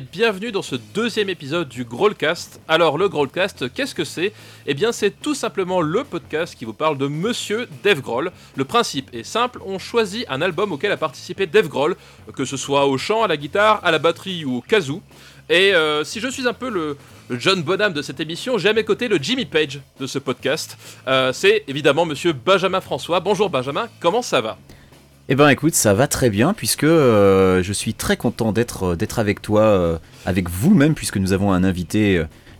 Bienvenue dans ce deuxième épisode du Growlcast. Alors le Growlcast, qu'est-ce que c'est? Eh bien c'est tout simplement le podcast qui vous parle de Monsieur Dave Grohl. Le principe est simple, on choisit un album auquel a participé Dave Grohl, que ce soit au chant, à la guitare, à la batterie ou au kazoo. Et euh, si je suis un peu le, le John Bonham de cette émission, j'ai à mes côtés le Jimmy Page de ce podcast. Euh, c'est évidemment Monsieur Benjamin François. Bonjour Benjamin, comment ça va? Eh ben écoute, ça va très bien puisque euh, je suis très content d'être euh, d'être avec toi, euh, avec vous même puisque nous avons un invité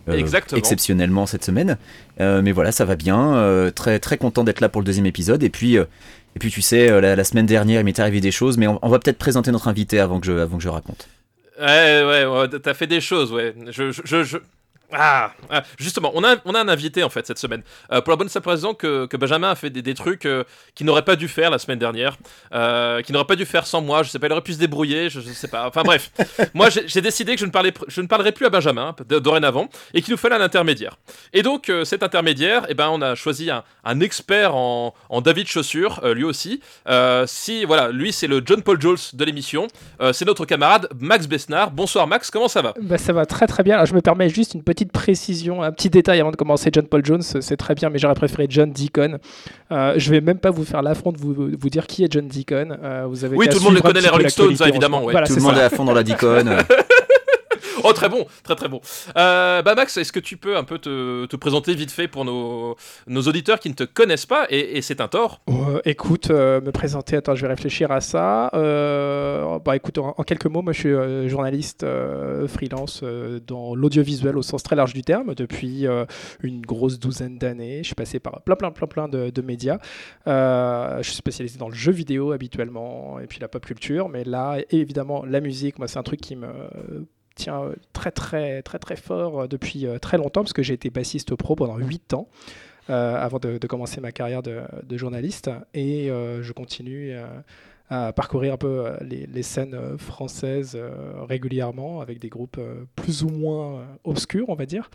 euh, exceptionnellement cette semaine. Mais voilà, ça va bien. très très content d'être là pour le deuxième épisode. Et puis et puis tu sais, la, la semaine dernière il m'est arrivé des choses, mais on, on va peut-être présenter notre invité avant que je avant que je raconte. Ouais, ouais, ouais, t'as fait des choses, ouais. Je, je, je- je- Ah, ah, justement, on a, on a un invité en fait cette semaine. Euh, pour la bonne simple raison que, que Benjamin a fait des, des trucs euh, qu'il n'aurait pas dû faire la semaine dernière, euh, qu'il n'aurait pas dû faire sans moi. Je sais pas, il aurait pu se débrouiller, je, je sais pas. Enfin bref, moi j'ai décidé que je ne, parlais, je ne parlerai plus à Benjamin de- dorénavant et qu'il nous fallait un intermédiaire. Et donc cet intermédiaire, eh ben, on a choisi un, un expert en, en David Chaussure, lui aussi. Si voilà, lui c'est le John Paul Jones de l'émission. C'est notre camarade Max Besnard. Bonsoir Max, comment ça va? Bah, ça va très très bien. Alors, je me permets juste une petite précision, un petit détail avant de commencer. John Paul Jones, c'est très bien, mais j'aurais préféré John Deacon. Euh, je vais même pas vous faire l'affront de vous, vous dire qui est John Deacon. Euh, vous avez Oui, tout le monde le connaît, les Rolling Stones, évidemment, moment. ouais. Voilà, Tout c'est le monde ça. est à fond dans la dicone. Oh, très bon, très très bon. Euh, bah Max, est-ce que tu peux un peu te, te présenter vite fait pour nos, nos auditeurs qui ne te connaissent pas et, c'est un tort? Euh, écoute, euh, me présenter, attends, je vais réfléchir à ça. Euh, bah écoute, en, quelques mots, moi je suis journaliste freelance dans l'audiovisuel au sens très large du terme depuis une grosse douzaine d'années. Je suis passé par plein, plein, plein, plein de, de médias. Je suis spécialisé dans le jeu vidéo habituellement et puis la pop culture, mais là, évidemment, la musique, moi c'est un truc qui me tient euh, très, très, très, très fort euh, depuis euh, très longtemps parce que j'ai été bassiste pro pendant 8 ans avant de, commencer ma carrière de, journaliste. Et je continue à parcourir un peu les, les scènes françaises régulièrement avec des groupes plus ou moins obscurs, on va dire.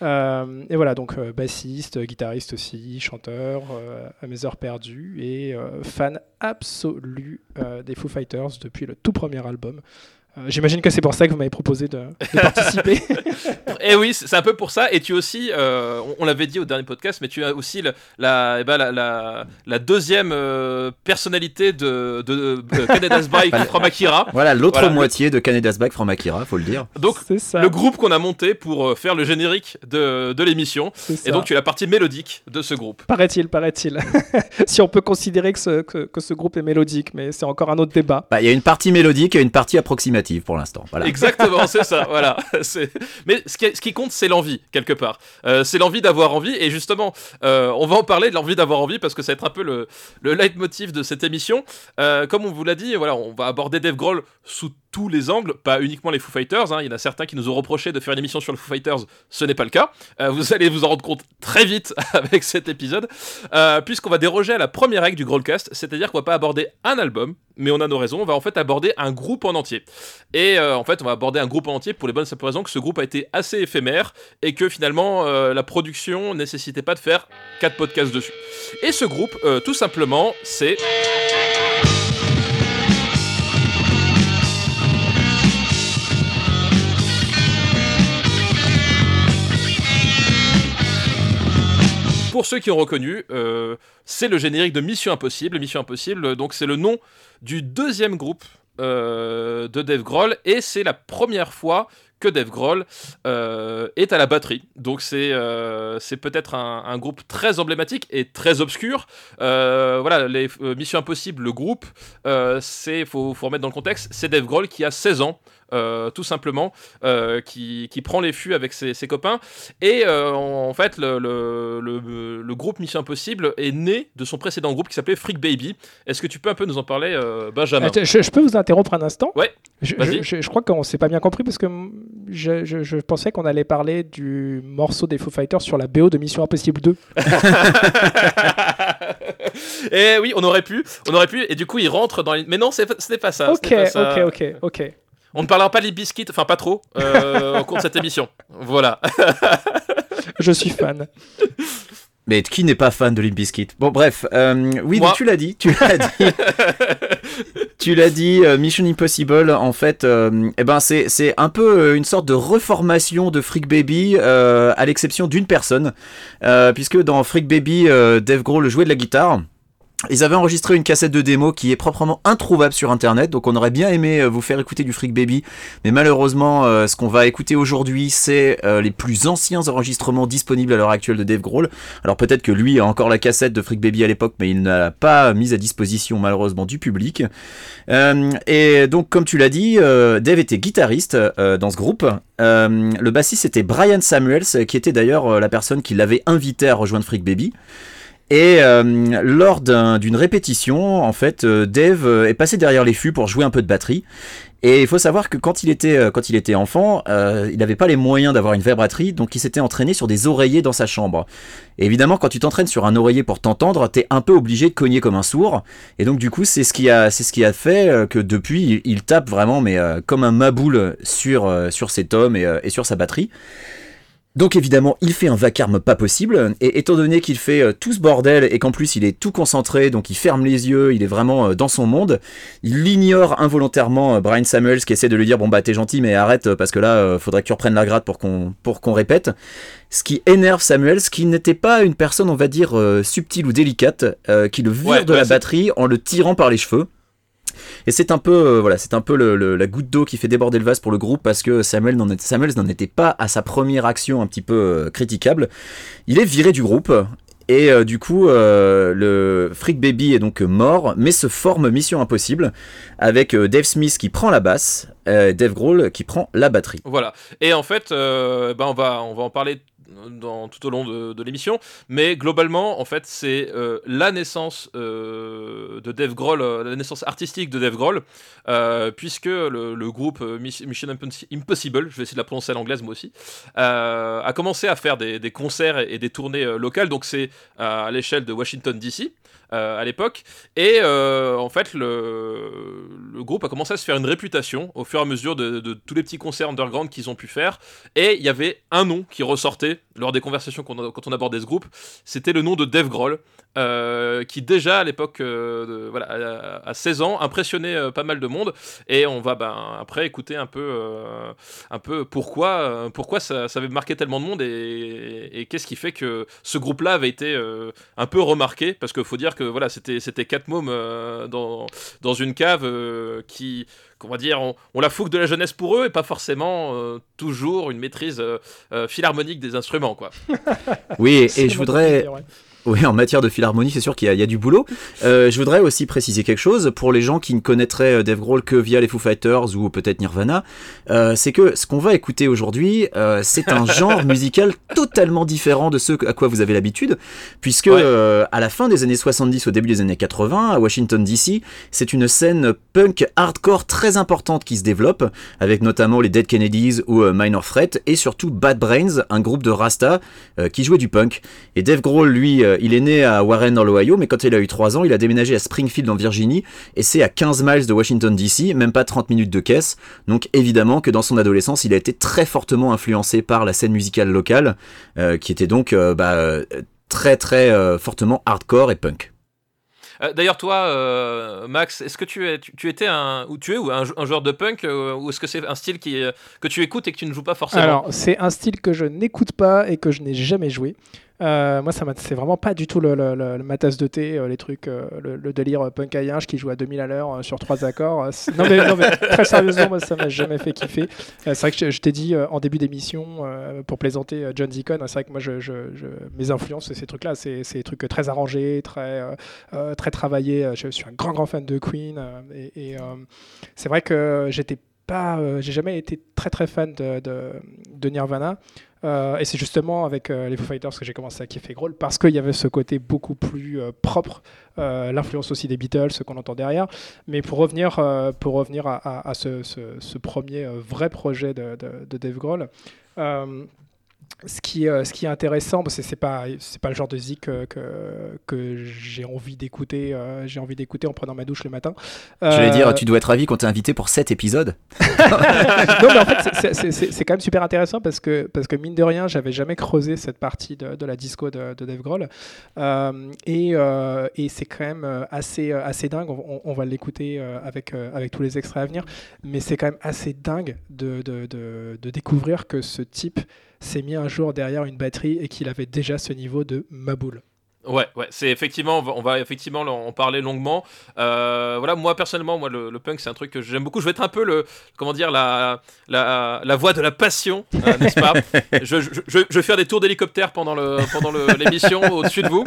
Et voilà, donc bassiste, guitariste aussi, chanteur, à mes heures perdues et fan absolu des Foo Fighters depuis le tout premier album. Euh, J'imagine que c'est pour ça que vous m'avez proposé de, de participer. Eh oui, c'est un peu pour ça. Et tu aussi, euh, on, on l'avait dit au dernier podcast, mais tu as aussi le- la, eh ben, la, la, la deuxième euh, personnalité de, de, de Canada's Bike from Akira. Voilà, l'autre Voilà, le- moitié de Canada's Back from Akira, faut le dire. Donc, c'est ça. le groupe qu'on a monté pour faire le générique de, de l'émission. Et donc, tu es la partie mélodique de ce groupe. Paraît-il, paraît-il. si on peut considérer que ce, que, que ce groupe est mélodique, mais c'est encore un autre débat. Bah, il y a une partie mélodique et une partie approximative pour l'instant. Voilà. Exactement, c'est ça, voilà. C'est- Mais ce qui, ce qui compte, c'est l'envie, quelque part. Euh, c'est l'envie d'avoir envie, et justement, euh, on va en parler de l'envie d'avoir envie, parce que ça va être un peu le, le leitmotiv de cette émission. Euh, comme on vous l'a dit, voilà, on va aborder Dave Grohl sous tous les angles, pas uniquement les Foo Fighters. hein. Il y en a certains qui nous ont reproché de faire une émission sur les Foo Fighters, ce n'est pas le cas. Euh, vous allez vous en rendre compte très vite avec cet épisode, euh, puisqu'on va déroger à la première règle du Growlcast, c'est-à-dire qu'on va pas aborder un album, mais on a nos raisons, on va en fait aborder un groupe en entier. Et euh, en fait, on va aborder un groupe en entier pour les bonnes simples raisons que ce groupe a été assez éphémère et que finalement la production nécessitait pas de faire quatre podcasts dessus. Et ce groupe, tout simplement, c'est Pour ceux qui ont reconnu, euh, c'est le générique de Mission Impossible. Mission Impossible, euh, donc c'est le nom du deuxième groupe euh, de Dave Grohl et c'est la première fois que Dave Grohl euh, est à la batterie. Donc c'est euh, c'est peut-être un, un groupe très emblématique et très obscur. Euh, voilà, les Mission Impossible, le groupe, c'est faut, faut remettre dans le contexte, c'est Dave Grohl qui a 16 ans. tout simplement, qui, qui prend les fûts avec ses, ses copains. Et en, en fait, le, le, le- le groupe Mission Impossible est né de son précédent groupe qui s'appelait Freak Baby. Est-ce que tu peux un peu nous en parler, Benjamin? Attends, je, je peux vous interrompre un instant? Ouais, Je, je- crois qu'on s'est pas bien compris parce que je, je- je pensais qu'on allait parler du morceau des Foo Fighters sur la BO de Mission Impossible 2. Et oui, on aurait pu, on aurait pu, et du coup, il rentre dans. les- Mais non, c'est pas- ce n'est pas ça. ok, pas ça. ok, ok, ok. On ne parlera pas de Biscuit, enfin pas trop, euh, au cours de cette émission. Voilà. Je suis fan. Mais qui n'est pas fan de Limp Bizkit? Bon, bref, euh, oui, mais tu l'as dit, tu l'as dit. tu l'as dit, Mission Impossible, en fait, eh ben c'est un peu une sorte de reformation de Freak Baby, à l'exception d'une personne, puisque dans Freak Baby, Dave Grohl jouait de la guitare. Ils avaient enregistré une cassette de démo qui est proprement introuvable sur internet, donc on aurait bien aimé euh, vous faire écouter du Freak Baby, mais malheureusement euh, ce qu'on va écouter aujourd'hui c'est euh, les plus anciens enregistrements disponibles à l'heure actuelle de Dave Grohl. Alors peut-être que lui a encore la cassette de Freak Baby à l'époque, mais il n'a pas mise à disposition malheureusement du public. et donc comme tu l'as dit, Dave était guitariste dans ce groupe. le bassiste était Brian Samuels, qui était d'ailleurs la personne qui l'avait invité à rejoindre Freak Baby. Et euh, lors d'une répétition, en fait, euh, Dave euh, est passé derrière les fûts pour jouer un peu de batterie. Et il faut savoir que quand il était, enfant, il n'avait pas les moyens d'avoir une vraie batterie, donc il s'était entraîné sur des oreillers dans sa chambre. Et évidemment, quand tu t'entraînes sur un oreiller pour t'entendre, t'es un peu obligé de cogner comme un sourd. Et donc du coup, c'est ce qui a, fait que depuis, il, tape vraiment, mais comme un maboule sur sur ses tomes et sur sa batterie. Donc évidemment, il fait un vacarme pas possible, et étant donné qu'il fait euh, tout ce bordel et qu'en plus il est tout concentré, donc il ferme les yeux, il est vraiment euh, dans son monde, il ignore involontairement euh, Brian Samuels qui essaie de lui dire bon bah t'es gentil mais arrête parce que là faudrait que tu reprennes la gratte pour qu'on pour qu'on répète. Ce qui énerve Samuels, qui n'était pas une personne on va dire subtile ou délicate, qui le vire de la batterie en le tirant par les cheveux. Et c'est un peu, euh, voilà, c'est un peu la goutte d'eau qui fait déborder le vase pour le groupe parce que Samuel n'en était pas à sa première action un petit peu euh, critiquable. Il est viré du groupe. Et euh, du coup, le Freak Baby est donc mort, mais se forme Mission Impossible avec Dave Smith qui prend la basse, Dave Grohl qui prend la batterie. Voilà. Et en fait, on va on va en parler tout au long de, l'émission. Mais globalement, en fait, c'est euh, la naissance euh, de Dave Grohl, euh, la naissance artistique de Dave Grohl, puisque le, groupe Mission Impossible, je vais essayer de la prononcer à l'anglaise moi aussi, a commencé à faire des concerts et, des tournées locales. Donc c'est à l'échelle de Washington DC. Euh, à l'époque. Et euh, en fait, le, groupe a commencé à se faire une réputation au fur et à mesure de, tous les petits concerts underground qu'ils ont pu faire. Et il y avait un nom qui ressortait lors des conversations quand on abordait ce groupe. C'était le nom de Dave Grohl. Euh, qui déjà à l'époque, voilà, à, 16 ans, impressionnait pas mal de monde. Et on va ben, après écouter un peu, un peu pourquoi, pourquoi ça, ça, avait marqué tellement de monde et, et qu'est-ce qui fait que ce groupe-là avait été un peu remarqué. Parce qu'il faut dire que voilà, c'était c'était quatre mômes euh, dans, dans une cave euh, qui on va dire, on, la fougue de la jeunesse pour eux et pas forcément euh, toujours une maîtrise philharmonique des instruments, quoi. oui, et je voudrais, oui, en matière de philharmonie, c'est sûr qu'il y, a du boulot. Euh, je voudrais aussi préciser quelque chose pour les gens qui ne connaîtraient euh, Dave Grohl que via les Foo Fighters ou peut-être Nirvana. Euh, c'est que ce qu'on va écouter aujourd'hui, c'est un genre musical totalement différent de ce à quoi vous avez l'habitude, puisque à la fin des années 70, au début des années 80, à Washington DC, c'est une scène punk hardcore très importante qui se développe, avec notamment les Dead Kennedys ou Minor Threat, et surtout Bad Brains, un groupe de Rasta qui jouait du punk. Et Dave Grohl, lui, euh, il est né à Warren dans l'Ohio, mais quand il a eu 3 ans, il a déménagé à Springfield en Virginie, et c'est à 15 miles de Washington DC, même pas 30 minutes de caisse. Donc évidemment que dans son adolescence, il a été très fortement influencé par la scène musicale locale, euh, qui était donc euh, bah, très très fortement hardcore et punk. D'ailleurs, toi, Max, est-ce que tu, es, tu, étais un, ou tu es ou un, joueur de punk ou est-ce que c'est un style qui, que tu écoutes et que tu ne joues pas forcément? Alors, c'est un style que je n'écoute pas et que je n'ai jamais joué. Euh, moi, c'est vraiment pas du tout ma tasse de thé, euh, les trucs, euh, le, délire punk qui joue à 2000 à l'heure sur trois accords. Non mais, très sérieusement, moi, ça m'a jamais fait kiffer. c'est vrai que je, t'ai dit en début d'émission, pour plaisanter John Deacon, c'est vrai que moi, mes influences, c'est ces trucs-là. C'est des trucs très arrangés, très, très travaillés. Je suis un grand, grand fan de Queen. et, c'est vrai que j'étais pas, j'ai jamais été très, très fan de Nirvana. Euh, et c'est justement avec euh, les Foo Fighters que j'ai commencé à kiffer Grohl parce qu'il y avait ce côté beaucoup plus euh, propre, l'influence aussi des Beatles, ce qu'on entend derrière. Mais pour revenir, pour revenir à, ce, premier vrai projet de, de, Dave Grohl, ce qui, euh, ce qui est intéressant, c'est c'est pas c'est pas le genre de zik que, que, j'ai envie d'écouter euh, j'ai envie d'écouter en prenant ma douche le matin. J'allais dire, euh, tu dois être ravi quand t'es invité pour cet épisode. non, mais en fait, c'est quand même super intéressant parce que parce que mine de rien, j'avais jamais creusé cette partie de, de la disco de, de Dave Grohl et, et c'est quand même assez assez dingue. On, on va l'écouter avec avec tous les extraits à venir, mais c'est quand même assez dingue de, de, de découvrir que ce type s'est mis un jour derrière une batterie et qu'il avait déjà ce niveau de Maboule. Ouais, ouais, c'est effectivement, on va, effectivement en parler longuement. Euh, voilà, moi personnellement, moi le, punk c'est un truc que j'aime beaucoup. Je vais être un peu le, comment dire, la, la, la voix de la passion, euh, n'est-ce pas? Je, je, je, vais faire des tours d'hélicoptère pendant le, pendant l'émission au-dessus de vous,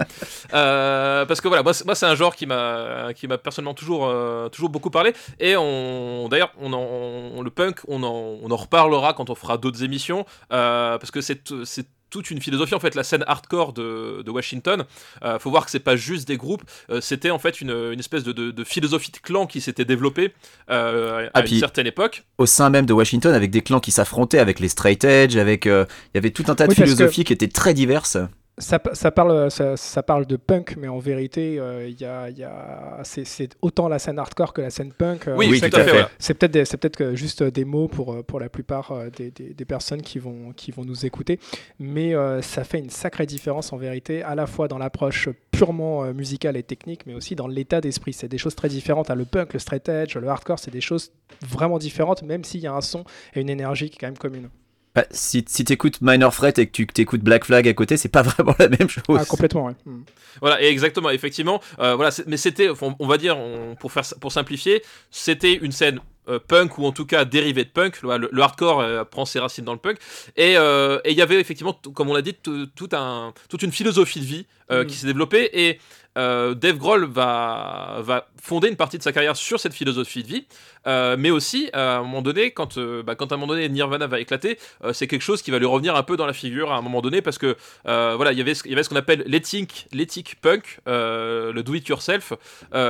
euh, parce que voilà, moi, c'est un genre qui m'a, qui m'a personnellement toujours, toujours beaucoup parlé. Et on, d'ailleurs, on, le punk, on en, on en reparlera quand on fera d'autres émissions, parce que c'est, c'est toute une philosophie en fait la scène hardcore de, de Washington. Euh, faut voir que c'est pas juste des groupes. Euh, c'était en fait une, une espèce de, de, philosophie de clan qui s'était développée euh, à ah, une certaine époque. au sein même de Washington avec des clans qui s'affrontaient avec les straight edge avec il y avait tout un tas de philosophies qui étaient très diverses ça, ça, parle, ça, ça, parle de punk, mais en vérité, euh, il y a, y a, c'est autant la scène hardcore que la scène punk. Euh, oui, tout à fait. C'est peut-être peut juste des mots pour, pour la plupart euh, des, des, des, personnes qui vont, qui vont nous écouter, mais ça fait une sacrée différence en vérité, à la fois dans l'approche purement musicale et technique, mais aussi dans l'état d'esprit. C'est des choses très différentes. Hein. Le punk, le straight edge, le hardcore, c'est des choses vraiment différentes, même s'il y a un son et une énergie qui est quand même commune. Bah, si si écoutes Minor Threat et que tu écoutes Black Flag à côté, c'est pas vraiment la même chose. Ah, complètement, ouais. Hmm. Voilà, et exactement, effectivement. Euh, voilà, mais c'était, on, va dire, pour, faire, pour simplifier, c'était une scène euh, punk ou en tout cas dérivé de punk. Le, hardcore euh, prend ses racines dans le punk. Et il y avait effectivement, comme on l'a dit, tout un, toute une philosophie de vie hmm. qui s'est développée. Et Dave Grohl va, va fonder une partie de sa carrière sur cette philosophie de vie. Euh, mais aussi, à un moment donné, quand, euh, bah, quand à un moment donné Nirvana va éclater, euh, c'est quelque chose qui va lui revenir un peu dans la figure à un moment donné, parce que voilà, il y avait ce qu'on appelle l'éthique, l'éthique punk, le do it yourself,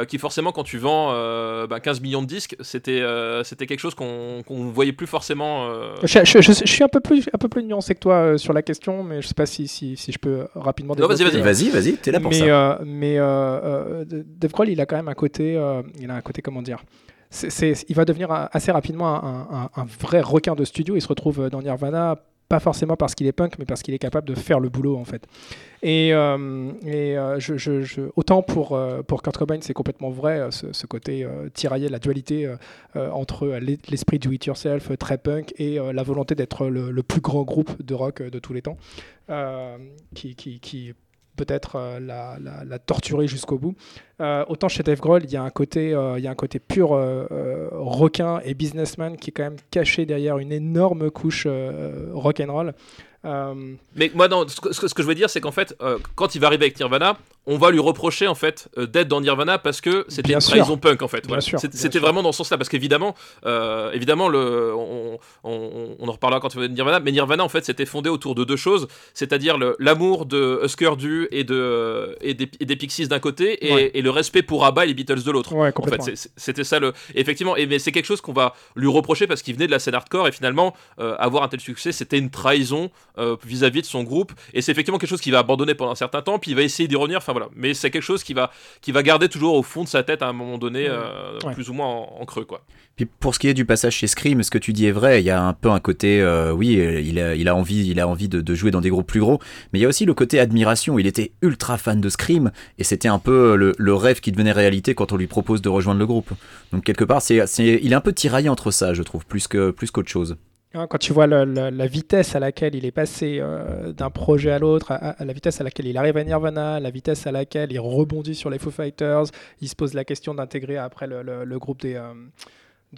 qui forcément, quand tu vends 15 bah, millions de disques, c'était c'était quelque chose qu'on ne voyait plus forcément. Je, suis un peu plus un peu plus nuancé que toi sur la question, mais je sais pas si, si, si je peux rapidement. vas-y, vas-y, vas-y, vas-y, t'es là pour mais, ça. mais Dave Grohl, il a quand même un côté, il a côté comment dire il va devenir assez rapidement un, vrai requin de studio. Il se retrouve dans Nirvana, pas forcément parce qu'il est punk, mais parce qu'il est capable de faire le boulot en fait. Et, euh, euh, je, autant pour, euh, pour Kurt Cobain, c'est complètement vrai, ce, côté tiraillé, la dualité entre l'esprit do it yourself très punk et la volonté d'être le, plus grand groupe de rock de tous les temps, qui peut-être euh, la, la, torturer jusqu'au bout. Euh, autant chez Dave Grohl, il y a un côté, euh, il y a un côté pur requin et businessman qui est quand même caché derrière une énorme couche rock'n'roll. Mais moi, non, ce, que, ce que je veux dire, c'est qu'en fait, quand il va arriver avec Nirvana, on va lui reprocher en fait euh, d'être dans Nirvana parce que c'était une trahison punk en fait. c'était vraiment dans ce sens-là parce qu'évidemment, euh, évidemment, le, on, en reparlera quand tu vas de Nirvana, mais Nirvana en fait c'était fondé autour de deux choses, c'est-à-dire l'amour de Husker Du et de et des, Pixies d'un côté et, le respect pour ABBA et les Beatles de l'autre. en fait, c'était ça le. effectivement, et mais c'est quelque chose qu'on va lui reprocher parce qu'il venait de la scène hardcore et finalement euh, avoir un tel succès, c'était une trahison vis-à-vis de son groupe et c'est effectivement quelque chose qu'il va abandonner pendant un certain temps puis il va essayer d'y revenir. Enfin mais c'est quelque chose qui va, qui va garder toujours au fond de sa tête à un moment donné, euh, plus ou moins en, creux, quoi. Pour ce qui est du passage chez Scream, ce que tu dis est vrai? Il y a un peu un côté, euh, oui, il a, envie, de, jouer dans des groupes plus gros, mais il y a aussi le côté admiration. Il était ultra fan de Scream et c'était un peu le, rêve qui devenait réalité quand on lui propose de rejoindre le groupe. Donc quelque part, c'est, il est un peu tiraillé entre ça, je trouve, plus qu'autre chose. Hein, quand tu vois la vitesse à laquelle il est passé euh, d'un projet à l'autre, la vitesse à laquelle il arrive à Nirvana, la vitesse à laquelle il rebondit sur les Foo Fighters, il se pose la question d'intégrer après le, groupe des, euh,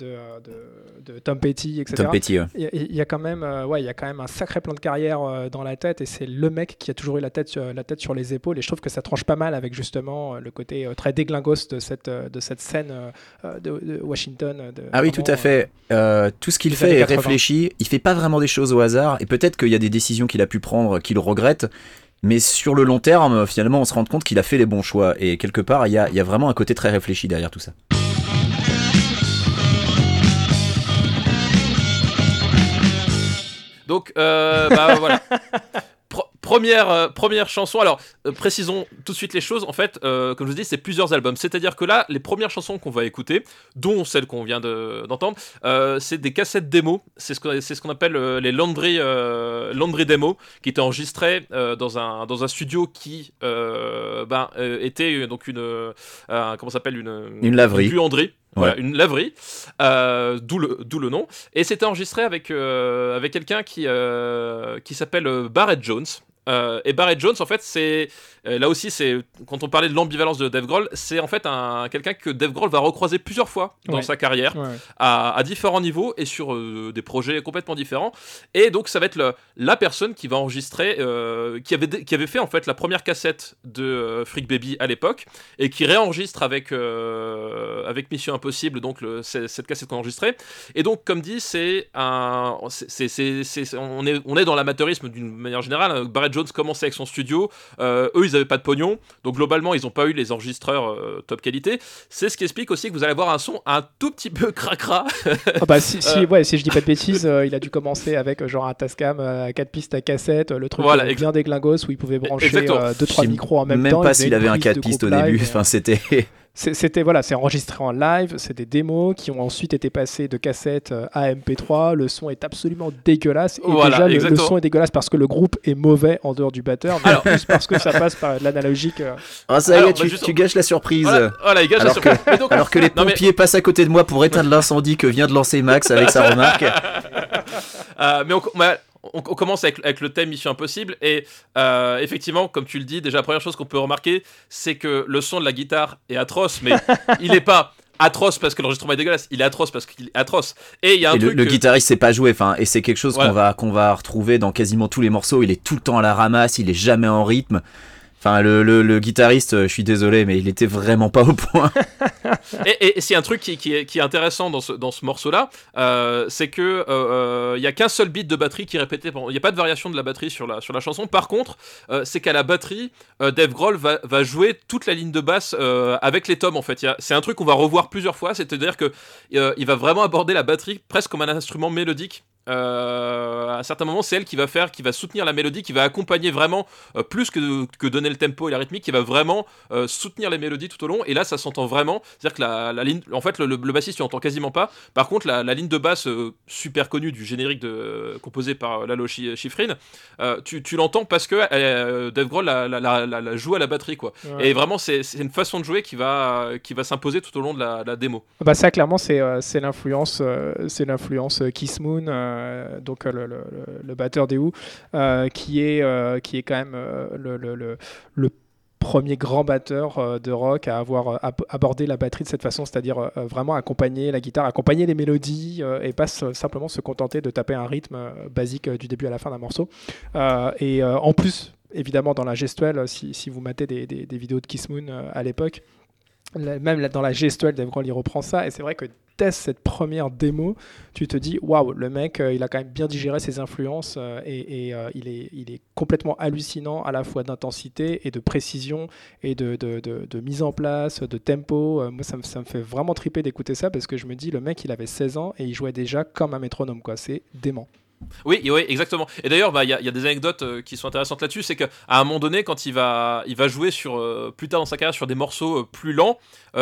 euh, de, de, Tom Petty, etc. Tom Petty, il, y a quand même, euh, ouais, il y a quand même un sacré plan de carrière euh, dans la tête et c'est le mec qui a toujours eu la tête, la tête sur les épaules et je trouve que ça tranche pas mal avec justement le côté très déglingos de cette, de cette scène de, Washington. ah oui, tout à fait. tout ce qu'il fait est réfléchi. Il fait pas vraiment des choses au hasard et peut-être qu'il y a des décisions qu'il a pu prendre qu'il regrette. Mais sur le long terme, finalement, on se rend compte qu'il a fait les bons choix. Et quelque part, il y a, il y a vraiment un côté très réfléchi derrière tout ça. Donc, euh, bah voilà. première, première chanson. Alors, précisons tout de suite les choses. En fait, comme je vous dis, c'est plusieurs albums. C'est-à-dire que là, les premières chansons qu'on va écouter, dont celle qu'on vient d'entendre, c'est des cassettes démo. C'est ce qu'on ce appelle les laundry, laundry demo, qui étaient enregistrées dans, un, dans un studio qui ben, était donc une. comment s'appelle une, une laverie. Une une laverie, euh, d'où le, le, nom. Et c'était enregistré avec, euh, avec quelqu'un qui, euh, qui s'appelle Barrett Jones. Et Barrett Jones, en fait, c'est euh, là aussi, c'est quand on parlait de l'ambivalence de Dave Grohl, c'est en fait un, quelqu'un que Dave Grohl va recroiser plusieurs fois dans sa carrière, À, différents niveaux et sur euh, des projets complètement différents. Et donc, ça va être la personne qui va enregistrer, euh, qui, avait, qui avait fait en fait la première cassette de Freak Baby à l'époque et qui réenregistre avec, avec Mission Impossible, donc cette cassette qu'on enregistrait. Et donc, comme dit, c'est un, c'est, on, est, on est dans l'amateurisme d'une manière générale. Barrett Jones commençait avec son studio. eux, ils n'avaient pas de pognon, donc globalement, ils n'ont pas eu les enregistreurs euh, top qualité. C'est ce qui explique aussi que vous allez avoir un son un tout petit peu cracra. Ah bah, si, si, euh. ouais, si je dis pas de bêtises, euh, il a dû commencer avec genre un Tascam à 4 pistes à cassette, le truc voilà, bien déglingos où il pouvait brancher 2-3 micros en même, même temps. Même pas s'il avait un 4 pistes au début, enfin c'était. C'était voilà, c'est enregistré en live, c'est des démos qui ont ensuite été passées de cassette à MP3. Le son est absolument dégueulasse. Et déjà, le, son est dégueulasse parce que le groupe est mauvais en dehors du batteur, mais en plus parce que ça passe par l'analogique. Euh. Ah, ça y est, bah, tu, gâches la surprise. Voilà, il gâche alors, la surprise. Que, alors que les pompiers passent à côté de moi pour éteindre l'incendie que vient de lancer Max avec sa remarque. Euh, mais on, on, commence avec, le thème Mission Impossible et euh, effectivement, comme tu le dis, déjà la première chose qu'on peut remarquer, c'est que le son de la guitare est atroce, mais il n'est pas atroce parce que l'enregistrement est dégueulasse, il est atroce parce qu'il est atroce. Et il y a un truc le, guitariste sait pas jouer, enfin, et c'est quelque chose qu'on va qu'on va retrouver dans quasiment tous les morceaux. Il est tout le temps à la ramasse, il est jamais en rythme. Le, guitariste, euh, je suis désolé, mais il était vraiment pas au point. et, c'est un truc qui, est, intéressant dans ce, morceau-là, euh, c'est que euh, il y a qu'un seul beat de batterie qui est répété. Il n'y a pas de variation de la batterie sur la, chanson. Par contre, c'est qu'à la batterie, Dave Grohl va, va, jouer toute la ligne de basse avec les tomes. En fait, c'est un truc qu'on va revoir plusieurs fois. C'est-à-dire que il va vraiment aborder la batterie presque comme un instrument mélodique. Euh, à certains moments, c'est elle qui va faire, qui va soutenir la mélodie, qui va accompagner vraiment, euh, plus que, que donner le tempo et la rythmique, qui va vraiment euh, soutenir les mélodies tout au long. Et là, ça s'entend vraiment. C'est-à-dire que la, la, ligne, en fait, le, le, bassiste, tu entends quasiment pas. Par contre, la, la ligne de basse super connue du générique de, composé par Lalo Schifrin, tu, tu l'entends parce que Dave Grohl la, la, joue à la batterie, quoi. Et vraiment, c'est une façon de jouer qui va, qui va s'imposer tout au long de la, démo. Bah ça, clairement, c'est l'influence, c'est l'influence Kiss Moon. Euh, donc euh, le, batteur des Who, euh, qui, est, qui est quand même le, premier grand batteur de rock à avoir abordé la batterie de cette façon, c'est-à-dire vraiment accompagner la guitare, accompagner les mélodies et pas simplement se contenter de taper un rythme basique du début à la fin d'un morceau. et en plus, évidemment, dans la gestuelle, si, vous matez des, des, vidéos de Kiss Moon à l'époque, même dans la gestuelle, Dave Grohl, il reprend ça. Et c'est vrai que dès cette première démo, tu te dis waouh, le mec, euh, il a quand même bien digéré ses influences euh, et, euh, il, est, complètement hallucinant à la fois d'intensité et de précision et de, mise en place, de tempo. moi, ça me, ça me fait vraiment triper d'écouter ça parce que je me dis, le mec, il avait 16 ans et il jouait déjà comme un métronome, quoi. C'est dément. Oui, oui, exactement. Et d'ailleurs, bah, il y, a des anecdotes euh, qui sont intéressantes là-dessus. C'est qu'à un moment donné, quand il va, jouer euh, plus tard dans sa carrière sur des morceaux euh, plus lents,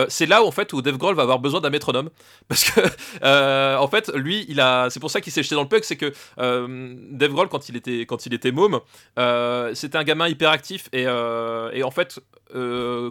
c'est là où, Dave Grohl va avoir besoin d'un métronome. Parce que, en fait, lui, c'est pour ça qu'il s'est jeté dans le punk. C'est que Dave Grohl, quand il était, môme, c'était un gamin hyperactif. Et en fait,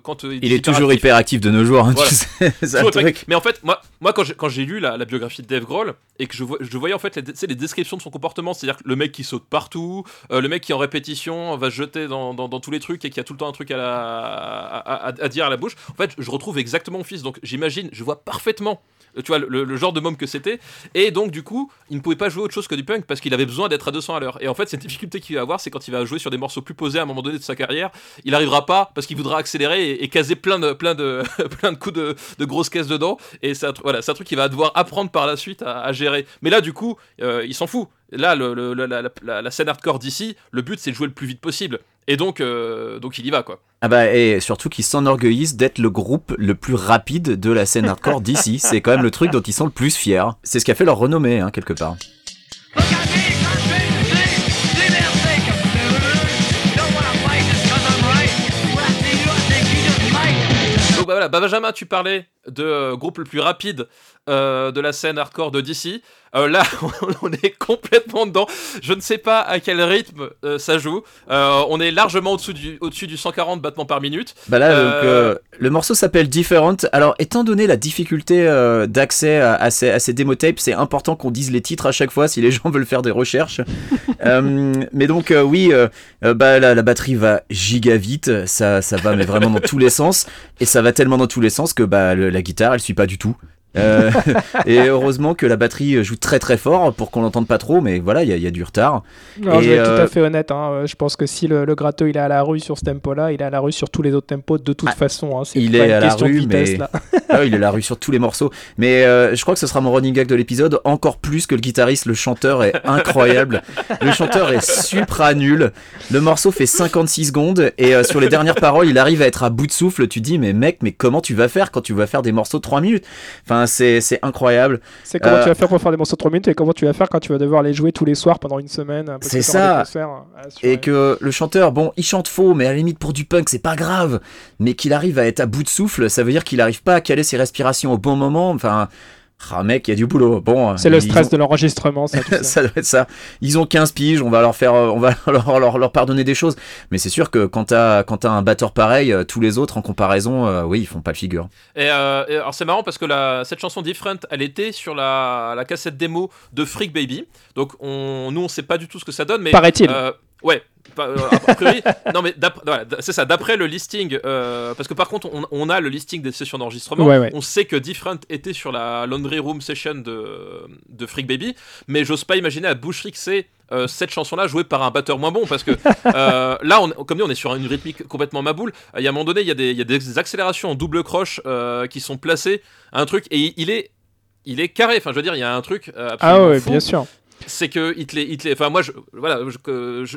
quand il, est toujours hyperactif de nos jours. Hein, Mais en fait, moi, moi quand j'ai lu la, biographie de Dave Grohl et que je, je voyais en fait les, les descriptions de son comportement, c'est-à-dire le mec qui saute partout, euh, le mec qui en répétition va se jeter dans, dans, tous les trucs et qui a tout le temps un truc à, la, à, dire à la bouche. En fait, je retrouve exactement mon fils, donc j'imagine, je vois parfaitement euh, tu vois, le, genre de môme que c'était. Et donc, du coup, il ne pouvait pas jouer autre chose que du punk parce qu'il avait besoin d'être à 200 à l'heure. Et en fait, cette difficulté qu'il va avoir, c'est quand il va jouer sur des morceaux plus posés à un moment donné de sa carrière, il n'arrivera pas parce qu'il voudra accélérer et, caser plein de, plein de, plein de coups de, de grosses caisses dedans. Et c'est voilà, un truc qu'il va devoir apprendre par la suite à, gérer. Mais là, du coup, euh, il s'en fout. Là, le, la, scène hardcore d'ici, le but c'est de jouer le plus vite possible. Et donc, euh, donc il y va quoi. Ah bah et surtout qu'ils s'enorgueillissent d'être le groupe le plus rapide de la scène hardcore d'ici. C'est quand même le truc dont ils sont le plus fiers. C'est ce qui a fait leur renommée hein, quelque part. Donc bah voilà, Benjamin, tu parlais de euh, groupe le plus rapide de la scène hardcore de DC. Euh, là, on est complètement dedans. Je ne sais pas à quel rythme euh, ça joue. Euh, on est largement au-dessus du, au du 140 battements par minute. Bah là, donc, le morceau s'appelle Different. Alors, étant donné la difficulté d'accès à, ces, à ces démo tapes, c'est important qu'on dise les titres à chaque fois si les gens veulent faire des recherches. mais donc, oui, bah, la, batterie va giga vite. Ça, ça va, mais vraiment dans tous les sens. Et ça va tellement dans tous les sens que bah, la guitare, elle suit pas du tout. Euh, et heureusement que la batterie joue très très fort pour qu'on l'entende pas trop, mais voilà, il y, a du retard. Alors, je vais être tout à euh, fait honnête, hein, je pense que si le, le gratteux il est à la rue sur ce tempo-là, il est à la rue sur tous les autres tempos de toute ah, façon. Hein, il est à la rue, mais... ah, il est à la rue sur tous les morceaux. Mais euh, je crois que ce sera mon running gag de l'épisode, encore plus que le guitariste, le chanteur est incroyable. le chanteur est supra nul. Le morceau fait 56 secondes et sur les dernières paroles, il arrive à être à bout de souffle. Tu dis, mais mec, mais comment tu vas faire quand tu vas faire des morceaux de 3 minutes? Enfin, c'est incroyable. C'est comment tu vas euh, faire pour faire des morceaux de 3 minutes et comment tu vas faire quand tu vas devoir les jouer tous les soirs pendant une semaine. C'est ça. Et que le chanteur, bon, il chante faux, mais à la limite pour du punk, c'est pas grave. Mais qu'il arrive à être à bout de souffle, ça veut dire qu'il arrive pas à caler ses respirations au bon moment. Enfin, ah mec, il y a du boulot. Bon, c'est le stress de l'enregistrement, ça, ça. doit être ça. Ils ont 15 piges, on va leur faire, on va leur, leur, pardonner des choses. Mais c'est sûr que quand t'as quand as un batteur pareil, euh, tous les autres en comparaison, euh, oui, ils font pas de figure. Et, euh, alors c'est marrant parce que la, cette chanson Different, elle était sur la, la cassette démo de Freak Baby. Donc on, nous on sait pas du tout ce que ça donne, mais paraît-il. Ouais, euh, non mais c'est ça. D'après le listing, euh, parce que par contre, on, a le listing des sessions d'enregistrement. On sait que Different était sur la Laundry Room Session de, de Freak Baby, mais j'ose pas imaginer à Bush c'est euh, cette chanson-là jouée par un batteur moins bon parce que là, on, comme dit, on est sur une rythmique complètement maboule. Il y a un moment donné, il y, a des, il y a des accélérations en double croche qui sont placées un truc et il est il est carré. Enfin, je veux dire, il y a un truc. ah ouais, bien sûr c'est que il te enfin moi je, voilà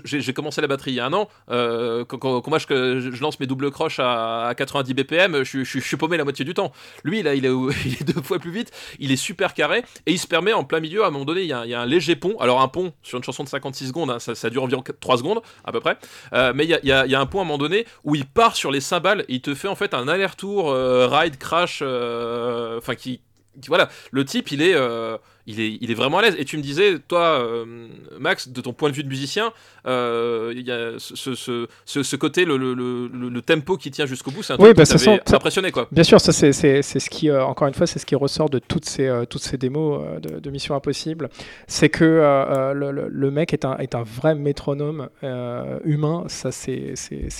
j'ai commencé la batterie il y a un an euh, quand, moi je, je, lance mes doubles croches à, 90 bpm je, je, suis paumé la moitié du temps. Lui là il est, il est deux fois plus vite il est super carré et il se permet en plein milieu à un moment donné il y a, il y a un léger pont alors un pont sur une chanson de 56 secondes hein, ça, ça, dure environ 3 secondes à peu près euh, mais il y, a, il y, a, un pont à un moment donné où il part sur les cymbales et il te fait en fait un aller-retour euh, ride crash enfin qui, voilà. Le type il est il est, il est vraiment à l'aise. Et tu me disais, toi, euh, Max, de ton point de vue de musicien, euh, il y a ce, ce, ce, côté, le, le, le, tempo qui tient jusqu'au bout, c'est un truc bah, qui impressionné. Quoi. Bien sûr, ça c'est ce qui, euh, encore une fois, c'est ce qui ressort de toutes ces, toutes ces démos de, de, Mission Impossible. C'est que le, mec est un, est un vrai métronome humain, ça c'est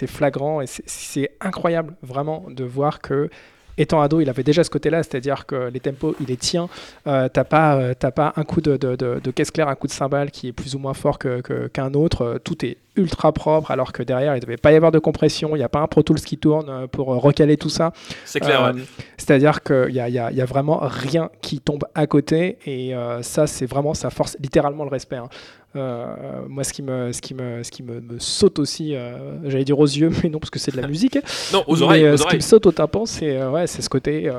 flagrant et c'est incroyable vraiment de voir que étant ado, il avait déjà ce côté-là, c'est-à-dire que les tempos, il les tient. Euh, t'as pas, euh, un coup de, caisse claire, un coup de cymbale qui est plus ou moins fort qu'un autre. Euh, tout est ultra propre, alors que derrière, il ne devait pas y avoir de compression. Il n'y a pas un Pro Tools qui tourne euh, pour recaler tout ça. C'est clair. C'est-à-dire qu'il n'y a, y a, y a, vraiment rien qui tombe à côté. Et ça, c'est vraiment, ça force littéralement le respect. Hein. Euh, moi, ce qui me, ce qui me, ce qui me, saute aussi, euh, j'allais dire aux yeux, mais non, parce que c'est de la musique. non, aux oreilles. Euh, ce qui me saute au tapant, c'est ouais, c'est ce côté,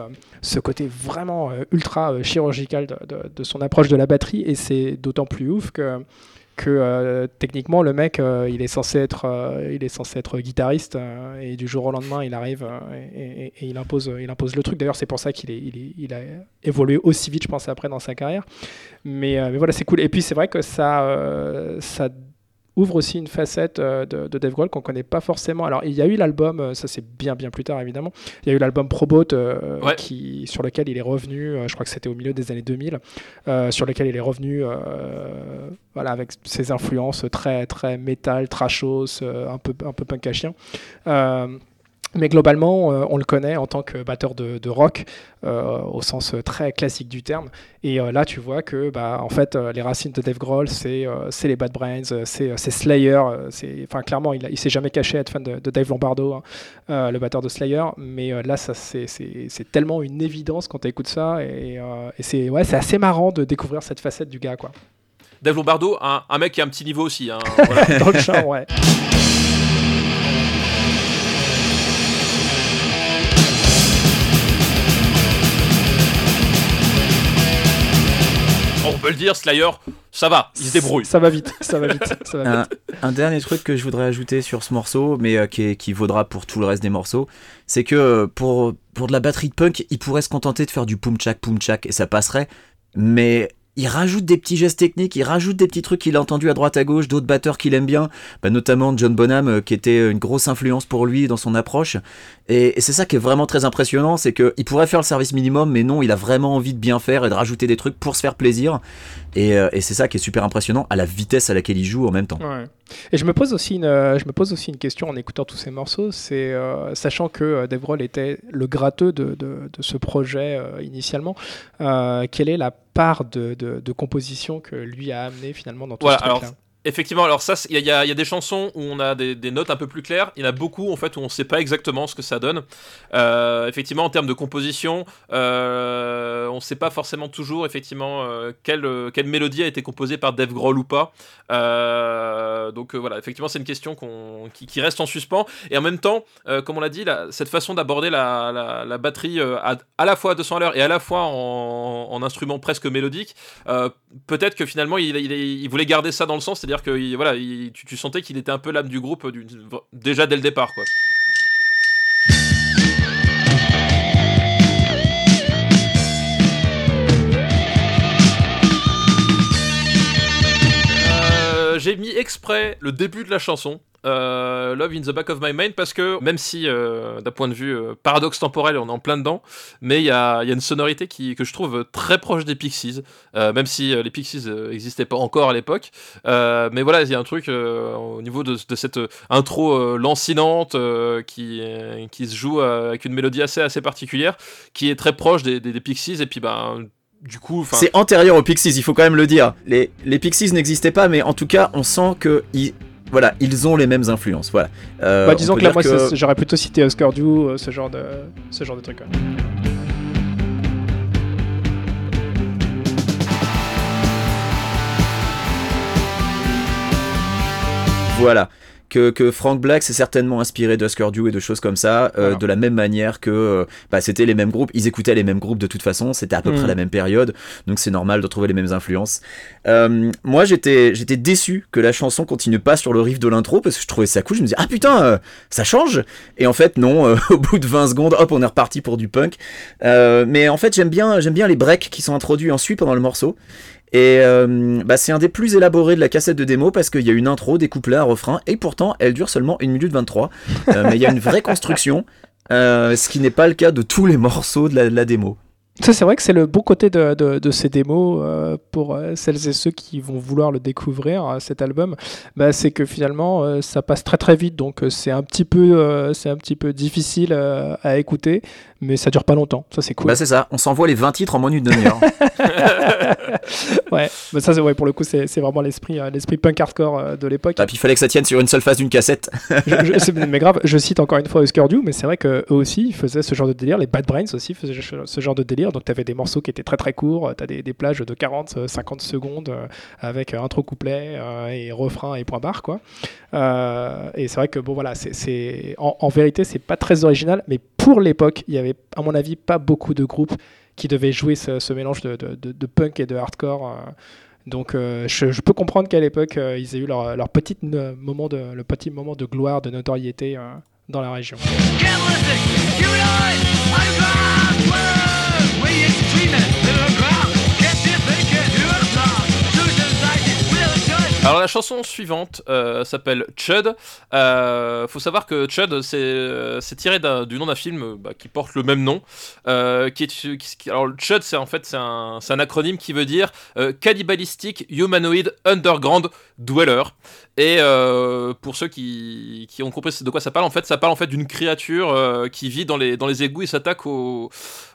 ce côté vraiment ultra chirurgical de, de, son approche de la batterie, et c'est d'autant plus ouf que que euh, techniquement le mec euh, il est censé être euh, il est censé être guitariste et du jour au lendemain il arrive et, il impose il impose le truc. D'ailleurs c'est pour ça qu'il est, il, a évolué aussi vite je pense après dans sa carrière. Mais, mais voilà c'est cool. Et puis c'est vrai que ça ça ouvre aussi une facette euh, de, de Dave Grohl qu'on connaît pas forcément. Alors il y a eu l'album, euh, ça c'est bien bien plus tard évidemment. Il y a eu l'album Probot euh, qui sur lequel il est revenu. je crois que c'était au milieu des années 2000, sur lequel il est revenu, voilà avec ses influences très très métal, trashos, un peu un peu punk à chien. Mais globalement, euh, on le connaît en tant que batteur de, rock, euh, au sens très classique du terme. Et euh, là, tu vois que, bah, en fait, les racines de Dave Grohl, c'est les Bad Brains, c'est Slayer. Enfin, clairement, il, ne s'est jamais caché à être fan de, Dave Lombardo, hein, le batteur de Slayer. Mais là, c'est tellement une évidence quand tu écoutes ça. Et, c'est ouais, assez marrant de découvrir cette facette du gars. Quoi. Dave Lombardo, un, un mec qui a un petit niveau aussi. Hein, Dans le champ, ouais. On peut le dire, Slayer, ça va, il se débrouille. Ça va vite, ça va vite. Ça va Un, vite. un dernier truc que je voudrais ajouter sur ce morceau, mais euh, qui, est- qui vaudra pour tout le reste des morceaux, c'est que euh, pour, pour de la batterie de punk, il pourrait se contenter de faire du poum chak poum chak et ça passerait, mais il rajoute des petits gestes techniques, il rajoute des petits trucs qu'il a entendus à droite à gauche, d'autres batteurs qu'il aime bien, bah, notamment John Bonham euh, qui était une grosse influence pour lui dans son approche. Et, c'est ça qui est vraiment très impressionnant, c'est qu'il pourrait faire le service minimum, mais non, il a vraiment envie de bien faire et de rajouter des trucs pour se faire plaisir. Et, euh, c'est ça qui est super impressionnant à la vitesse à laquelle il joue en même temps. Et je me pose aussi une, euh, je me pose aussi une question en écoutant tous ces morceaux, c'est sachant que Dave était le gratteux de, ce projet initialement, quelle est la part de, de, de composition que lui a amené finalement dans tout Voilà, ce alors, truc-là Effectivement, alors ça, il y, y a des chansons où on a des, notes un peu plus claires. Il y en a beaucoup en fait où on sait pas exactement ce que ça donne. Euh, effectivement, en termes de composition, euh, on sait pas forcément toujours effectivement euh, quelle, quelle mélodie a été composée par Dave Grohl ou pas. Donc voilà, effectivement, c'est une question qui, reste en suspens. Et en même temps, comme on l'a dit, cette façon d'aborder la, la- batterie à, à la fois à 200 à l'heure et à la fois en, en instrument presque mélodique, peut-être que finalement il voulait garder ça dans le sens, c'est-à-dire que il- voilà, il- tu, sentais qu'il était un peu l'âme du groupe du- déjà dès le départ. Quoi. Exprès le début de la chanson. euh, Love in the back of my mind parce que même si euh, d'un point de vue euh, paradoxe temporel on est en plein dedans mais il y a, une sonorité qui, que je trouve très proche des Pixies même si les Pixies n'existaient pas encore à l'époque mais voilà il y a un truc au niveau de, cette intro lancinante qui, qui se joue avec une mélodie assez, assez particulière qui est très proche des, des, des Pixies et puis ben du coup, C'est antérieur aux Pixies, il faut quand même le dire. Les, les Pixies n'existaient pas, mais en tout cas, on sent que ils, voilà, ils ont les mêmes influences. Voilà. Euh, Bah, on disons que là, moi, que- j'aurais plutôt cité Oscar Dew, euh, ce genre de, ce genre de truc. ouais. Voilà. Que, que Frank Black s'est certainement inspiré d'Oscar Dew et de choses comme ça, euh, Voilà. de la même manière que euh, bah, c'était les mêmes groupes, ils écoutaient les mêmes groupes de toute façon, c'était à peu près la même période, donc c'est normal de trouver les mêmes influences. Euh, moi j'étais j'étais déçu que la chanson continue pas sur le riff de l'intro parce que je trouvais ça cool, je me disais ah putain ça change et en fait non, au bout de 20 secondes hop on est reparti pour du punk. Mais en fait j'aime bien j'aime bien les breaks qui sont introduits ensuite pendant le morceau. Et euh, bah, c'est un des plus élaborés de la cassette de démo parce qu'il y a une intro, des couplets, un refrain, et pourtant elle dure seulement 1 minute 23. Euh, mais il y a une vraie construction, euh, ce qui n'est pas le cas de tous les morceaux de la, de la démo. Ça, c'est vrai que c'est le bon côté de, de- de ces démos euh, pour euh, celles et ceux qui vont vouloir le découvrir, euh, cet album. Bah, c'est que finalement, ça passe très très vite, donc c'est un petit peu, c'est un petit peu difficile à écouter, mais ça dure pas longtemps. Ça, c'est cool. Bah c'est ça, on s'envoie les 20 titres en moins d'une demi-heure. ouais, mais ça, c'est ouais, pour le coup, c'est vraiment l'esprit, euh, l'esprit punk hardcore euh, de l'époque. Ah, puis il fallait que ça tienne sur une seule face d'une cassette. Je- je- c'est- mais grave, je cite encore une fois Oscar Dew, mais c'est vrai qu'eux aussi ils faisaient ce genre de délire. Les Bad Brains aussi faisaient ce- genre de délire. Donc tu avais des morceaux qui étaient très très courts, tu as des, des plages de 40, euh, 50 secondes euh, avec euh, intro couplet euh, et refrain et point barre. Quoi. Euh, et c'est vrai que bon voilà, c'est c'est- en, en vérité c'est pas très original, mais pour l'époque, il y avait à mon avis pas beaucoup de groupes qui devaient jouer ce, mélange de, punk et de hardcore. euh. donc euh, je, peux comprendre qu'à l'époque euh, ils aient eu leur, petit moment de gloire, de notoriété dans la région. Alors la chanson suivante euh, s'appelle Chud. Euh, faut savoir que Chud c'est euh, tiré du nom d'un film euh, bah, qui porte le même nom. est, alors Chud c'est en fait c'est un, acronyme qui veut dire Cannibalistic Humanoid Underground Dweller. Et pour ceux qui, ont compris de quoi ça parle, en fait ça parle en fait d'une créature qui vit dans les, dans les égouts et s'attaque aux,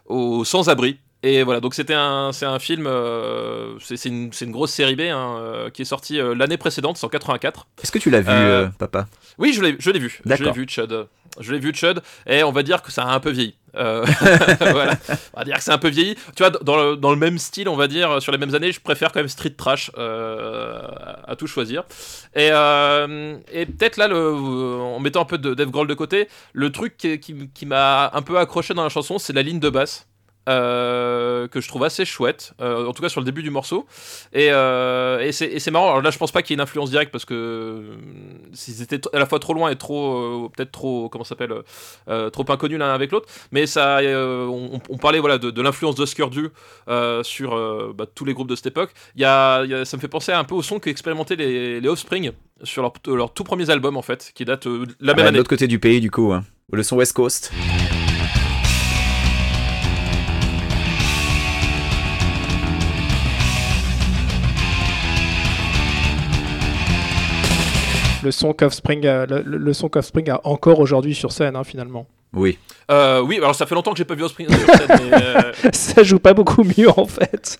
aux sans-abri. Et voilà, donc c'était un, c'est un film, euh, c'est une, c'est une grosse série B hein, euh, qui est sortie euh, l'année précédente, c'est en 84. Est-ce que tu l'as vu, papa? Oui, je l'ai, je l'ai vu, je l'ai vu Chud, je l'ai vu Chud, et on va dire que ça a un peu vieilli. Voilà, on va dire que c'est un peu vieilli. Tu vois, dans le, dans le même style, on va dire, sur les mêmes années, je préfère quand même Street Trash à, tout choisir. Et, et peut-être là, le, en mettant un peu de Dave Grohl de côté, le truc qui, qui- qui m'a un peu accroché dans la chanson, c'est la ligne de basse. Euh, que je trouve assez chouette, euh, en tout cas sur le début du morceau. Et, euh, et c'est marrant. Alors là, je pense pas qu'il y ait une influence directe parce que s'ils étaient à la fois trop loin et trop, peut-être trop, comment s'appelle, trop inconnus l'un avec l'autre. Mais ça, on, parlait voilà de, l'influence d'Oscar Du sur bah, tous les groupes de cette époque. Il y a, ça me fait penser un peu au son qu'expérimentaient les, les Offspring sur leur, leur, tout premiers albums en fait, qui datent la même année. De l'autre côté du pays du coup, hein. le son West Coast. Le son qu'Offspring a, le, a encore aujourd'hui sur scène, hein, finalement. Oui. Euh, oui, alors ça fait longtemps que j'ai pas vu Offspring mais euh, ça joue pas beaucoup mieux en fait.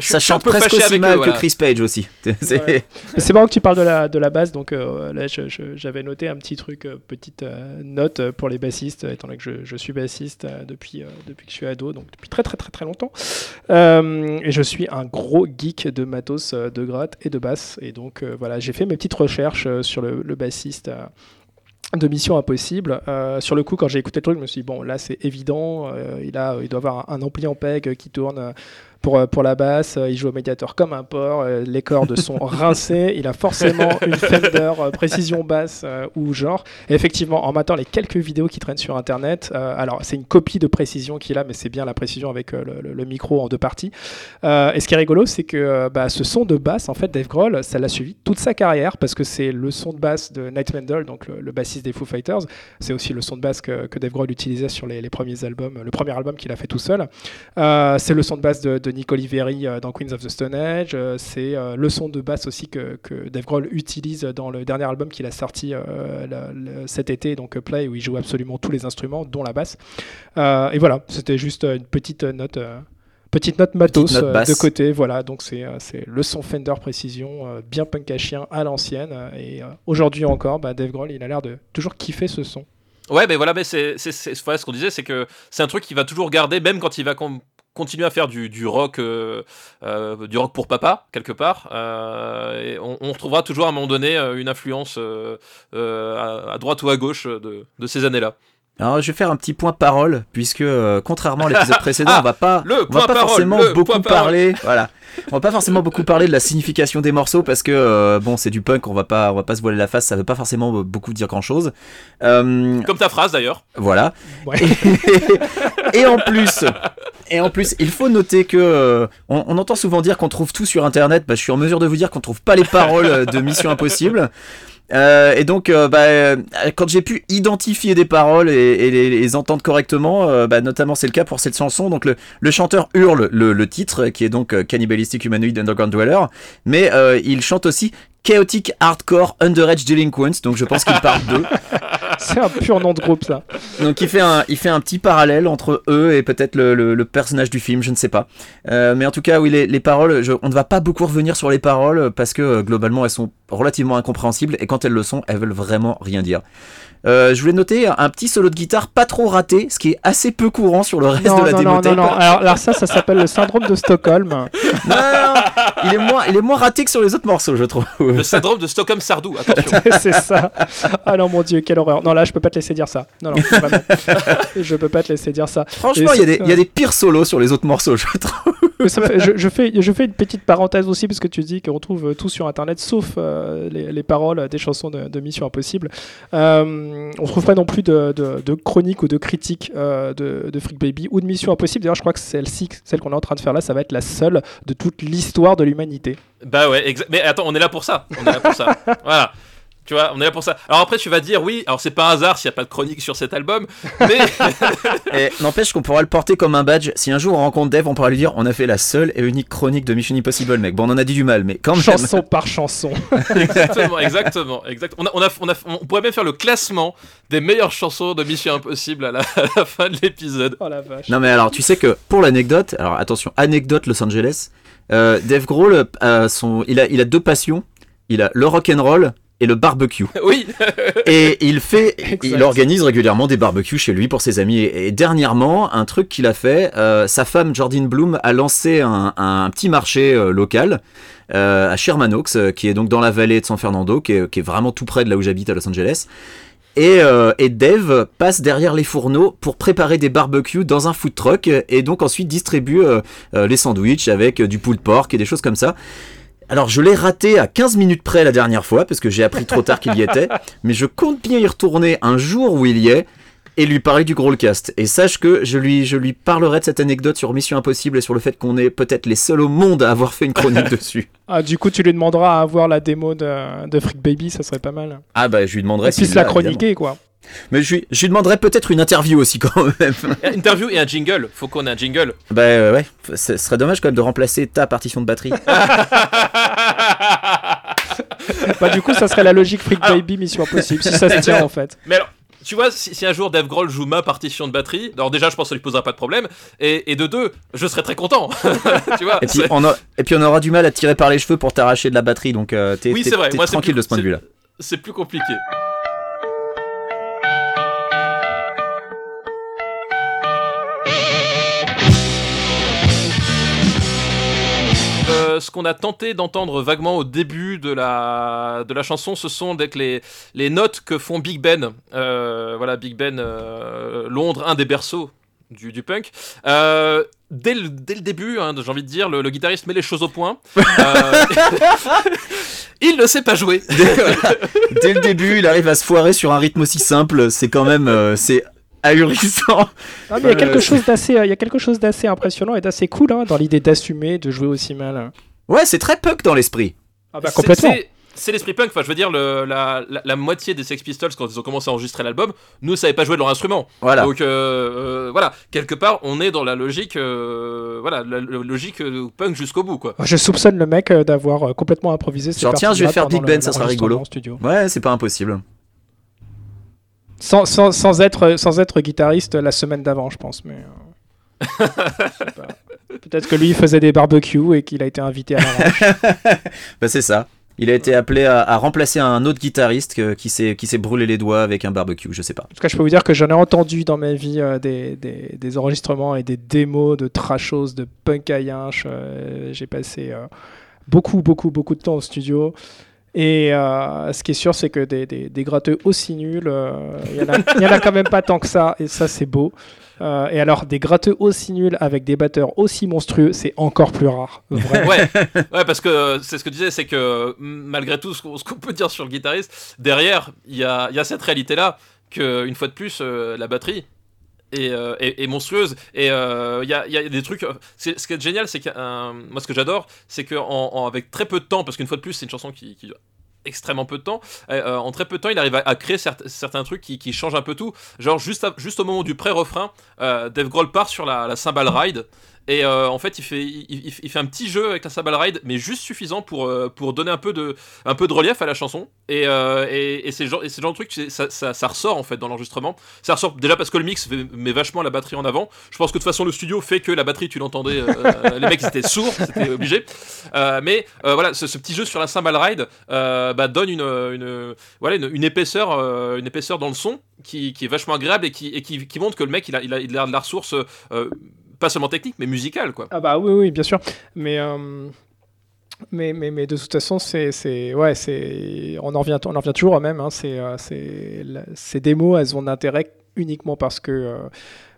ça, chante presque aussi mal que Chris Page aussi. C'est marrant que tu parles de la, de la basse, donc euh, là j'avais noté un petit truc, petite note pour les bassistes, étant donné que je, suis bassiste depuis, depuis que je suis ado, donc depuis très très très très longtemps. et je suis un gros geek de matos de gratte et de basse, et donc voilà, j'ai fait mes petites recherches sur le, le bassiste de Mission Impossible. Euh, sur le coup, quand j'ai écouté le truc, je me suis dit, bon, là, c'est évident, euh, il, a, il doit avoir un, ampli en PEG qui tourne pour, euh, pour la basse, euh, il joue au médiateur comme un porc, euh, les cordes sont rincées, il a forcément une Fender précision basse ou genre. Et effectivement, en matant les quelques vidéos qui traînent sur Internet, alors c'est une copie de précision qu'il a, mais c'est bien la précision avec le, micro en deux parties. et ce qui est rigolo, c'est que bah, ce son de basse, en fait, Dave Grohl, ça l'a suivi toute sa carrière parce que c'est le son de basse de Night Mendel, donc le, bassiste des Foo Fighters. C'est aussi le son de basse que, que Dave Grohl utilisait sur les, les, premiers albums, le premier album qu'il a fait tout seul. c'est le son de basse de Nick Oliveri euh, dans Queens of the Stone Age. Euh, c'est euh, le son de basse aussi que, que Dave Grohl utilise dans le dernier album qu'il a sorti cet été, donc Play, où il joue absolument tous les instruments, dont la basse. et voilà, c'était juste une petite note petite note matos de côté. Voilà, donc c'est le son Fender Précision, bien punk à chien à l'ancienne. et aujourd'hui encore, bah, Dave Grohl, il a l'air de toujours kiffer ce son. Ouais, mais voilà, mais c'est ce qu'on disait, c'est que c'est un truc qu'il va toujours garder, même quand il va continuer à faire du, du rock, euh, euh, du rock pour papa quelque part. Euh, on, retrouvera toujours à un moment donné une influence à, droite ou à gauche de, de ces années-là. Alors, je vais faire un petit point parole, puisque contrairement à l'épisode précédent, on va pas, on va pas forcément beaucoup parler. Voilà, on va pas forcément beaucoup parler de la signification des morceaux parce que bon, c'est du punk, on va pas, on va pas se voiler la face, ça veut pas forcément beaucoup dire grand chose. Comme ta phrase d'ailleurs. Voilà. Et, en plus, et en plus, il faut noter que euh, on, entend souvent dire qu'on trouve tout sur Internet. Bah, je suis en mesure de vous dire qu'on trouve pas les paroles euh, de Mission Impossible. Euh, et donc, bah, quand j'ai pu identifier des paroles et, les, entendre correctement, bah, notamment c'est le cas pour cette chanson. Donc, le, chanteur hurle le, titre, qui est donc Cannibalistic Humanoid Underground Dweller, mais il chante aussi Chaotic Hardcore Underage Delinquents, donc je pense qu'il parle d'eux. C'est un pur nom de groupe ça. Donc il fait un, il fait un petit parallèle entre eux et peut-être le, personnage du film, je ne sais pas. Euh, mais en tout cas, oui, les, paroles, on ne va pas beaucoup revenir sur les paroles parce que euh, globalement elles sont relativement incompréhensibles et quand elles le sont, elles veulent vraiment rien dire. Euh, je voulais noter un petit solo de guitare pas trop raté, ce qui est assez peu courant sur le reste de la non, Non, non, non. Alors, ça, ça s'appelle le syndrome de Stockholm. non, non, il est moins, il est moins raté que sur les autres morceaux, je trouve. Le syndrome de Stockholm Sardou. Attention. c'est ça. Ah non, mon dieu, quelle horreur. Non, là, je peux pas te laisser dire ça. Non, non, vraiment. je peux pas te laisser dire ça. Franchement, il y, y, a des pires solos sur les autres morceaux, je trouve. je, fais, je fais une petite parenthèse aussi parce que tu dis qu'on trouve tout sur internet sauf euh, les, paroles des chansons de, Mission Impossible. Euh, on trouve pas non plus de, de, chronique ou de critique euh, de, de Freak Baby ou de Mission Impossible. D'ailleurs, je crois que celle-ci, celle qu'on est en train de faire là, ça va être la seule de toute l'histoire de l'humanité. Bah ouais, mais attends, on est là pour ça. On est là pour ça. voilà. Tu vois, on est là pour ça. Alors après, tu vas dire, oui, alors c'est pas un hasard s'il n'y a pas de chronique sur cet album, mais. et n'empêche qu'on pourra le porter comme un badge. Si un jour on rencontre Dave, on pourra lui dire, on a fait la seule et unique chronique de Mission Impossible, mec. Bon, on en a dit du mal, mais quand même. Chanson par chanson. exactement, exactement, exactement. On, a, on, a, on, pourrait même faire le classement des meilleures chansons de Mission Impossible à la, fin de l'épisode. Oh la vache. Non, mais alors, tu sais que pour l'anecdote, alors attention, anecdote Los Angeles, euh, Dave Grohl, euh, son, il, a, il a deux passions. Il a le rock and roll et le barbecue. Oui. et il fait, il organise régulièrement des barbecues chez lui pour ses amis. Et, dernièrement, un truc qu'il a fait, euh, sa femme Jordine Bloom a lancé un, petit marché euh, local euh, à Sherman Oaks, qui est donc dans la vallée de San Fernando, qui est, qui est, vraiment tout près de là où j'habite à Los Angeles. Et, euh, et Dave passe derrière les fourneaux pour préparer des barbecues dans un food truck et donc ensuite distribue euh, euh, les sandwichs avec du pulled pork et des choses comme ça. Alors je l'ai raté à 15 minutes près la dernière fois parce que j'ai appris trop tard qu'il y était, mais je compte bien y retourner un jour où il y est et lui parler du Growlcast. Et sache que je lui, je lui parlerai de cette anecdote sur Mission Impossible et sur le fait qu'on est peut-être les seuls au monde à avoir fait une chronique dessus. Ah, du coup, tu lui demanderas à avoir la démo de, de Freak Baby, ça serait pas mal. Ah bah je lui demanderai Et s'il puis la l'a, chroniquer, quoi. Mais je lui, je lui demanderai peut-être une interview aussi quand même. Interview et un jingle. Faut qu'on ait un jingle. bah euh, ouais, ce serait dommage quand même de remplacer ta partition de batterie. bah, du coup, ça serait la logique Freak Alors- Baby Mission Impossible, si ça se tient en fait. Mais alors, tu vois, si, si un jour Dave Grohl joue ma partition de batterie, alors déjà, je pense que ça lui posera pas de problème. Et, et de deux, je serais très content. tu vois Et puis, on a- et puis on aura du mal à tirer par les cheveux pour t'arracher de la batterie, donc euh, t'es Oui, tranquille plus- de ce point de vue-là. c'est plus compliqué. Ce qu'on a tenté d'entendre vaguement au début de la, de la chanson, ce sont donc les, les notes que font Big Ben. Euh, voilà, Big Ben, euh, Londres, un des berceaux du, du punk. Euh, dès, le, dès le début, hein, j'ai envie de dire, le, le guitariste met les choses au point. Euh, il ne sait pas jouer. Dès, dès le début, il arrive à se foirer sur un rythme aussi simple, c'est quand même euh, c'est ahurissant. Non, mais il y a Ouais, quelque ouais, chose d'assez, il y a quelque chose d'assez impressionnant et d'assez cool hein, dans l'idée d'assumer de jouer aussi mal. Ouais, c'est très punk dans l'esprit. Ah bah C'est- complètement. c'est- l'esprit punk. Enfin, je veux dire, le- la, la- la moitié des Sex Pistols, quand ils ont commencé à enregistrer l'album, ne savaient pas jouer de leur instrument. Voilà. Donc, euh, euh, voilà, quelque part, on est dans la logique, euh, voilà, la, la logique punk jusqu'au bout, quoi. Je soupçonne le mec d'avoir complètement improvisé. Genre, tiens, je vais faire Big Ben, le- ça sera rigolo. studio. Ouais, c'est pas impossible. Sans, sans, sans être, sans être guitariste la semaine d'avant, je pense. Mais euh, je sais pas. Peut-être que lui il faisait des barbecues et qu'il a été invité à l'arrache. Bah c'est ça. Il a été appelé à, à remplacer un autre guitariste que- qui s'est qui s'est brûlé les doigts avec un barbecue, je sais pas. En tout cas, je peux vous dire que j'en ai entendu dans ma vie euh, des, des, des enregistrements et des démos de trashos, de punk à. Euh, J'ai passé euh, beaucoup, beaucoup, beaucoup de temps au studio. Et euh, ce qui est sûr, c'est que des, des, gratteux aussi nuls, y, il y en a quand même pas tant que ça, et ça, c'est beau. Euh, et alors, des gratteux aussi nuls avec des batteurs aussi monstrueux, c'est encore plus rare. Ouais, ouais, parce que euh, c'est ce que je disais, c'est que euh, malgré tout ce qu'on peut dire sur le guitariste, derrière, il y a, cette réalité-là que une fois de plus, euh, la batterie. Est, monstrueuse et il y, a, des trucs. Ce qui est génial, c'est que moi ce que j'adore, c'est que en, en- avec très peu de temps, parce qu'une fois de plus, c'est une chanson qui, qui extrêmement peu de temps. euh, euh, en très peu de temps, il arrive à, créer certains trucs qui, changent un peu tout. Genre juste, juste au moment du pré-refrain, euh, Dave Grohl part sur la, la cymbal ride. Et euh, en fait, il fait, il, fait un petit jeu avec la cymbal ride, mais juste suffisant pour, euh, pour donner un peu, de, un peu de relief à la chanson. Et, euh, et, et c'est genre, genre de truc, ça, ça, ressort en fait dans l'enregistrement. Ça ressort déjà parce que le mix met- vachement la batterie en avant. Je pense que de toute façon, le studio fait que la batterie, tu l'entendais, euh, les mecs étaient sourds, c'était obligé. Mais voilà, ce, petit jeu sur la cymbal ride bah, donne une, une, voilà, une, épaisseur, une épaisseur dans le son qui, qui est vachement agréable et qui, et qui montre que le mec il a, il a, il a de la ressource. Pas seulement technique, mais musicale, quoi. Ah bah oui, oui, bien sûr. Mais, euh, mais, mais, mais de toute façon, c'est, c'est, ouais, c'est, on en revient, on en revient toujours au même. Hein, c'est, euh, c'est, ces démos, elles ont d'intérêt uniquement parce que, euh,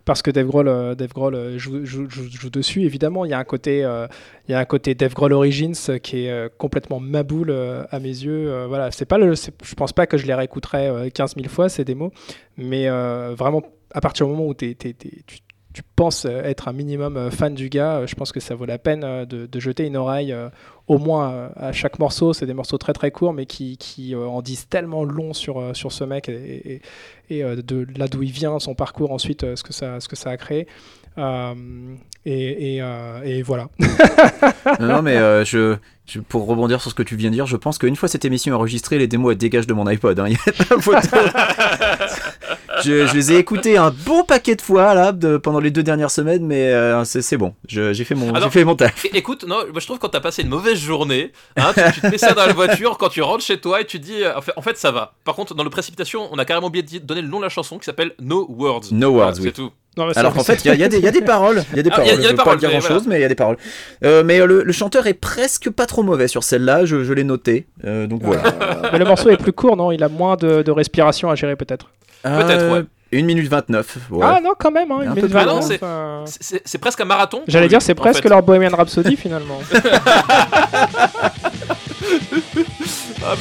parce que Dave Grohl, euh, Dave Grohl joue, dessus. Évidemment, il y a un côté, il y a un côté Dave Grohl Origins qui est complètement maboule à mes yeux. Voilà, c'est pas le, je pense pas que je les réécouterai euh, 15 000 fois ces démos, mais vraiment à partir du moment où t'es- tu tu penses euh, être un minimum euh, fan du gars, euh, je pense que ça vaut la peine de, de jeter une oreille au moins à chaque morceau. C'est des morceaux très très courts, mais qui, qui en disent tellement long sur, sur ce mec et, et- et, de là d'où il vient, son parcours ensuite, ce, que ça, ce que ça a créé. Euh, et, et, euh, et voilà. non, non, mais euh, je, je- pour rebondir sur ce que tu viens de dire, je pense qu'une fois cette émission enregistrée, les démos elles dégagent de mon iPod. hein. Il y a pas photo. Je, je les ai écoutées un bon paquet de fois là de- pendant les deux dernières semaines, mais euh, c'est c'est bon. Je- J'ai fait mon, Alors- j'ai fait mon taf. Écoute, non, moi je trouve que quand t'as passé une mauvaise journée, hein, tu, tu te mets ça dans la voiture, quand tu rentres chez toi et tu dis, euh, en fait, en fait, ça va. Par contre, dans le précipitation, on a carrément oublié de donner le nom de la chanson qui s'appelle No Words. No Voilà, Words, oui. C'est tout. Alors qu'en fait, il y, a des paroles. Il y a des paroles. Ah, y a, des paroles, pas dire grand chose, mais il y a des paroles. mais le, chanteur est presque pas trop mauvais sur celle-là. Je, l'ai noté. donc voilà. mais le morceau est plus court, non? Il a moins de, respiration à gérer, peut-être. Peut-être, ouais. 1 minute 29. Ah non, quand même, hein, 1 minute 29. Ah c'est presque un marathon. J'allais dire, c'est presque leur Bohemian Rhapsody finalement. ah,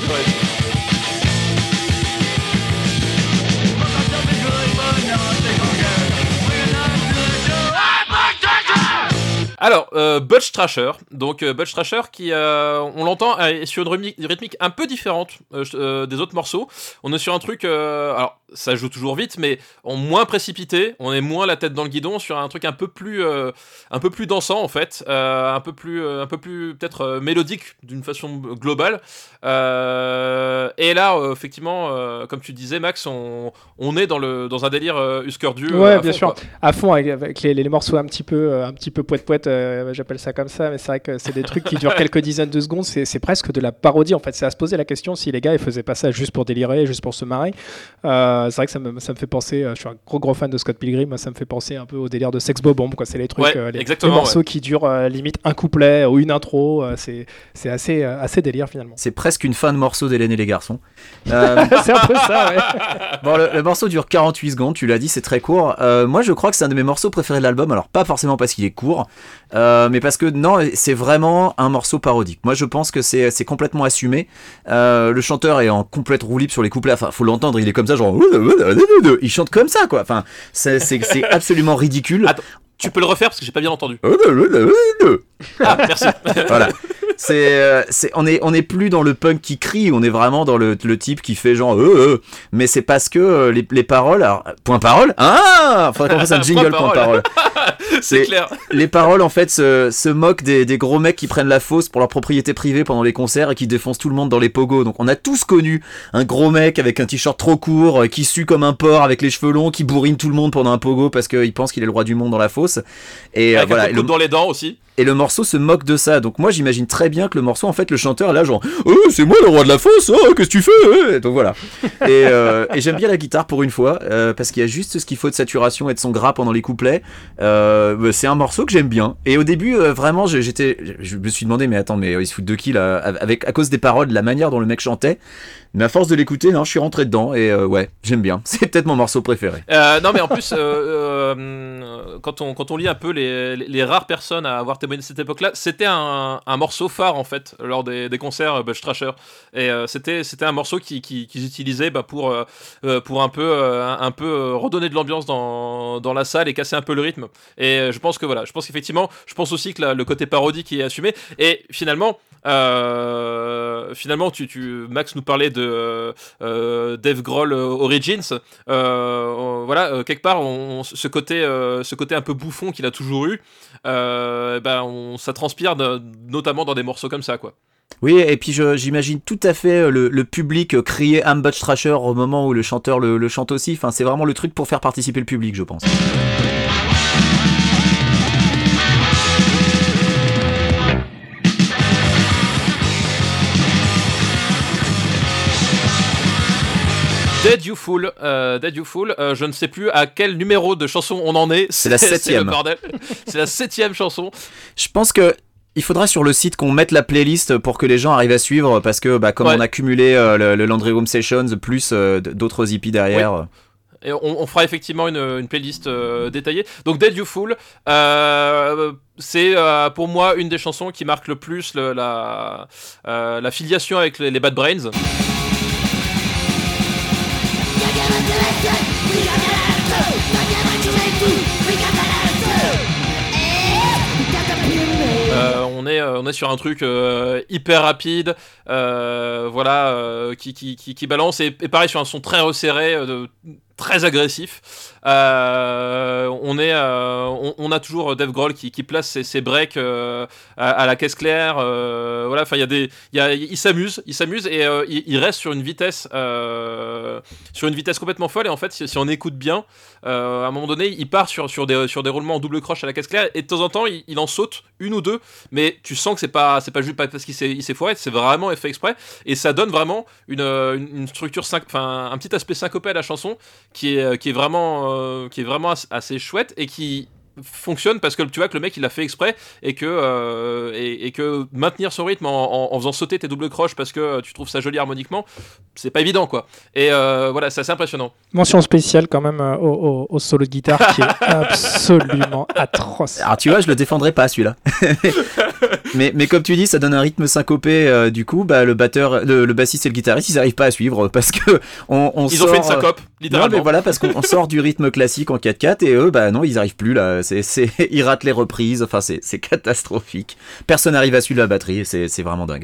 Alors, euh, Butch Trasher, donc euh, Butch Trasher qui, euh, on l'entend, est sur une rythmique un peu différente des autres morceaux. On est sur un truc, alors ça joue toujours vite, mais en moins précipité, on est moins la tête dans le guidon sur un truc un peu plus, un peu plus dansant en fait, un peu plus, un peu plus peut-être mélodique d'une façon globale. et là, effectivement, comme tu disais, Max, on, on, est dans le, dans un délire Husker Du. Ouais, bien sûr, à fond avec, les, les, morceaux un petit peu, un petit peu poète poète euh, j'appelle ça comme ça, mais c'est vrai que c'est des trucs qui durent quelques dizaines de secondes. C'est presque de la parodie en fait. C'est à se poser la question si les gars ils faisaient pas ça juste pour délirer, juste pour se marrer. Euh, c'est vrai que ça me, ça me, fait penser. Euh, je suis un gros gros fan de Scott Pilgrim. Ça me fait penser un peu au délire de Sex Bomb. Quoi, c'est les trucs, les, morceaux qui durent limite un couplet ou une intro. c'est c'est assez assez délire finalement. C'est presque une fin de morceau d'Hélène et les garçons. c'est un peu ça. Ouais. bon, le, morceau dure 48 secondes. Tu l'as dit, c'est très court. moi, je crois que c'est un de mes morceaux préférés de l'album. Alors pas forcément parce qu'il est court, euh, mais parce que non, c'est vraiment un morceau parodique. Moi, je pense que c'est complètement assumé. Euh, le chanteur est en complète roue libre sur les couplets. Enfin, faut l'entendre, il est comme ça, genre. Il chante comme ça, quoi. Enfin, c'est absolument ridicule. Attends, tu peux le refaire parce que j'ai pas bien entendu. ah, merci. voilà. Euh, c'est, on est, on est plus dans le punk qui crie, on est vraiment dans le, le type qui fait genre, euh, euh. mais c'est parce que euh, les, les, paroles, alors, point parole, ah, faudrait qu'on fasse un jingle point, parole. c'est clair. Les paroles en fait se, se moquent des, des, gros mecs qui prennent la fausse pour leur propriété privée pendant les concerts et qui défoncent tout le monde dans les pogos. Donc on a tous connu un gros mec avec un t-shirt trop court, qui sue comme un porc avec les cheveux longs, qui bourrine tout le monde pendant un pogo parce qu'il pense qu'il est le roi du monde dans la fosse. Et voilà. Un dans les dents aussi. Et le morceau se moque de ça. Donc moi j'imagine très bien que le morceau, en fait, le chanteur est là genre Oh, c'est moi le roi de la fosse, oh, qu'est-ce que tu fais Donc voilà. Euh, et, j'aime bien la guitare pour une fois, euh, parce qu'il y a juste ce qu'il faut de saturation et de son gras pendant les couplets. Euh, c'est un morceau que j'aime bien. Et au début, vraiment, j'étais, je me suis demandé, mais attends, mais il se fout de qui là avec, À cause des paroles, de la manière dont le mec chantait. Mais à force de l'écouter, non, je suis rentré dedans et ouais, j'aime bien. C'est peut-être mon morceau préféré. non, mais en plus, quand, on, quand on lit un peu les, les, rares personnes à avoir témoigné de cette époque-là, c'était un, un, morceau phare en fait lors des, des concerts Bush Trasher. Et c'était c'était un morceau qu'ils qui, qui utilisaient bah, pour, pour un peu, un, peu redonner de l'ambiance dans, dans, la salle et casser un peu le rythme. Et je pense que voilà, je pense qu'effectivement, je pense aussi que le côté parodique est assumé. Et finalement, euh, finalement, tu, tu, Max nous parlait de euh, Dave Grohl Origins. Euh, voilà, quelque part, ce, côté, ce côté un peu bouffon qu'il a toujours eu, ben, on, ça transpire notamment dans des morceaux comme ça, quoi. Oui, et puis j'imagine tout à fait le, public crier Am Butch Trasher au moment où le chanteur le, le chante aussi. Enfin, c'est vraiment le truc pour faire participer le public, je pense. Dead You Fool, euh, Dead You Fool. Euh, je ne sais plus à quel numéro de chanson on en est. C'est la septième. C'est la septième chanson. Je pense que il faudra sur le site qu'on mette la playlist pour que les gens arrivent à suivre parce que bah, comme on a cumulé euh, le, Landry Room Sessions plus d'autres hippies derrière. Et on, fera effectivement une, playlist détaillée. Donc Dead You Fool, c'est pour moi une des chansons qui marque le plus la, la filiation avec les Bad Brains. Euh, on, est, euh, on est sur un truc euh, hyper rapide, voilà, qui, balance, et, pareil sur un son très resserré, très agressif. Euh, on, est, euh, on, a toujours Dave Grohl qui, place ses, breaks euh, à, la caisse claire. voilà, enfin, il y a des, il s'amuse, il s'amuse et il, reste sur une vitesse, sur une vitesse complètement folle. Et en fait, si, on écoute bien, à un moment donné, il part sur, des, roulements en double croche à la caisse claire et de temps en temps, il, en saute une ou deux, mais tu sens que c'est pas, c'est pas juste parce qu'il s'est foiré, c'est vraiment fait exprès et ça donne vraiment une, structure, enfin, un petit aspect syncopé à la chanson qui est vraiment, qui est vraiment assez chouette et qui fonctionne parce que tu vois que le mec il l'a fait exprès et que, euh, et, que maintenir son rythme en, faisant sauter tes doubles croches parce que tu trouves ça joli harmoniquement, c'est pas évident quoi. Et euh, voilà, c'est assez impressionnant. Mention spéciale quand même euh, au, solo de guitare qui est absolument atroce. Alors tu vois, je le défendrai pas celui-là. mais, mais comme tu dis, ça donne un rythme syncopé. du coup, bah, le batteur, le, bassiste et le guitariste, ils arrivent pas à suivre parce que on, ils ont fait une syncope, littéralement. Non, mais voilà, parce qu'on sort du rythme classique en 4-4 et eux, bah non, ils arrivent plus là c'est, ils ratent les reprises, enfin c'est, catastrophique. Personne n'arrive à suivre la batterie, c'est, c'est vraiment dingue.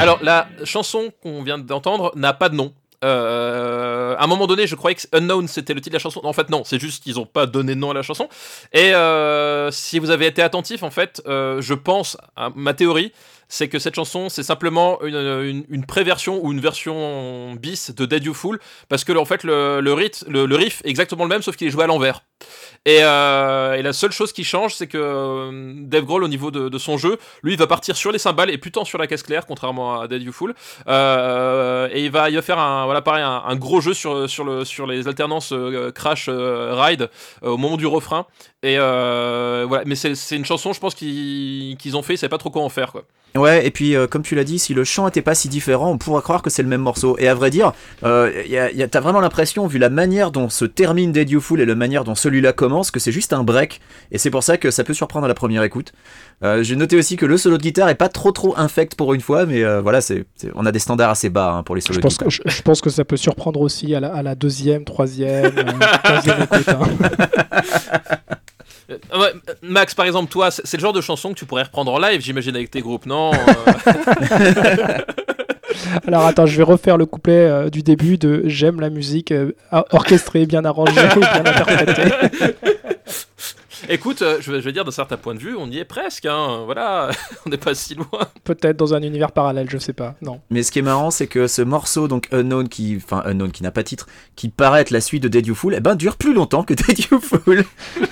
Alors la chanson qu'on vient d'entendre n'a pas de nom. Euh, à un moment donné, je croyais que Unknown c'était le titre de la chanson. En fait, non, c'est juste qu'ils n'ont pas donné de nom à la chanson. Et euh, si vous avez été attentif, en fait, euh, je pense, à ma théorie, c'est que cette chanson, c'est simplement une, une, pré-version ou une version bis de Dead You Fool, parce que en fait, le, le, le, riff est exactement le même, sauf qu'il est joué à l'envers. Et, euh, et, la seule chose qui change, c'est que euh, Dave Grohl, au niveau de, son jeu, lui, il va partir sur les cymbales et plutôt sur la caisse claire, contrairement à Dead You Fool. Euh, et il va, il faire un, voilà, pareil, un, gros jeu sur, sur, le, sur les alternances crash ride au moment du refrain. Et voilà, mais c'est une chanson, je pense qu'ils ont fait, ils savaient pas trop quoi en faire, quoi. Ouais, et puis comme tu l'as dit, si le chant était pas si différent, on pourrait croire que c'est le même morceau. Et à vrai dire, t'as vraiment l'impression, vu la manière dont se termine Dead You Fool et la manière dont celui-là commence, que c'est juste un break. Et c'est pour ça que ça peut surprendre à la première écoute. Euh, J'ai noté aussi que le solo de guitare est pas trop trop infect pour une fois, mais euh, voilà, c'est on a des standards assez bas hein, pour les solos je pense de guitare. Que, je, pense que ça peut surprendre aussi à la, à la deuxième, troisième, euh, quinzième écoute. Hein. Euh, Max, par exemple, toi, c'est le genre de chanson que tu pourrais reprendre en live, j'imagine, avec tes groupes, non euh? Alors attends, je vais refaire le couplet euh, du début de J'aime la musique orchestrée, bien arrangée, bien interprétée. Écoute, je vais, dire d'un certain point de vue, on y est presque, hein. voilà, on n'est pas si loin. Peut-être dans un univers parallèle, je sais pas, non. Mais ce qui est marrant, c'est que ce morceau, donc Unknown, qui, enfin Unknown, qui n'a pas titre, qui paraît être la suite de Dead You Fool, eh ben dure plus longtemps que Dead You Fool.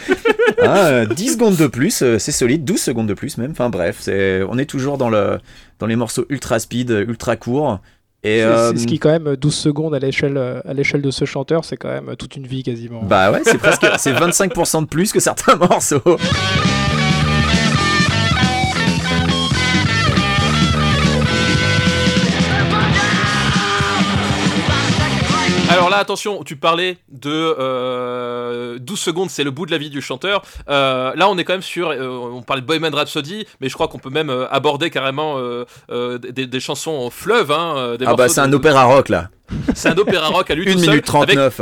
ah, 10 secondes de plus, euh, c'est solide, 12 secondes de plus même, enfin bref, c'est, on est toujours dans, le, dans les morceaux ultra speed, ultra courts. Et c'est, euh, ce qui quand même 12 secondes à l'échelle à l'échelle de ce chanteur, c'est quand même toute une vie quasiment. Bah ouais, c'est presque c'est 25% de plus que certains morceaux. Là, attention, tu parlais de euh, 12 secondes, c'est le bout de la vie du chanteur. Euh, là, on est quand même sur. Euh, on parlait de Boyman Rhapsody, mais je crois qu'on peut même euh, aborder carrément des, des, chansons en fleuve. Hein, ah bah, c'est un opéra rock là. C'est un opéra rock à lui 1 minute 39.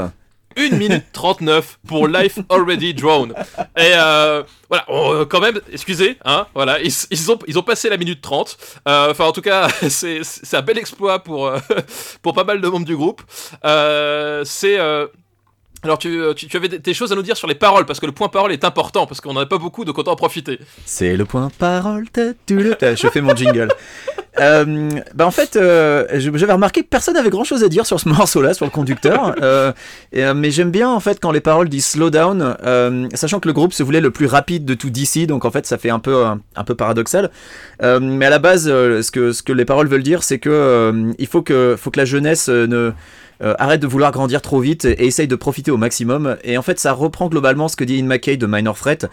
1 minute 39 pour Life Already Drawn. Et euh, voilà, euh, quand même, excusez, hein, voilà, ils, ont, ils ont passé la minute 30. Euh, enfin, en tout cas, c'est un bel exploit pour, pour pas mal de membres du groupe. c'est alors tu, tu, avais des, choses à nous dire sur les paroles, parce que le point parole est important, parce qu'on n'en a pas beaucoup, donc autant en profiter. C'est le point parole, je fais mon jingle. euh, bah en fait, euh, j'avais remarqué que personne n'avait grand chose à dire sur ce morceau-là, sur le conducteur, euh, euh, mais j'aime bien en fait quand les paroles disent slow down, sachant que le groupe se voulait le plus rapide de tout DC, donc en fait ça fait un peu, un, peu paradoxal. mais à la base, ce, que, ce que les paroles veulent dire, c'est que il faut que, faut que la jeunesse ne euh, arrête de vouloir grandir trop vite et essaye de profiter au maximum. Et en fait, ça reprend globalement ce que dit In McKay de Minor Threat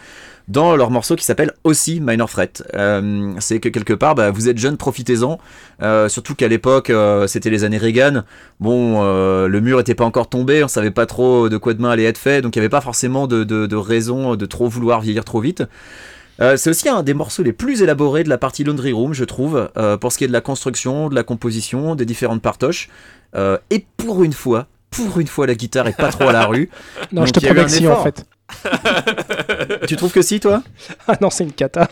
dans leur morceau qui s'appelle aussi Minor Threat. Euh, c'est que quelque part, bah, vous êtes jeune, profitez-en. Euh, surtout qu'à l'époque, c'était les années Reagan. Bon, le mur était pas encore tombé, on savait pas trop de quoi demain allait être fait, donc il n'y avait pas forcément de, de, de raison de trop vouloir vieillir trop vite. C'est aussi un des morceaux les plus élaborés de la partie Laundry Room, je trouve, pour ce qui est de la construction, de la composition, des différentes partoches. Euh, et pour une fois, pour une fois, la guitare est pas trop à la rue. non, je te promets que si, en fait. Tu trouves que si, toi Ah non, c'est une cata.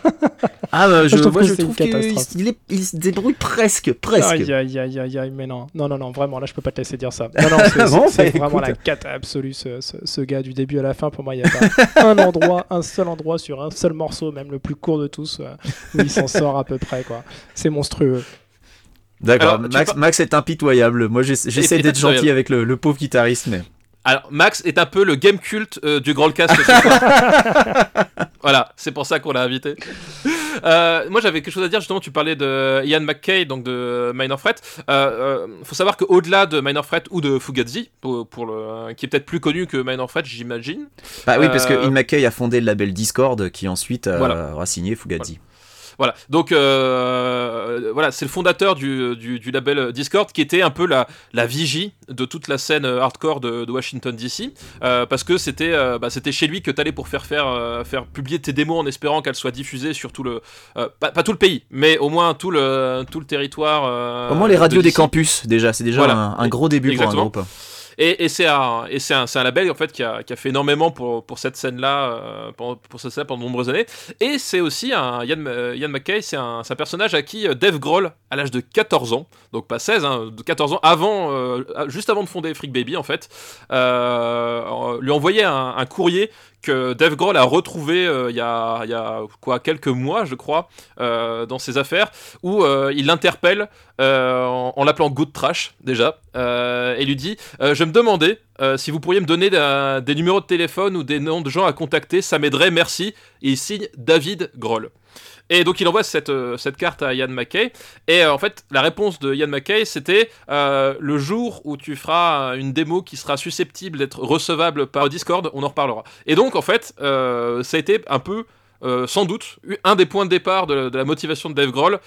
ah, bah, je, je, trouve, je trouve qu'il il, se débrouille presque, presque. Aïe, aïe, aïe, aïe, aïe, mais non, non, non, non, vraiment, là, je peux pas te laisser dire ça. Non, non, c'est bah, vraiment la cata absolue, ce, ce, gars, du début à la fin. Pour moi, il n'y a pas un endroit, un seul endroit sur un seul morceau, même le plus court de tous, euh, où il s'en sort à peu près, quoi. C'est monstrueux. D'accord, Max, Max, est impitoyable. Moi, j'essaie d'être gentil avec le, pauvre guitariste, mais. Alors, Max est un peu le game culte euh, du Grandcast. Voilà, c'est pour ça qu'on l'a invité. Euh, moi, j'avais quelque chose à dire. Justement, tu parlais de Ian McKay, donc de Minor Threat. Euh, euh, faut savoir qu'au-delà de Minor Threat ou de Fugazi, pour, pour le, qui est peut-être plus connu que Minor Threat, j'imagine. Bah oui, parce que Ian McKay a fondé le label Discord, qui ensuite aura signé Fugazi. Voilà, donc euh, voilà, c'est le fondateur du, du, label Discord qui était un peu la, la vigie de toute la scène hardcore de, Washington DC, euh, parce que c'était euh, bah, c'était chez lui que tu allais pour faire, faire, faire publier tes démos en espérant qu'elles soient diffusées sur tout le. Pas, tout le pays, mais au moins tout le, tout le territoire. au moins les radios des campus, déjà, c'est déjà un, gros début Exactement. pour un groupe. Et, c'est un, et un, label en fait qui a, fait énormément pour, pour cette scène-là, euh, pour, pour cette scène pendant de nombreuses années. Et c'est aussi un Ian, euh, Ian McKay, c'est un, un, personnage à qui euh, Dave Grohl, à l'âge de 14 ans, donc pas 16, hein, de 14 ans, avant, juste avant de fonder Freak Baby en fait, lui envoyait un, un courrier que Dave Grohl a retrouvé euh, il, y a, quoi quelques mois, je crois, euh, dans ses affaires, où euh, il l'interpelle en, l'appelant Good Trash déjà, et lui dit Je me demandais si vous pourriez me donner des numéros de téléphone ou des noms de gens à contacter, ça m'aiderait, merci. Et il signe David Grohl. Et donc il envoie cette, euh, cette carte à Ian McKay. Et euh, en fait, la réponse de Ian McKay, c'était euh, le jour où tu feras une démo qui sera susceptible d'être recevable par Discord, on en reparlera. Et donc en fait, ça a été un peu sans doute un des points de départ de, la motivation de Dave Grohl,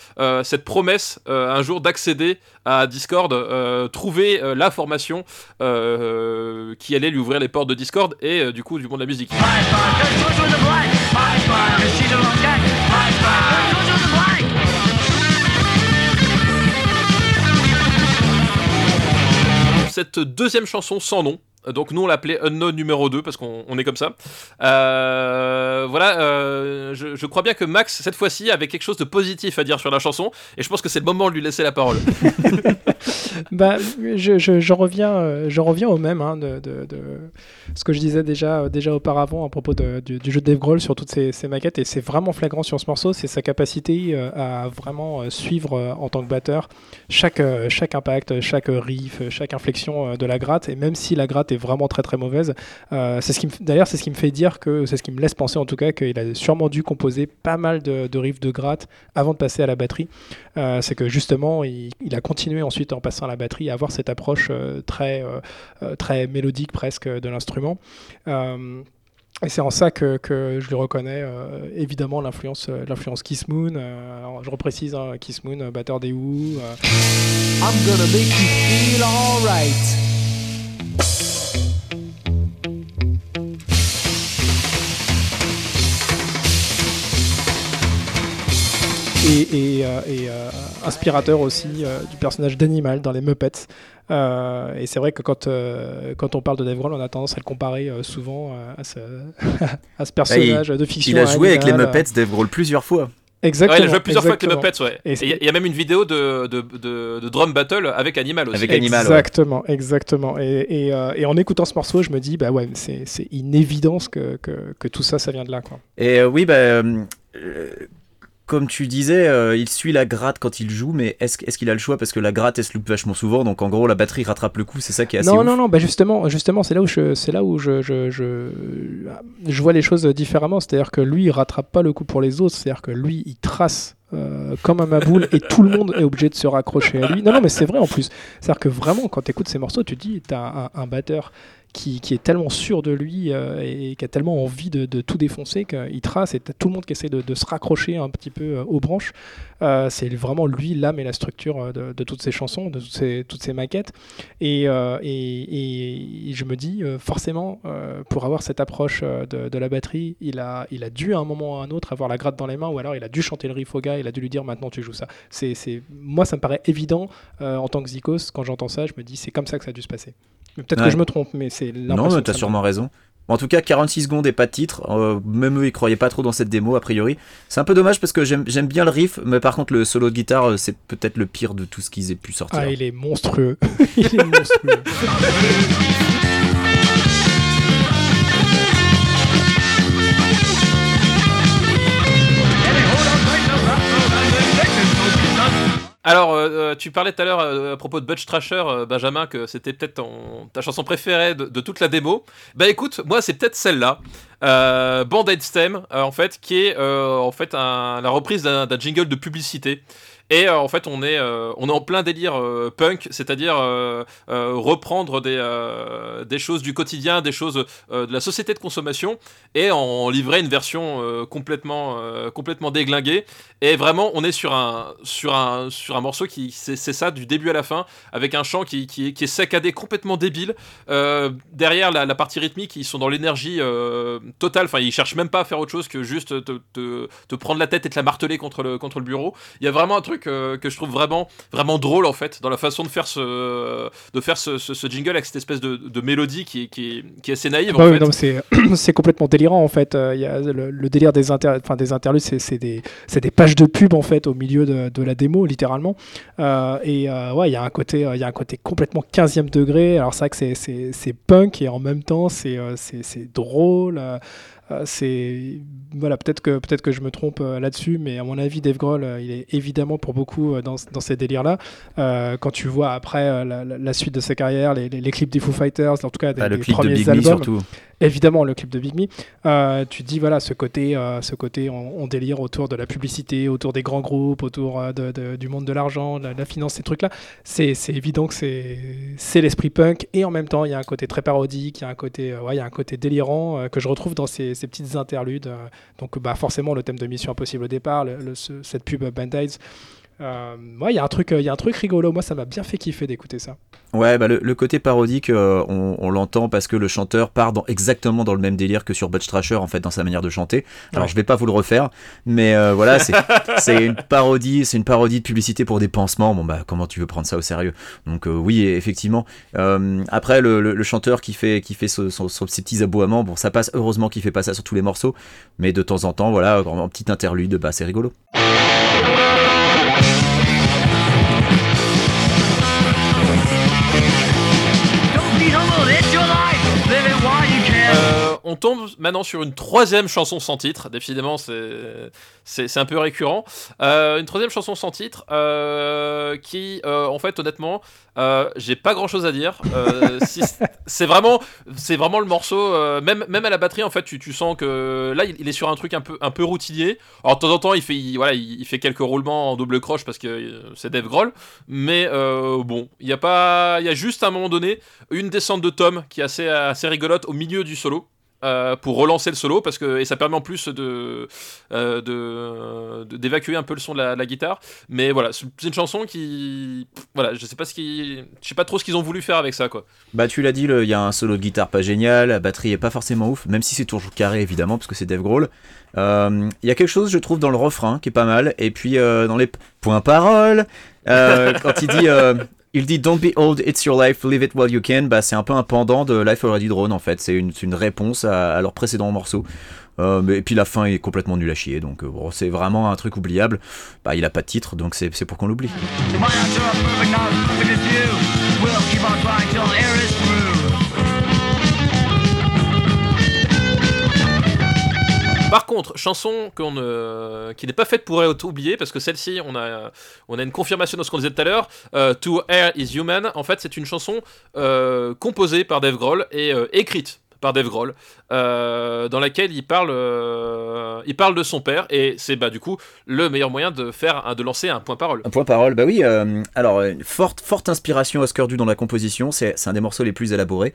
cette promesse un jour d'accéder à Discord, trouver la formation qui allait lui ouvrir les portes de Discord et du coup du monde de la musique. Cette deuxième chanson sans nom, donc nous on l'appelait Unknown numéro 2 parce qu'on est comme ça. Euh, voilà, euh, je, crois bien que Max cette fois-ci avait quelque chose de positif à dire sur la chanson et je pense que c'est le moment de lui laisser la parole. bah, je, je, reviens, euh, je reviens au même hein, de, de, ce que je disais déjà, déjà auparavant à propos du, jeu de Dave Grohl sur toutes ces, ces maquettes et c'est vraiment flagrant sur ce morceau, c'est sa capacité à vraiment suivre en tant que batteur chaque, chaque impact, chaque riff, chaque inflexion de la gratte et même si la gratte est vraiment très très mauvaise. Euh, ce d'ailleurs c'est ce qui me fait dire que c'est ce qui me laisse penser en tout cas qu'il a sûrement dû composer pas mal de, riffs de gratte avant de passer à la batterie. Euh, c'est que justement il, a continué ensuite en passant la batterie à avoir cette approche euh, très très mélodique presque de l'instrument. Et c'est en ça que, que, je lui reconnais évidemment l'influence, l'influence Kiss Moon. je reprécise hein, Kiss Moon, batteur des Who. I'm gonna make you feel alright. et, euh, euh, inspirateur aussi euh, du personnage d'Animal dans les Muppets. et c'est vrai que quand, quand on parle de Dave Grohl, on a tendance à le comparer souvent à ce, à, ce, personnage de fiction. Il a joué avec les Muppets, Dave Grohl, plusieurs fois. Exactement. il a joué plusieurs fois avec les Muppets, ouais. il y a même une vidéo de, de, de, drum battle avec Animal aussi. Avec Animal, exactement, exactement. Et, et, et, en écoutant ce morceau, je me dis, bah ouais, c'est une évidence que, que, que, tout ça, ça vient de là, quoi. Et oui, bah comme tu disais, euh, il suit la gratte quand il joue, mais est-ce qu'il a le choix? Parce que la gratte, elle se loupe vachement souvent, donc en gros, la batterie rattrape le coup, c'est ça qui est assez Non, non, non, bah justement, justement c'est là où, je, là où je, je, je, je, vois les choses différemment. C'est-à-dire que lui, il rattrape pas le coup pour les autres, c'est-à-dire que lui, il trace euh, comme un maboule et tout le monde est obligé de se raccrocher à lui. Non, non, mais c'est vrai en plus. C'est-à-dire que vraiment, quand tu écoutes ces morceaux, tu te dis, tu as un, un batteur qui, est tellement sûr de lui euh, et qui a tellement envie de, tout défoncer qu'il trace et tout le monde qui essaie de, se raccrocher un petit peu euh, aux branches. Euh, c'est vraiment lui l'âme et la structure de, toutes ces chansons, de toutes ces, toutes ces maquettes. Et, et, je me dis, forcément, pour avoir cette approche de, la batterie, il a, il a dû à un moment ou à un autre avoir la gratte dans les mains ou alors il a dû chanter le riff au gars, il a dû lui dire maintenant tu joues ça. C'est, moi, ça me paraît évident en tant que Zikos, quand j'entends ça, je me dis c'est comme ça que ça a dû se passer. Peut-être que je me trompe, mais c'est. Non, t'as sûrement raison. En tout cas, 46 secondes et pas de titre. Euh, même eux, ils croyaient pas trop dans cette démo, a priori. C'est un peu dommage parce que j'aime bien le riff, mais par contre, le solo de guitare, euh, c'est peut-être le pire de tout ce qu'ils aient pu sortir. Ah, il est monstrueux. il est monstrueux. Alors, euh, tu parlais tout à l'heure à propos de Butch Trasher, Benjamin, que c'était peut-être ta chanson préférée de, toute la démo. Bah écoute, moi c'est peut-être celle-là. Band-Aid Stem, en fait, qui est en fait la reprise d'un jingle de publicité. Et euh, en fait, on est, euh, on est en plein délire euh, punk, c'est-à-dire reprendre des, des choses du quotidien, des choses de la société de consommation, et en livrer une version complètement, complètement déglinguée. Et vraiment, on est sur un, sur un, sur un morceau qui, c'est ça, du début à la fin, avec un chant qui, qui, est saccadé, complètement débile. derrière la, la, partie rythmique, ils sont dans l'énergie totale. Enfin, ils cherchent même pas à faire autre chose que juste te, te, te, prendre la tête et te la marteler contre le, contre le bureau. Il y a vraiment un truc que je trouve vraiment, vraiment drôle en fait dans la façon de faire ce, de faire ce, ce, jingle avec cette espèce de, de mélodie qui, qui, qui, est assez naïve. Bah en fait. c'est complètement délirant en fait. Il y a le, délire des, inter, des interludes, c'est des, des, pages de pub en fait au milieu de, de la démo littéralement. Euh, et euh, ouais, il y a un côté, il y a un côté complètement 15e degré. Alors c'est vrai que c'est punk et en même temps c'est euh, drôle. Euh, c'est voilà, peut-être que peut-être que je me trompe euh, là-dessus, mais à mon avis, Dave Grohl, euh, il est évidemment pour beaucoup dans, dans ces délires-là. quand tu vois après la, suite de sa carrière, les, les, clips des Foo Fighters, en tout cas des, ah, le clip premiers de Big albums, surtout évidemment le clip de Big Me, euh, tu dis voilà ce côté, euh, ce côté on, délire autour de la publicité, autour des grands groupes, autour euh, de, du monde de l'argent, de la, finance, ces trucs-là. C'est, évident que c'est, l'esprit punk et en même temps il y a un côté très parodique, il y a un côté, ouais, il y a un côté délirant que je retrouve dans ces, ces petites interludes. donc bah, forcément le thème de Mission Impossible au départ, le, cette pub Band-Aids. Euh, il y a un truc, il y a un truc rigolo. Moi, ça m'a bien fait kiffer d'écouter ça. Ouais, bah le, côté parodique, euh, on, l'entend parce que le chanteur part dans, exactement dans le même délire que sur Butch Trasher en fait dans sa manière de chanter. Alors je vais pas vous le refaire, mais euh, voilà, c'est une parodie, c'est une parodie de publicité pour des pansements. Bon bah comment tu veux prendre ça au sérieux? Donc oui, effectivement. après le, chanteur qui fait qui fait ses petits aboiements, bon ça passe. Heureusement qu'il fait pas ça sur tous les morceaux, mais de temps en temps, voilà, en petit interlude, bah c'est rigolo. On tombe maintenant sur une troisième chanson sans titre. Décidément, c'est un peu récurrent. Euh, une troisième chanson sans titre euh, qui, euh, en fait, honnêtement, j'ai pas grand chose à dire. c'est vraiment, vraiment le morceau. même, même à la batterie, en fait, tu, sens que là, il, est sur un truc un peu, un peu routinier. Alors, de temps en temps, il fait, voilà, il, fait quelques roulements en double croche parce que c'est Dave Grohl. Mais bon, il y a pas, il y a juste à un moment donné une descente de Tom qui est assez, assez rigolote au milieu du solo. Euh, pour relancer le solo parce que et ça permet en plus de euh, d'évacuer un peu le son de la, guitare. Mais voilà c'est une chanson qui voilà je sais pas ce qui je sais pas trop ce qu'ils ont voulu faire avec ça quoi. Bah tu l'as dit il y a un solo de guitare pas génial la batterie est pas forcément ouf même si c'est toujours carré évidemment parce que c'est Dave Grohl. Euh, il y a quelque chose je trouve dans le refrain qui est pas mal et puis dans les points paroles quand il dit il dit Don't be old, it's your life, live it while you can. Bah, c'est un peu un pendant de Life Already Drone en fait. C'est une, réponse à, leur précédent morceau. Euh, et puis la fin est complètement nulle à chier, donc euh, bon, c'est vraiment un truc oubliable. Bah, il a pas de titre, donc c'est pour qu'on l'oublie. Par contre, chanson qu'on qui n'est pas faite pour être oubliée, parce que celle-ci, on a, on a une confirmation de ce qu'on disait tout à l'heure. Euh, to Air is Human, en fait, c'est une chanson euh, composée par Dave Grohl et euh, écrite par Dave Grohl, euh, dans laquelle il parle, euh, il parle de son père, et c'est bah, du coup le meilleur moyen de, faire, de lancer un point parole. Un point parole, bah oui, euh, alors forte, forte inspiration Oscar Du dans la composition, c'est un des morceaux les plus élaborés.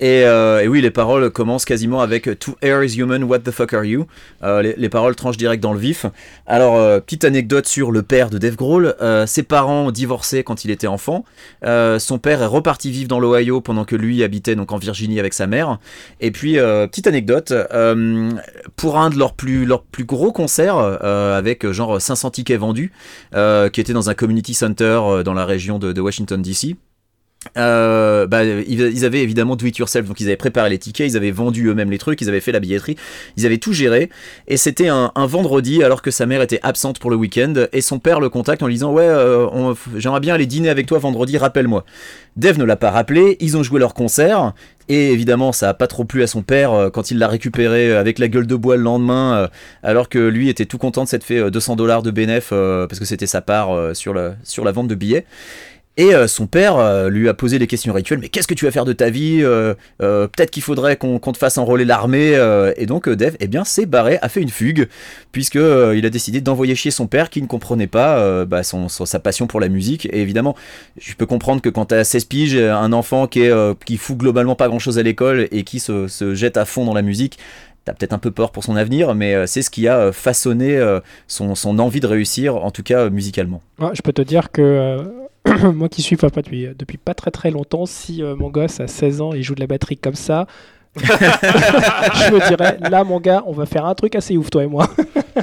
Et, oui, les paroles commencent quasiment avec To air is human, what the fuck are you? Les, les, paroles tranchent direct dans le vif. Alors, petite anecdote sur le père de Dave Grohl, ses parents ont divorcé quand il était enfant. son père est reparti vivre dans l'Ohio pendant que lui habitait donc en Virginie avec sa mère. Et puis, euh, petite anecdote, euh, pour un de leurs plus, leurs plus gros concerts, euh, avec genre 500 tickets vendus, qui était dans un community center dans la région de, Washington DC, bah, ils avaient évidemment do it yourself, donc ils avaient préparé les tickets, ils avaient vendu eux-mêmes les trucs, ils avaient fait la billetterie, ils avaient tout géré. Et c'était un, vendredi alors que sa mère était absente pour le week-end et son père le contacte en lui disant ouais, j'aimerais bien aller dîner avec toi vendredi, rappelle-moi. Dev ne l'a pas rappelé, ils ont joué leur concert Et évidemment, ça a pas trop plu à son père quand il l'a récupéré avec la gueule de bois le lendemain, alors que lui était tout content de s'être fait 200 dollars de bénéf parce que c'était sa part sur la vente de billets. Et euh, son père euh, lui a posé les questions rituelles, mais qu'est-ce que tu vas faire de ta vie euh, Peut-être qu'il faudrait qu'on te fasse enrôler l'armée. et donc Dev, eh bien, s'est barré, a fait une fugue, puisque il a décidé d'envoyer chier son père qui ne comprenait pas bah, son, sa passion pour la musique. Et évidemment, je peux comprendre que quand tu as 16 piges, un enfant qui, est, qui fout globalement pas grand-chose à l'école et qui se, se jette à fond dans la musique, t'as peut-être un peu peur pour son avenir, mais c'est ce qui a façonné son, son, envie de réussir, en tout cas musicalement. je peux te dire que moi qui suis papa depuis, depuis pas très très longtemps, si euh, mon gosse a 16 ans et joue de la batterie comme ça, je me dirais, là mon gars, on va faire un truc assez ouf, toi et moi.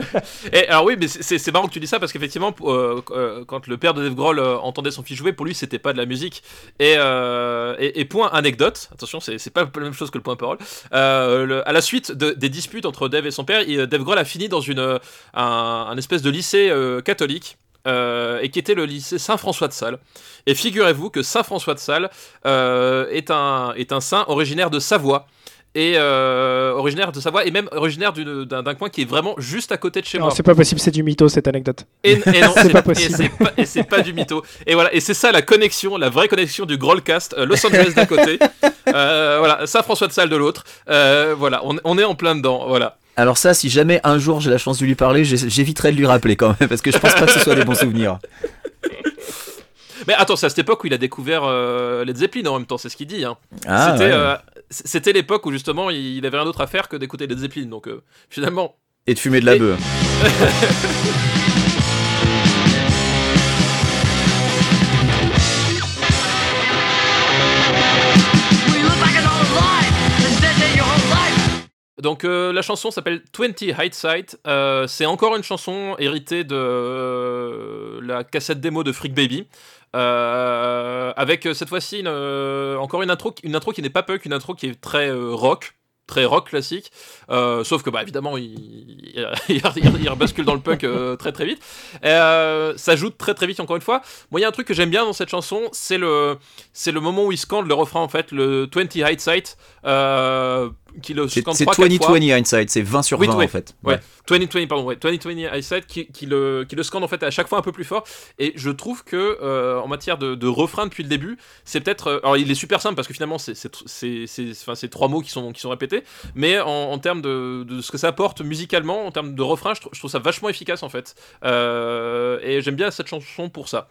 alors oui, mais c'est marrant que tu dis ça parce qu'effectivement, euh, euh, quand le père de Dave Grohl entendait son fils jouer, pour lui c'était pas de la musique. Et, et, point anecdote, attention, c'est pas la même chose que le point parole. à la suite des disputes entre Dave et son père, Dave Grohl a fini dans une, un espèce de lycée catholique. Euh, et qui était le lycée Saint-François de Sales. Et figurez-vous que Saint-François de Sales euh, est, un, est un saint originaire de Savoie. Et euh, originaire de Savoie et même originaire d'un coin qui est vraiment juste à côté de chez non, moi. C'est pas possible, c'est du mytho cette anecdote. Et, non, c'est pas possible. Et c'est pas, du mytho. Et voilà, et c'est ça la connexion, la vraie connexion du Grollcast, Los Angeles d'un côté, voilà, Saint-François de Sales de l'autre. voilà, on, on, est en plein dedans. Voilà. Alors ça, si jamais un jour j'ai la chance de lui parler, j'éviterai de lui rappeler quand même, parce que je pense pas que ce soit des bons souvenirs. Mais attends, c'est à cette époque où il a découvert euh, les Zeppelin en même temps, c'est ce qu'il dit. Hein. Ah, euh, c'était l'époque où justement il avait rien d'autre à faire que d'écouter les Zeppelin, donc euh, finalement. Et de fumer de la bœuf. Donc euh, la chanson s'appelle 20 Hindsight. Euh, c'est encore une chanson héritée de euh, la cassette démo de Freak Baby. avec cette fois-ci encore une intro, une intro qui n'est pas punk, une intro qui est très rock très rock classique, euh, sauf que bah évidemment il, il, rebascule dans le punk euh, très très vite. Euh, ça joue très très vite encore une fois. Moi il y a un truc que j'aime bien dans cette chanson, c'est le c'est le moment où il scande le refrain en fait, le 20 hindsight. Qui le c'est 2020 hindsight, c'est 20 sur 20 en fait. Ouais. 2020 pardon, ouais, 2020 hindsight qui, qui, le qui le scande en fait à chaque fois un peu plus fort. Et je trouve que en matière de, de, refrain depuis le début, c'est peut-être alors il est super simple parce que finalement c'est trois mots qui sont qui sont répétés mais en, termes de, ce que ça apporte musicalement, en termes de refrain, je, trouve ça vachement efficace en fait. Euh, et j'aime bien cette chanson pour ça.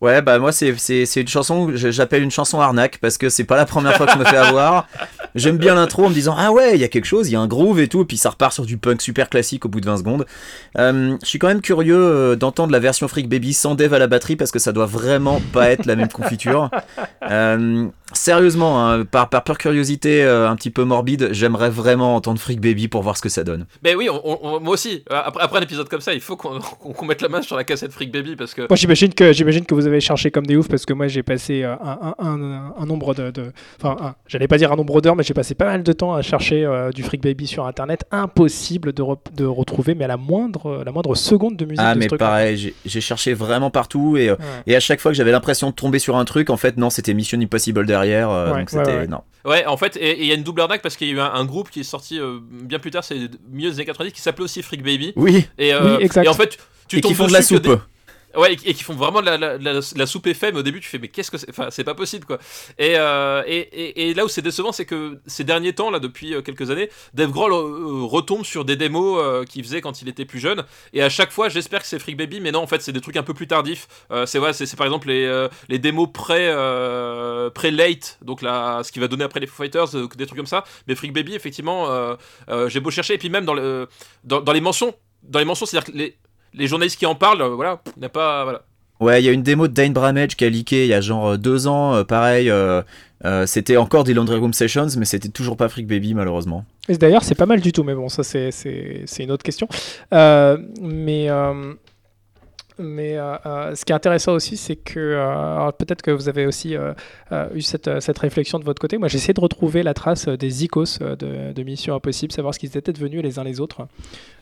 Ouais, bah moi c'est une chanson que j'appelle une chanson arnaque parce que c'est pas la première fois que je me fais avoir. J'aime bien l'intro en me disant ah ouais, il y a quelque chose, il y a un groove et tout, puis ça repart sur du punk super classique au bout de 20 secondes. Euh, je suis quand même curieux euh, d'entendre la version Freak Baby sans Dev à la batterie parce que ça doit vraiment pas être la même confiture. Euh, Sérieusement, hein, par, par pure curiosité euh, un petit peu morbide, j'aimerais vraiment entendre Freak Baby pour voir ce que ça donne. Mais oui, moi aussi. Après, après, un épisode comme ça, il faut qu'on mette la main sur la cassette Freak Baby parce que. Moi, j'imagine que j'imagine que vous avez cherché comme des oufs parce que moi, j'ai passé euh, un, un, un, nombre de, enfin, j'allais pas dire un nombre d'heures, mais j'ai passé pas mal de temps à chercher euh, du Freak Baby sur Internet. Impossible de, de, retrouver, mais à la moindre, la moindre seconde de musique. Ah, mais pareil, j'ai cherché vraiment partout et, et à chaque fois que j'avais l'impression de tomber sur un truc, en fait, non, c'était Mission Impossible derrière euh, donc c'était non. Ouais, en fait, et il y a une double arnaque parce qu'il y a eu un, groupe qui est sorti euh, bien plus tard, c'est milieu des années 90, qui s'appelait aussi Freak Baby. Oui. Et, euh, et en fait, tu et qui font de la soupe. Ouais, et, qui font vraiment de la, la, la, soupe FM. Au début, tu fais, mais qu'est-ce que c'est Enfin, c'est pas possible, quoi. Et, euh, et, et, là où c'est décevant, c'est que ces derniers temps, là, depuis euh, quelques années, Dave Grohl euh, retombe sur des démos qu'il faisait quand il était plus jeune. Et à chaque fois, j'espère que c'est Freak Baby, mais non, en fait, c'est des trucs un peu plus tardifs. c'est vrai, c'est par exemple les, les démos pré, pré late, donc là, ce qui va donner après les Foo Fighters, des trucs comme ça. Mais Freak Baby, effectivement, j'ai beau chercher, et puis même dans, le, dans, dans les mentions, dans les mentions, c'est-à-dire que les les journalistes qui en parlent, euh, voilà, il n'y a pas. Voilà. Ouais, il y a une démo de Dane Bramage qui a leaké il y a genre euh, deux ans, euh, pareil. c'était encore des Laundry Room Sessions, mais c'était toujours pas Freak Baby malheureusement. Et d'ailleurs, c'est pas mal du tout, mais bon, ça c'est une autre question. mais mais ce qui est intéressant aussi, c'est que peut-être que vous avez aussi eu cette, cette, réflexion de votre côté. Moi, j'ai essayé de retrouver la trace des icos de, de Mission Impossible, savoir ce qu'ils étaient devenus les uns les autres.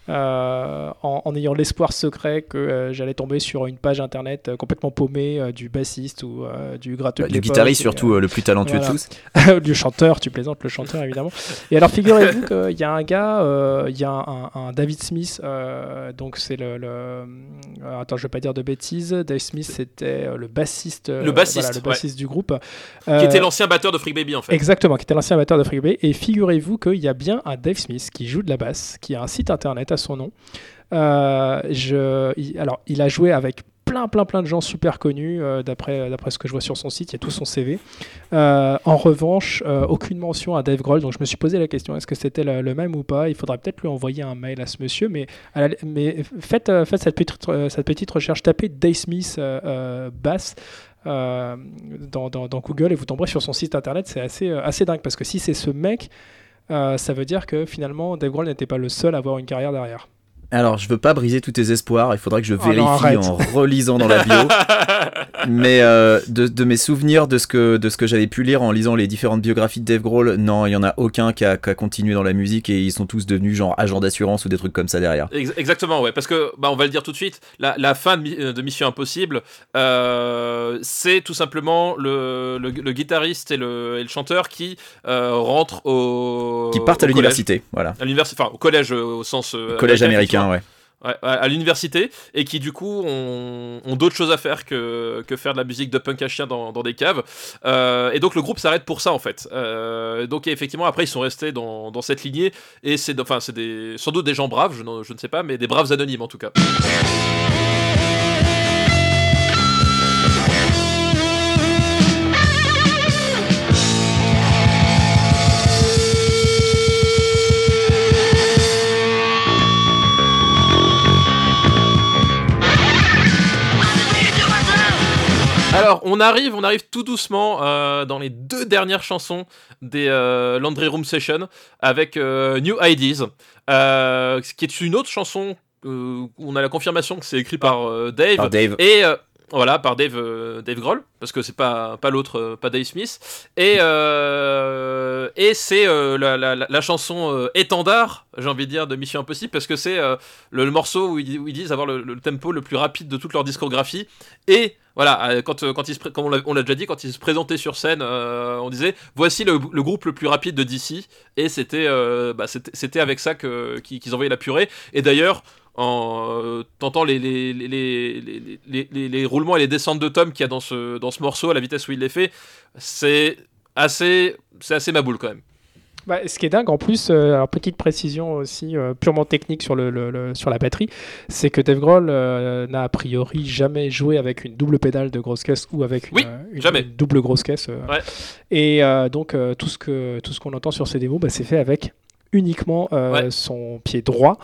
Euh, en, ayant l'espoir secret que euh, j'allais tomber sur une page internet euh, complètement paumée du bassiste ou du gratteux. Bah, du guitariste surtout, le plus talentueux de tous. du chanteur, tu plaisantes, le chanteur évidemment. Et alors figurez-vous qu'il y a un gars, il y a un, David Smith, donc c'est le, Attends, je vais pas dire de bêtises. Dave Smith, c'était le bassiste. Le bassiste, le bassiste du groupe. qui était l'ancien batteur de Freak Baby en fait. Exactement, qui était l'ancien batteur de Freak Baby. Et figurez-vous qu'il y a bien un Dave Smith qui joue de la basse, qui a un site internet son nom. Euh, alors, il a joué avec plein, plein, plein de gens super connus, euh, d'après, d'après ce que je vois sur son site, il y a tout son CV. Euh, en revanche, aucune mention à Dave Grohl, donc je me suis posé la question, est-ce que c'était le, même ou pas? Il faudrait peut-être lui envoyer un mail à ce monsieur, mais, faites, cette, petite, recherche, tapez Dave Smith bass. Dans, Google et vous tomberez sur son site internet, c'est assez, dingue parce que si c'est ce mec, ça veut dire que finalement Dave n'était pas le seul à avoir une carrière derrière. Alors, je veux pas briser tous tes espoirs, il faudrait que je oh vérifie en relisant dans la bio. Mais euh, de, mes souvenirs, de ce que, de ce que j'avais pu lire en lisant les différentes biographies de Dave Grohl, non, il y en a aucun qui a, continué dans la musique et ils sont tous devenus genre agents d'assurance ou des trucs comme ça derrière. Exactement, ouais, parce que, bah, on va le dire tout de suite, la, fin de, Mission Impossible, euh, c'est tout simplement le, le, guitariste et le, et le chanteur qui euh, rentrent au. Qui partent à l'université, voilà. À l'université, enfin, au collège au sens. collège américain à l'université et qui du coup ont, d'autres choses à faire que, que, faire de la musique de punk à chien dans, des caves. Euh, et donc le groupe s'arrête pour ça en fait. Euh, donc effectivement après ils sont restés dans, cette lignée et c'est enfin c'est sans doute des gens braves, je, je ne sais pas, mais des braves anonymes en tout cas. Alors, on arrive, on arrive tout doucement euh, dans les deux dernières chansons des euh, Laundry Room Session avec euh, New Ideas, qui est une autre chanson où on a la confirmation que c'est écrit par Dave, Dave. Et voilà, par Dave, Dave Grohl, parce que c'est pas, pas l'autre, pas Dave Smith. Et, et c'est la, chanson étendard, j'ai envie de dire, de Mission Impossible, parce que c'est le, morceau où ils, disent avoir le, tempo le plus rapide de toute leur discographie. Et voilà, euh, quand, euh, quand il se, comme on l'a déjà dit, quand il se présentait sur scène, euh, on disait voici le, groupe le plus rapide de DC, et c'était bah, c'était avec ça qu'ils envoyaient la purée. Et d'ailleurs, en tentant les les, les, les, les, roulements et les descentes de Tom qu'il y a dans ce, dans ce morceau, à la vitesse où il les fait, c'est assez, assez ma boule quand même. Bah, ce qui est dingue en plus, euh, alors petite précision aussi euh, purement technique sur, le, sur la batterie, c'est que Dave Grohl euh, n'a a priori jamais joué avec une double pédale de grosse caisse ou avec une, double grosse caisse. Et donc tout ce que tout ce qu'on entend sur ces démos, bah, c'est fait avec uniquement son pied droit.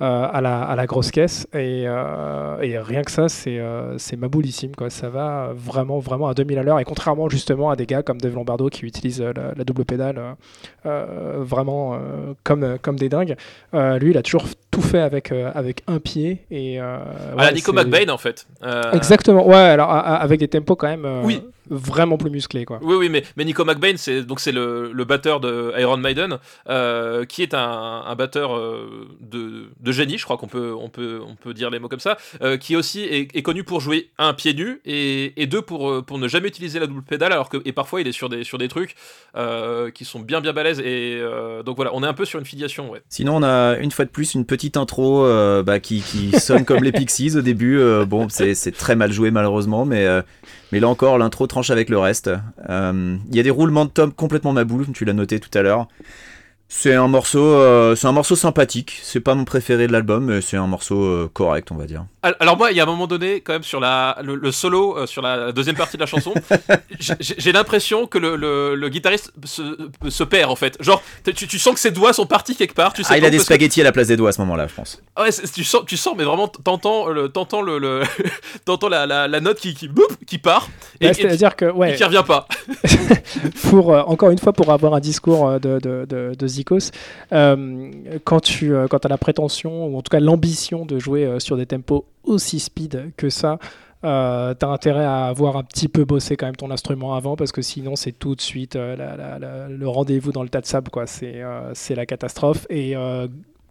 Euh, à, la, à, la, grosse caisse. Et, euh, et rien que ça, c'est euh, maboulissime. Quoi. Ça va vraiment, vraiment à 2000 à l'heure. Et contrairement justement à des gars comme Dave Lombardo qui utilisent la, double pédale vraiment comme, comme des dingues, lui, il a toujours tout fait avec, avec un pied. Et, à la Nico McBain, en fait. Exactement. Ouais, alors avec des tempos quand même. oui vraiment plus musclés quoi. Oui oui mais, mais Nico McBain c'est donc c'est le, le, batteur de Iron Maiden qui est un, un batteur de, de génie, je crois qu'on peut, on peut, on peut dire les mots comme ça, euh, qui aussi est, connu pour jouer un pied nu et, deux pour, euh, pour ne jamais utiliser la double pédale, alors que et parfois il est sur des, sur des trucs euh, qui sont bien bien balèzes et donc voilà, on est un peu sur une filiation. Ouais. Sinon on a une fois de plus une petite intro bah, qui, qui sonne comme les Pixies au début. bon, c'est très mal joué malheureusement, mais mais là encore l'intro avec le reste. Il y a des roulements de tom complètement maboule, tu l'as noté tout à l'heure. C'est un morceau, euh, c'est un morceau sympathique. C'est pas mon préféré de l'album, mais c'est un morceau euh, correct, on va dire. Alors moi, il y a un moment donné, quand même, sur la, le, solo, euh, sur la deuxième partie de la chanson, j'ai l'impression que le, le, guitariste se, se, perd en fait. Genre, tu, tu, sens que ses doigts sont partis quelque part. Tu sais ah, il a des spaghettis à la place des doigts à ce moment-là, je pense. Ouais, tu sens, tu sens, mais vraiment, t'entends le, t'entends le, le la, la, la, note qui, qui, qui part. Et, C'est-à-dire que, ouais. qui revient pas. pour, encore une fois, pour avoir un discours de, de, de, de musicos. quand tu quand as la prétention, ou en tout cas l'ambition de jouer sur des tempos aussi speed que ça, euh, t'as intérêt à avoir un petit peu bossé quand même ton instrument avant parce que sinon c'est tout de suite le rendez-vous dans le tas de sable quoi c'est c'est la catastrophe et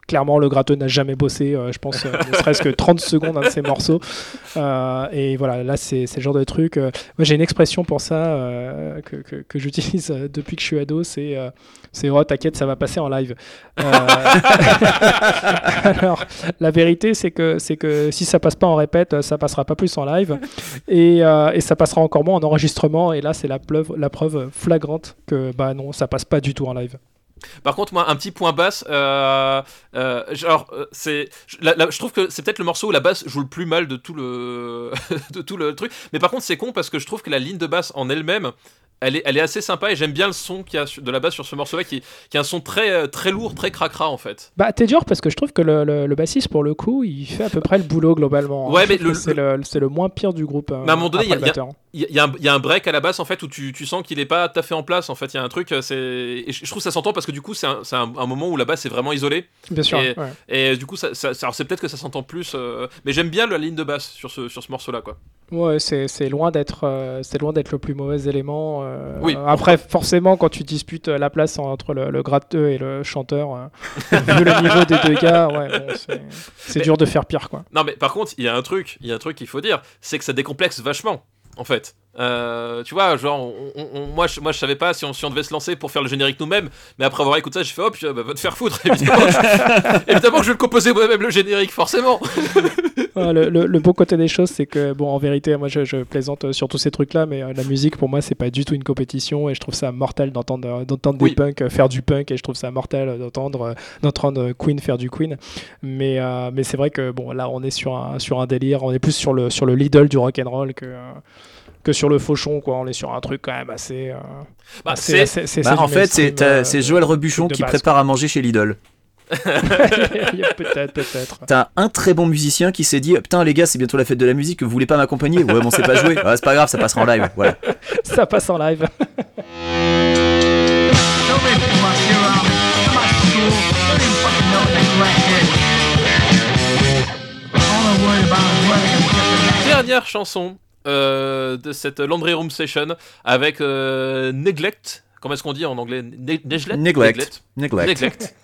clairement, le gratteux n'a jamais bossé, euh, je pense, euh, ne serait-ce que 30 secondes un de ses morceaux. Euh, et voilà, là, c'est le genre de truc. moi, j'ai une expression pour ça que, que, j'utilise depuis que je suis ado c'est c'est oh, t'inquiète, ça va passer en live. Alors, la vérité, c'est que, que si ça passe pas en répète, ça passera pas plus en live. Et, et ça passera encore moins en enregistrement. Et là, c'est la preuve, la preuve flagrante que bah non, ça passe pas du tout en live. Par contre, moi, un petit point basse, euh, euh, genre, euh, c'est, je trouve que c'est peut-être le morceau où la basse joue le plus mal de tout le, de tout le truc. Mais par contre, c'est con parce que je trouve que la ligne de basse en elle-même, elle est, elle est assez sympa et j'aime bien le son qu'il y a de la basse sur ce morceau-là qui, qui est un son très, euh, très lourd, très cracra en fait. Bah, t'es dur parce que je trouve que le, le, bassiste, pour le coup, il fait à peu près le boulot globalement. Ouais, mais c'est le, le, moins pire du groupe. mais à un moment donné, il y, y, y, a un break à la basse en fait où tu, tu sens qu'il est pas tout à fait en place. En fait, il y a un truc, euh, c'est. Et je trouve que ça s'entend parce que du coup, c'est un, un, moment où la basse est vraiment isolée. Bien sûr. Et, et du coup, ça, ça, c'est peut-être que ça s'entend plus. Euh, mais j'aime bien la ligne de basse sur ce, sur ce morceau-là, quoi. Ouais, c'est loin d'être c'est loin d'être le plus mauvais élément. oui. Après, forcément, quand tu disputes la place entre le, le gratteux et le chanteur, euh, vu le niveau des deux gars, ouais, c'est dur de faire pire, quoi. Non, mais par contre, il y a un truc, il y a un truc qu'il faut dire, c'est que ça décomplexe vachement, en fait. Euh, tu vois, genre, moi, je, moi je savais pas si on, si on devait se lancer pour faire le générique nous-mêmes, mais après avoir écouté ça, j'ai fait hop, bah, va te faire foutre, évidemment. évidemment que je vais le composer moi-même le générique, forcément. le, le, bon côté des choses, c'est que, bon, en vérité, moi je, plaisante sur tous ces trucs-là, mais euh, la musique pour moi, c'est pas du tout une compétition et je trouve ça mortel d'entendre d'entendre des punks euh, faire du punk et je trouve ça mortel d'entendre d'entendre Queen faire du Queen. Mais, mais c'est vrai que, bon, là, on est sur un, sur un délire, on est plus sur le, sur le Lidl du rock'n'roll que que sur le fauchon, quoi. On est sur un truc quand même assez. Euh, bah, c'est, bah, en fait, c'est, euh, c'est Joël Rebuchon qui prépare à manger chez Lidl. peut-être, peut-être. T'as un très bon musicien qui s'est dit Putain, les gars, c'est bientôt la fête de la musique, vous voulez pas m'accompagner? Ouais, bon, c'est pas joué. c'est pas grave, ça passera en live. Voilà. ça passe en live. Dernière chanson euh, de cette Laundry Room Session avec euh, Neglect. Comment est-ce qu'on dit en anglais? Neglect? Neglect. Neglect.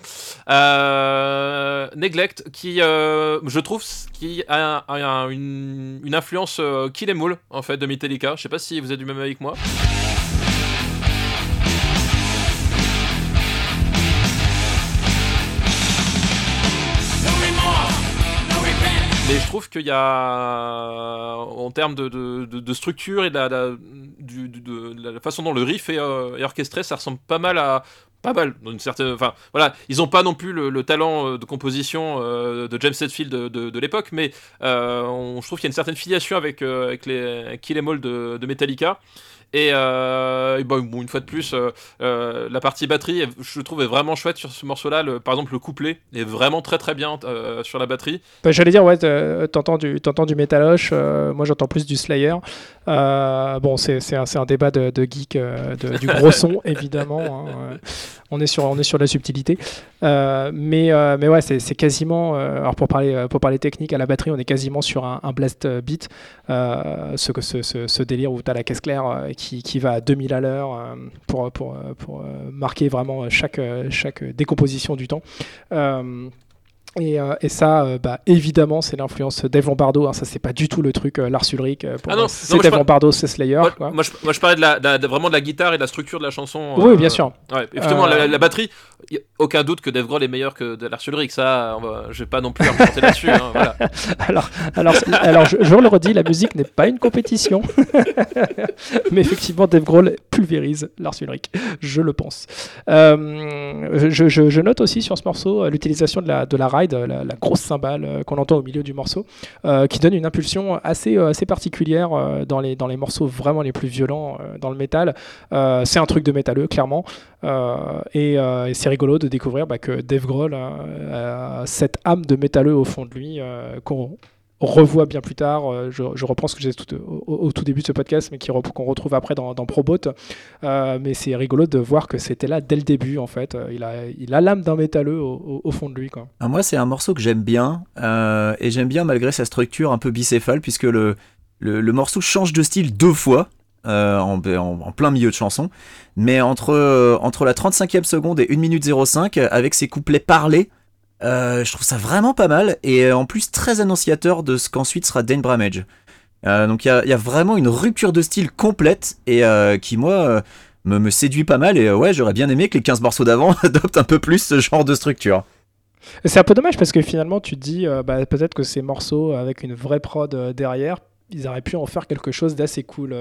Euh, Neglect. qui, je trouve, qui a, une, une, influence Kill Em All, en fait, de Metallica. Je sais pas si vous êtes du même avis que moi. Trouve qu'il y a, en termes de, structure et de la, façon dont le riff euh, est, orchestré, ça ressemble pas mal à. Pas mal, d'une certaine. Enfin, voilà, ils n'ont pas non plus le, talent euh, de composition euh, de James Hetfield de, l'époque, mais on, je trouve qu'il y a une certaine filiation avec, avec les Kill Em All de, Metallica. Et, euh, une fois de plus, euh, euh, la partie batterie, je trouve, est vraiment chouette sur ce morceau-là. Par exemple, le couplet est vraiment très très bien sur la batterie. Bah, j'allais dire, ouais, t'entends du, du métaloche, moi j'entends plus du Slayer. Bon, c'est un, un, débat de, geek, du gros son, évidemment. Hein, on, est sur, on est sur la subtilité. mais, mais ouais, c'est quasiment, alors pour parler, pour parler technique, à la batterie, on est quasiment sur un, blast beat, ce, ce, ce, ce, délire où tu as la caisse claire qui qui, va à 2000 à l'heure euh, pour, pour, pour, euh, marquer vraiment chaque, chaque décomposition du temps. Euh, et, ça, bah, évidemment, c'est l'influence d'Eve Lombardo. Hein, ça, c'est pas du tout le truc Lars Ulrich. ah c'est Dave Lombardo, c'est Slayer. Moi, moi, je, moi, je, parlais de la, vraiment de la guitare et de la structure de la chanson. Oui, bien sûr. Ouais, effectivement, la, batterie, aucun doute que Dave Grohl est meilleur que de Ulrich. Ça, va, je vais pas non plus remonter là-dessus. Hein, alors, alors, alors je, je, le redis, la musique n'est pas une compétition. Mais effectivement, Dave Grohl pulvérise Lars Ulrich, je le pense. Euh, je, note aussi sur ce morceau euh, l'utilisation de la, de la ride, la, grosse cymbale euh, qu'on entend au milieu du morceau, qui donne une impulsion assez, assez particulière dans, les, dans les morceaux vraiment les plus violents dans le métal. c'est un truc de métalleux, clairement. et, et c'est rigolo de découvrir bah, que Dave Grohl a, cette âme de métalleux au fond de lui qu'on revoit bien plus tard. Euh, je, reprends ce que j'ai tout, au, tout début de ce podcast, mais qu'on retrouve après dans, Probot. Euh, mais c'est rigolo de voir que c'était là dès le début, en fait. Il a il a l'âme d'un métalleux au, fond de lui. Quoi. Ah, moi, c'est un morceau que j'aime bien. et j'aime bien malgré sa structure un peu bicéphale, puisque le, le, morceau change de style deux fois. En, en, plein milieu de chanson, mais entre, entre la 35e seconde et 1 minute 05, avec ses couplets parlés, euh, je trouve ça vraiment pas mal et euh, en plus très annonciateur de ce qu'ensuite sera Dane Bramage. Euh, donc il y a, vraiment une rupture de style complète et qui moi me, séduit pas mal et ouais j'aurais bien aimé que les 15 morceaux d'avant adoptent un peu plus ce genre de structure. C'est un peu dommage parce que finalement tu te dis bah, peut-être que ces morceaux avec une vraie prod derrière ils auraient pu en faire quelque chose d'assez cool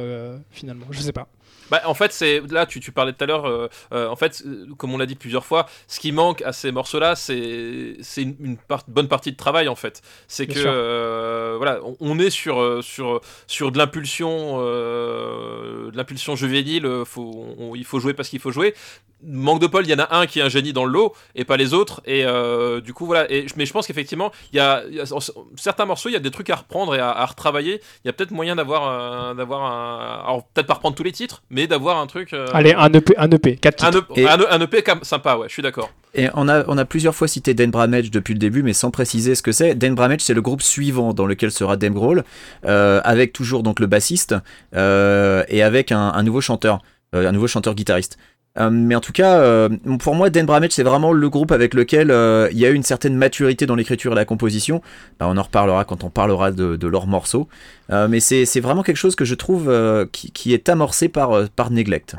finalement je sais pas. Bah, en fait, c'est là, tu, tu, parlais tout à l'heure. Euh, euh, en fait, euh, comme on l'a dit plusieurs fois, ce qui manque à ces morceaux-là, c'est une, bonne partie de travail en fait. C'est que voilà, on, est sur sur sur de l'impulsion, de l'impulsion juvénile. Faut, il faut jouer parce qu'il faut jouer manque de Paul, il y en a un qui est un génie dans le lot et pas les autres. Et du coup, voilà. Et, mais je pense qu'effectivement, il y, a, certains morceaux, il y a des trucs à reprendre et à, retravailler. Il y a peut-être moyen d'avoir d'avoir un. Alors, peut-être pas reprendre tous les titres, mais d'avoir un truc. Euh, Allez, un EP, un EP, 4 titres. Un, EP, e un, sympa, ouais, je suis d'accord. Et on a, on a plusieurs fois cité Dan Bramage depuis le début, mais sans préciser ce que c'est. Dan Bramage, c'est le groupe suivant dans lequel sera Dave Grohl, euh, avec toujours donc le bassiste et avec un, un nouveau chanteur, un nouveau chanteur-guitariste. Euh, mais en tout cas, euh, pour moi, Dan Bramage, c'est vraiment le groupe avec lequel euh, il y a eu une certaine maturité dans l'écriture et la composition. Bah, on en reparlera quand on parlera de, leurs morceaux. mais c'est vraiment quelque chose que je trouve qui, qui, est amorcé par, par Neglect.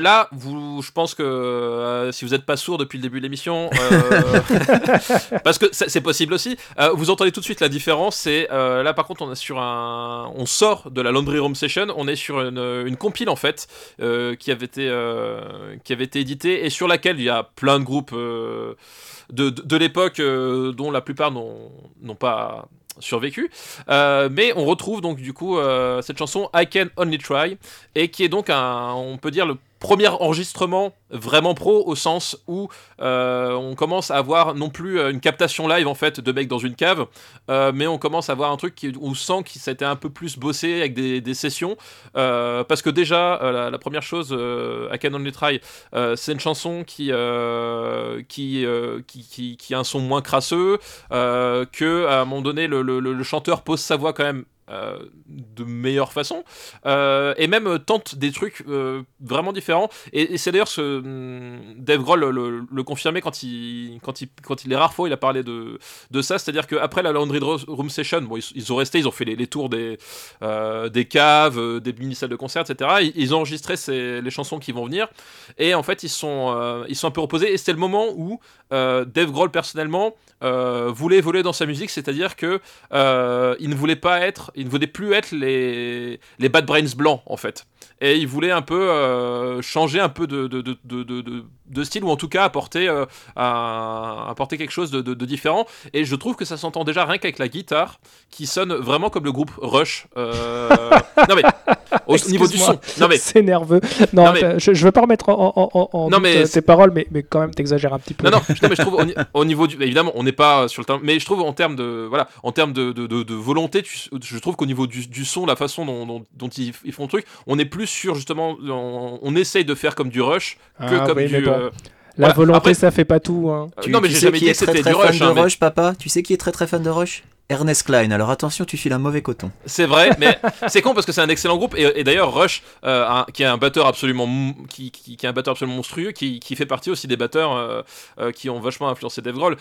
là, vous, je pense que euh, si vous n'êtes pas sourd depuis le début de l'émission, euh, parce que c'est possible aussi, euh, vous entendez tout de suite la différence. C'est là, par contre, on est sur un, on sort de la Laundry Room Session, on est sur une, compile en fait qui avait été qui avait été éditée et sur laquelle il y a plein de groupes de, de l'époque dont la plupart n'ont pas survécu. Euh, mais on retrouve donc du coup euh, cette chanson I Can Only Try et qui est donc un, on peut dire le premier enregistrement vraiment pro au sens où euh, on commence à avoir non plus une captation live en fait de mecs dans une cave, mais on commence à avoir un truc qui, où on sent qu'il s'était un peu plus bossé avec des, sessions, parce que déjà la, première chose, I Can Only Try, c'est une chanson qui qui, qui, qui, a un son moins crasseux, que à un moment donné le, chanteur pose sa voix quand même euh, de meilleure façon. Euh, et même tente des trucs euh, vraiment différents. Et, c'est d'ailleurs ce hum, Dave Grohl le, confirmait quand il, quand, il, quand il est rare fois il a parlé de, de ça. C'est à dire qu'après la Laundry Room Session bon, ils, ont resté ils ont fait les, tours des, des caves des mini salles de concert etc ils, ont enregistré les chansons qui vont venir. Et en fait ils sont, ils sont un peu reposés. Et c'était le moment où Dave Grohl personnellement voulait évoluer dans sa musique. C'est à dire que il ne voulait pas être il ne voulait plus être les, les Bad Brains blancs, en fait. Et il voulait un peu euh, changer un peu de, de, de, de, style, ou en tout cas apporter, euh, apporter quelque chose de, différent. Et je trouve que ça s'entend déjà rien qu'avec la guitare, qui sonne vraiment comme le groupe Rush. Euh, non mais, au niveau du son. Non mais... C'est nerveux. Non, je, je veux pas remettre en, en, en non, mais tes paroles, mais, mais quand même t'exagères un petit peu. Non, non, mais je trouve au, niveau du... Évidemment, on n'est pas sur le terrain, mais je trouve en termes de, voilà, en termes de, de, volonté, je trouve trouve qu'au niveau du, son, la façon dont, ils, font le truc, on est plus sur justement, on, essaye de faire comme du rush que ah comme du. Euh, la volonté, ça fait pas tout. Hein. Tu, non, mais j'ai jamais dit que c'était du rush. Fan de hein, rush, papa. Tu sais qui est très très fan de rush Ernest Klein. Alors attention, tu files un mauvais coton. C'est vrai, mais c'est con parce que c'est un excellent groupe. Et, d'ailleurs, Rush, euh, qui est un batteur absolument, qui, qui, est un batteur absolument monstrueux, qui, fait partie aussi des batteurs euh, qui ont vachement influencé Dave Grohl.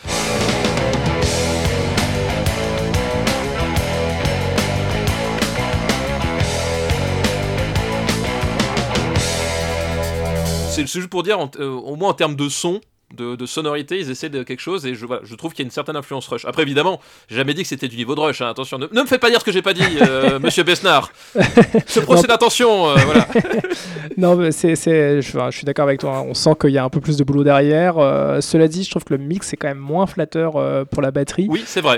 C'est juste pour dire, euh, au moins en termes de son, de, sonorité, ils essaient de quelque chose et je, voilà, je trouve qu'il y a une certaine influence Rush. Après, évidemment, j'ai jamais dit que c'était du niveau de Rush, hein, attention, ne, me faites pas dire ce que j'ai pas dit, euh, monsieur Besnard. Ce procès d'attention, euh, voilà. non, mais c'est, je, je, suis d'accord avec toi, hein. on sent qu'il y a un peu plus de boulot derrière. Euh, cela dit, je trouve que le mix est quand même moins flatteur pour la batterie. Oui, c'est vrai.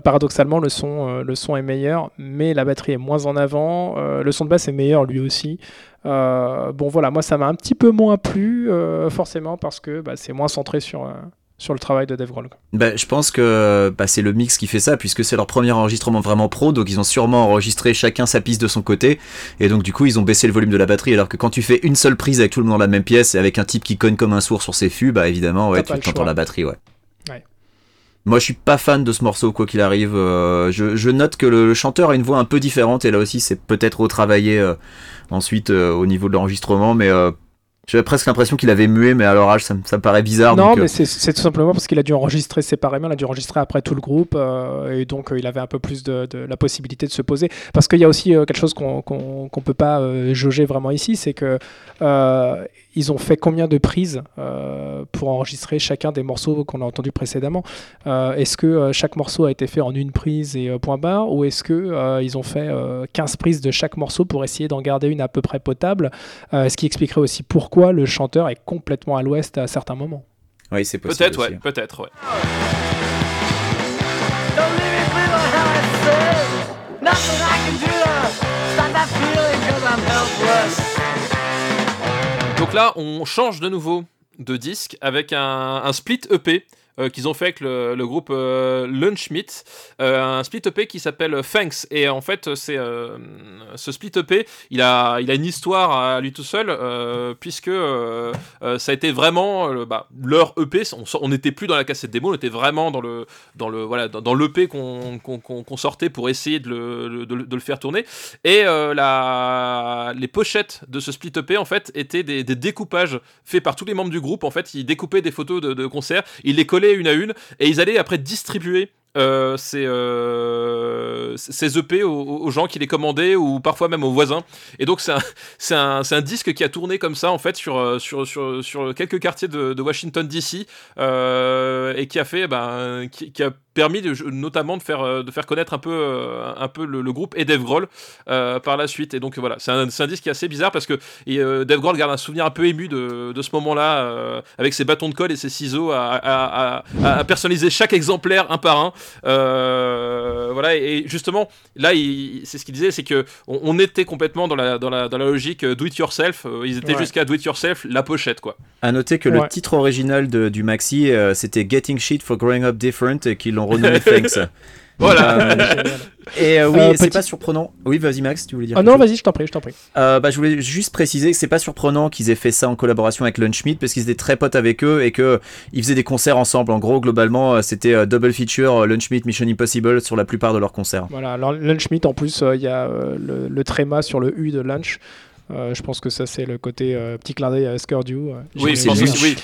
paradoxalement, le son, le son est meilleur, mais la batterie est moins en avant. le son de basse est meilleur lui aussi. Euh, bon voilà, moi ça m'a un petit peu moins plu, euh, forcément, parce que bah, c'est moins centré sur, euh, sur le travail de Dave Grohl. Bah, je pense que bah, c'est le mix qui fait ça, puisque c'est leur premier enregistrement vraiment pro, donc ils ont sûrement enregistré chacun sa piste de son côté, et donc du coup ils ont baissé le volume de la batterie, alors que quand tu fais une seule prise avec tout le monde dans la même pièce, et avec un type qui cogne comme un sourd sur ses fûts, bah évidemment, ouais, tu entends la batterie, ouais. Moi, je suis pas fan de ce morceau, quoi qu'il arrive. je, note que le, chanteur a une voix un peu différente, et là aussi, c'est peut-être retravaillé ensuite euh, au niveau de l'enregistrement, mais euh, j'avais presque l'impression qu'il avait mué, mais à leur âge, ça, me paraît bizarre. Non, mais euh, c'est tout simplement parce qu'il a dû enregistrer séparément, il a dû enregistrer après tout le groupe, et donc il avait un peu plus de, la possibilité de se poser. Parce qu'il y a aussi quelque chose qu'on ne peut pas jauger vraiment ici, c'est que ils ont fait combien de prises euh, pour enregistrer chacun des morceaux qu'on a entendus précédemment? Euh, Est-ce que euh, chaque morceau a été fait en une prise et point barre? Ou est-ce que ils ont fait 15 prises de chaque morceau pour essayer d'en garder une à peu près potable? Ce qui expliquerait aussi pourquoi le chanteur est complètement à l'ouest à certains moments? Oui, c'est possible. Peut-être, ouais, peut-être, ouais. Donc là, on change de nouveau de disque avec un, split EP euh, qu'ils ont fait avec le, groupe euh, Lunchmeat, euh, un split EP qui s'appelle Thanks. Et en fait, c'est ce split EP, il a, il a une histoire à lui tout seul, puisque ça a été vraiment bah, leur EP. On n'était plus dans la cassette démo, on était vraiment dans le, dans le, voilà, dans, l'EP qu'on sortait pour essayer de le, de, le faire tourner. Et la, les pochettes de ce split EP, en fait, étaient des, découpages faits par tous les membres du groupe. En fait, ils découpaient des photos de, de concerts, ils les collaient une à une, et ils allaient après distribuer euh, ces, euh, EP aux, gens qui les commandaient ou parfois même aux voisins. Et donc c'est un, un, un, disque qui a tourné comme ça en fait sur, euh, sur, sur, sur quelques quartiers de, Washington DC euh, et qui a fait ben, qui, a permis notamment de faire, euh, de faire connaître un peu, euh, un peu le, groupe et Dave Grohl euh, par la suite. Et donc voilà, c'est un, un, disque qui est assez bizarre parce que et, Dave Grohl garde un souvenir un peu ému de, de ce moment-là, avec ses bâtons de colle et ses ciseaux à, personnaliser chaque exemplaire un par un. Voilà, et, justement, là, c'est ce qu'il disait, c'est que on, était complètement dans la, dans la, dans la logique do it yourself. ils étaient jusqu'à do it yourself, la pochette, quoi. À noter que le titre original de, du maxi, c'était Getting Shit for Growing Up Different et qu'ils l'ont renommé Thanks. Voilà. Euh, et euh, oui, euh, c'est pas surprenant. Oui, vas-y Max, tu voulais dire. Ah non, vas-y, je t'en prie, je t'en prie. bah, je voulais juste préciser que c'est pas surprenant qu'ils aient fait ça en collaboration avec Lunchmeat parce qu'ils étaient très potes avec eux et que ils faisaient des concerts ensemble. En gros, globalement, c'était double feature Lunchmeat Mission Impossible sur la plupart de leurs concerts. Voilà. Alors Lunchmeat, en plus, il y a le, le, tréma sur le U de Lunch. je pense que ça c'est le côté petit clin d'œil à Skurdew. oui, c'est oui.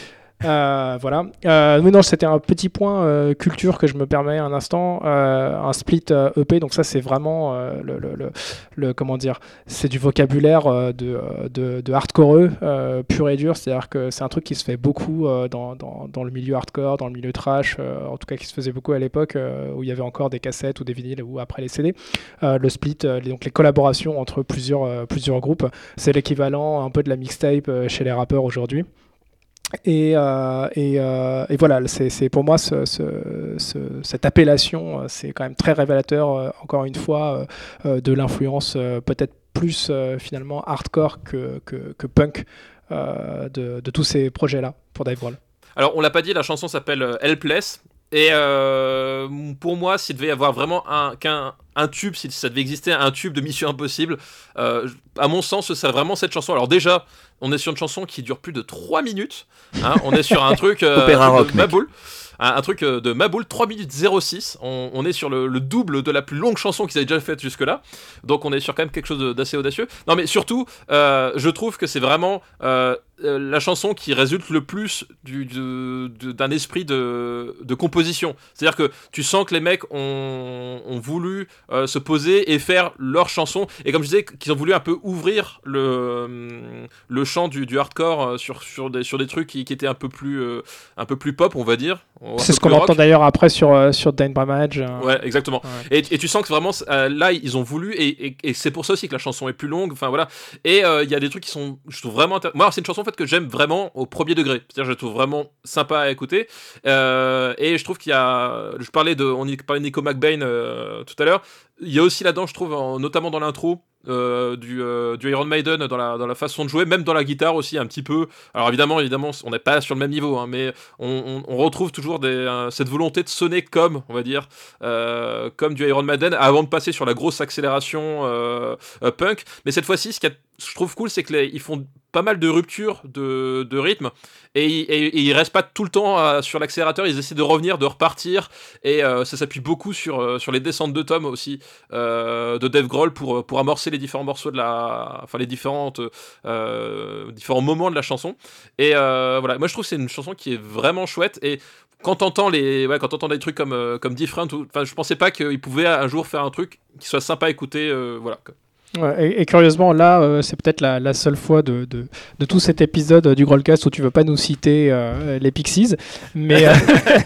Euh, voilà. Euh, non, c'était un petit point euh, culture que je me permets un instant. un split EP, donc ça c'est vraiment le, comment dire, c'est du vocabulaire de, de, de hardcore pur et dur. C'est-à-dire que c'est un truc qui se fait beaucoup dans, dans, dans, le milieu hardcore, dans le milieu trash, en tout cas qui se faisait beaucoup à l'époque où il y avait encore des cassettes ou des vinyles ou après les CD. le split, les, donc les collaborations entre plusieurs, plusieurs groupes, c'est l'équivalent un peu de la mixtape chez les rappeurs aujourd'hui. Et, euh, euh, et, voilà, c'est pour moi ce, cette appellation, euh, c'est quand même très révélateur, encore une fois, de l'influence peut-être plus finalement hardcore que, punk de, de, tous ces projets-là pour Dave Grohl. Alors, on l'a pas dit, la chanson s'appelle Helpless. Et pour moi, s'il devait y avoir vraiment un, qu'un un tube, si ça devait exister un tube de Mission Impossible, à mon sens, ce serait vraiment cette chanson. Alors déjà, on est sur une chanson qui dure plus de 3 minutes. Hein. on est sur un truc euh, de Maboul. Un, truc euh, de Maboul, 3 minutes 06. On, est sur le, double de la plus longue chanson qu'ils avaient déjà faite jusque-là. Donc on est sur quand même quelque chose d'assez audacieux. Non mais surtout, euh, je trouve que c'est vraiment euh, la chanson qui résulte le plus du, d'un esprit de, de composition. C'est-à-dire que tu sens que les mecs ont, ont voulu euh, se poser et faire leur chanson. Et comme je disais, qu'ils ont voulu un peu ouvrir le, le champ du, du hardcore euh, sur, sur, des, sur des trucs qui, qui étaient un peu, plus, un peu plus pop, on va dire. C'est ce qu'on entend d'ailleurs après sur, sur Dane Bramage. Ouais, exactement. Et, et, tu sens que vraiment, là, ils ont voulu, et, et, et c'est pour ça aussi que la chanson est plus longue. Enfin voilà. Et il y a des trucs qui sont, je trouve vraiment Moi, c'est une chanson fait que j'aime vraiment au premier degré. C'est-à-dire je trouve vraiment sympa à écouter. Euh, et je trouve qu'il y a, je parlais de, on y parlait Nico McBain euh, tout à l'heure. Il y a aussi là-dedans, je trouve, notamment dans l'intro, euh, du, euh, du, Iron Maiden dans la, dans la façon de jouer, même dans la guitare aussi un petit peu. Alors évidemment, évidemment, on n'est pas sur le même niveau, hein, mais on, on, retrouve toujours cette volonté de sonner comme, on va dire, euh, comme du Iron Maiden avant de passer sur la grosse accélération punk. Mais cette fois-ci, ce qui je trouve cool, c'est qu'ils font pas mal de ruptures de, de rythme et, et, ils restent pas tout le temps sur l'accélérateur, ils essaient de revenir, de repartir et ça s'appuie beaucoup sur, sur les descentes de Tom aussi de Dave Grohl pour, pour amorcer les différents morceaux de la, enfin les différentes, euh, différents moments de la chanson. Et euh, voilà, moi je trouve que c'est une chanson qui est vraiment chouette. Et quand t'entends les, quand des trucs comme euh, comme Different, enfin je pensais pas qu'il pouvait un jour faire un truc qui soit sympa à écouter, voilà et, curieusement, là, euh, c'est peut-être la, seule fois de, de, de, tout cet épisode du Grollcast où tu veux pas nous citer euh, les Pixies. Mais, euh,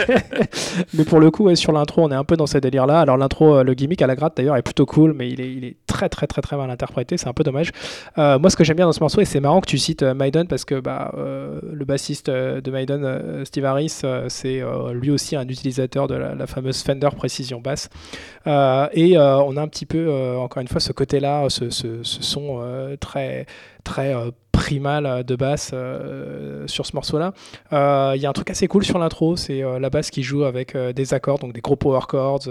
mais pour le coup, sur l'intro, on est un peu dans ce délire-là. Alors, l'intro, le gimmick à la gratte d'ailleurs est plutôt cool, mais il est, il est très, très, très, très mal interprété. C'est un peu dommage. moi, ce que j'aime bien dans ce morceau, et c'est marrant que tu cites Maiden parce que bah, le bassiste de Maiden, Steve Harris, c'est lui aussi un utilisateur de la, la fameuse Fender Precision Bass. et on a un petit peu, encore une fois, ce côté-là ce, son euh, très, très euh, primal euh, de basse sur ce morceau-là. Il y a un truc assez cool sur l'intro, c'est la basse qui joue avec des accords, donc des gros power chords.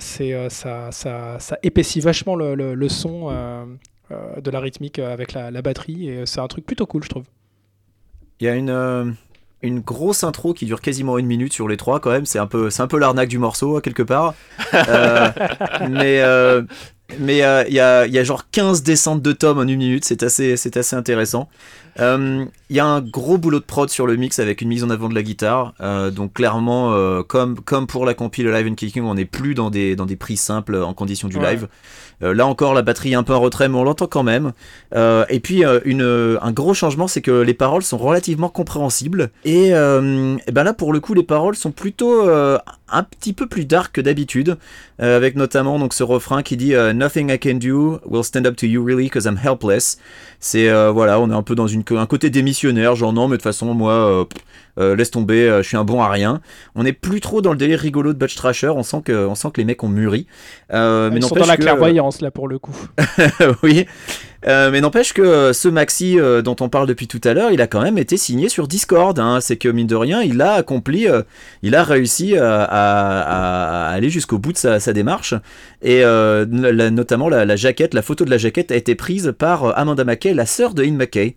c'est ça, ça, ça, épaissit vachement le, le, son de la rythmique avec la, la batterie et c'est un truc plutôt cool, je trouve. Il y a une une grosse intro qui dure quasiment une minute sur les trois quand même c'est un peu c'est un peu l'arnaque du morceau quelque part mais mais euh, il y, a, y, a, genre 15 descentes de tomes en une minute, c'est assez, c'est assez intéressant. Il euh, y a un gros boulot de prod sur le mix avec une mise en avant de la guitare. Euh, donc clairement, comme, comme pour la compile Live and Kicking, on n'est plus dans des, dans des prises simples en condition du live. Euh, là encore, la batterie est un peu en retrait, mais on l'entend quand même. Euh, et puis, euh, un gros changement, c'est que les paroles sont relativement compréhensibles. Et, ben là, pour le coup, les paroles sont plutôt un petit peu plus dark que d'habitude, avec notamment donc ce refrain qui dit Nothing I can do will stand up to you really because I'm helpless. C'est voilà, on est un peu dans un côté démissionnaire, genre non, mais de toute façon, moi, laisse tomber, euh, je suis un bon à rien. On n'est plus trop dans le délire rigolo de Butch Trasher, on sent que, on sent que les mecs ont mûri. Euh, mais Ils sont dans la clairvoyance là pour le coup. oui. mais n'empêche que ce maxi dont on parle depuis tout à l'heure, il a quand même été signé sur Discord. Hein. C'est que mine de rien, il a accompli, il a réussi à, aller jusqu'au bout de sa, démarche. Et notamment la, la, jaquette, la photo de la jaquette a été prise par Amanda McKay, la sœur de Ian McKay.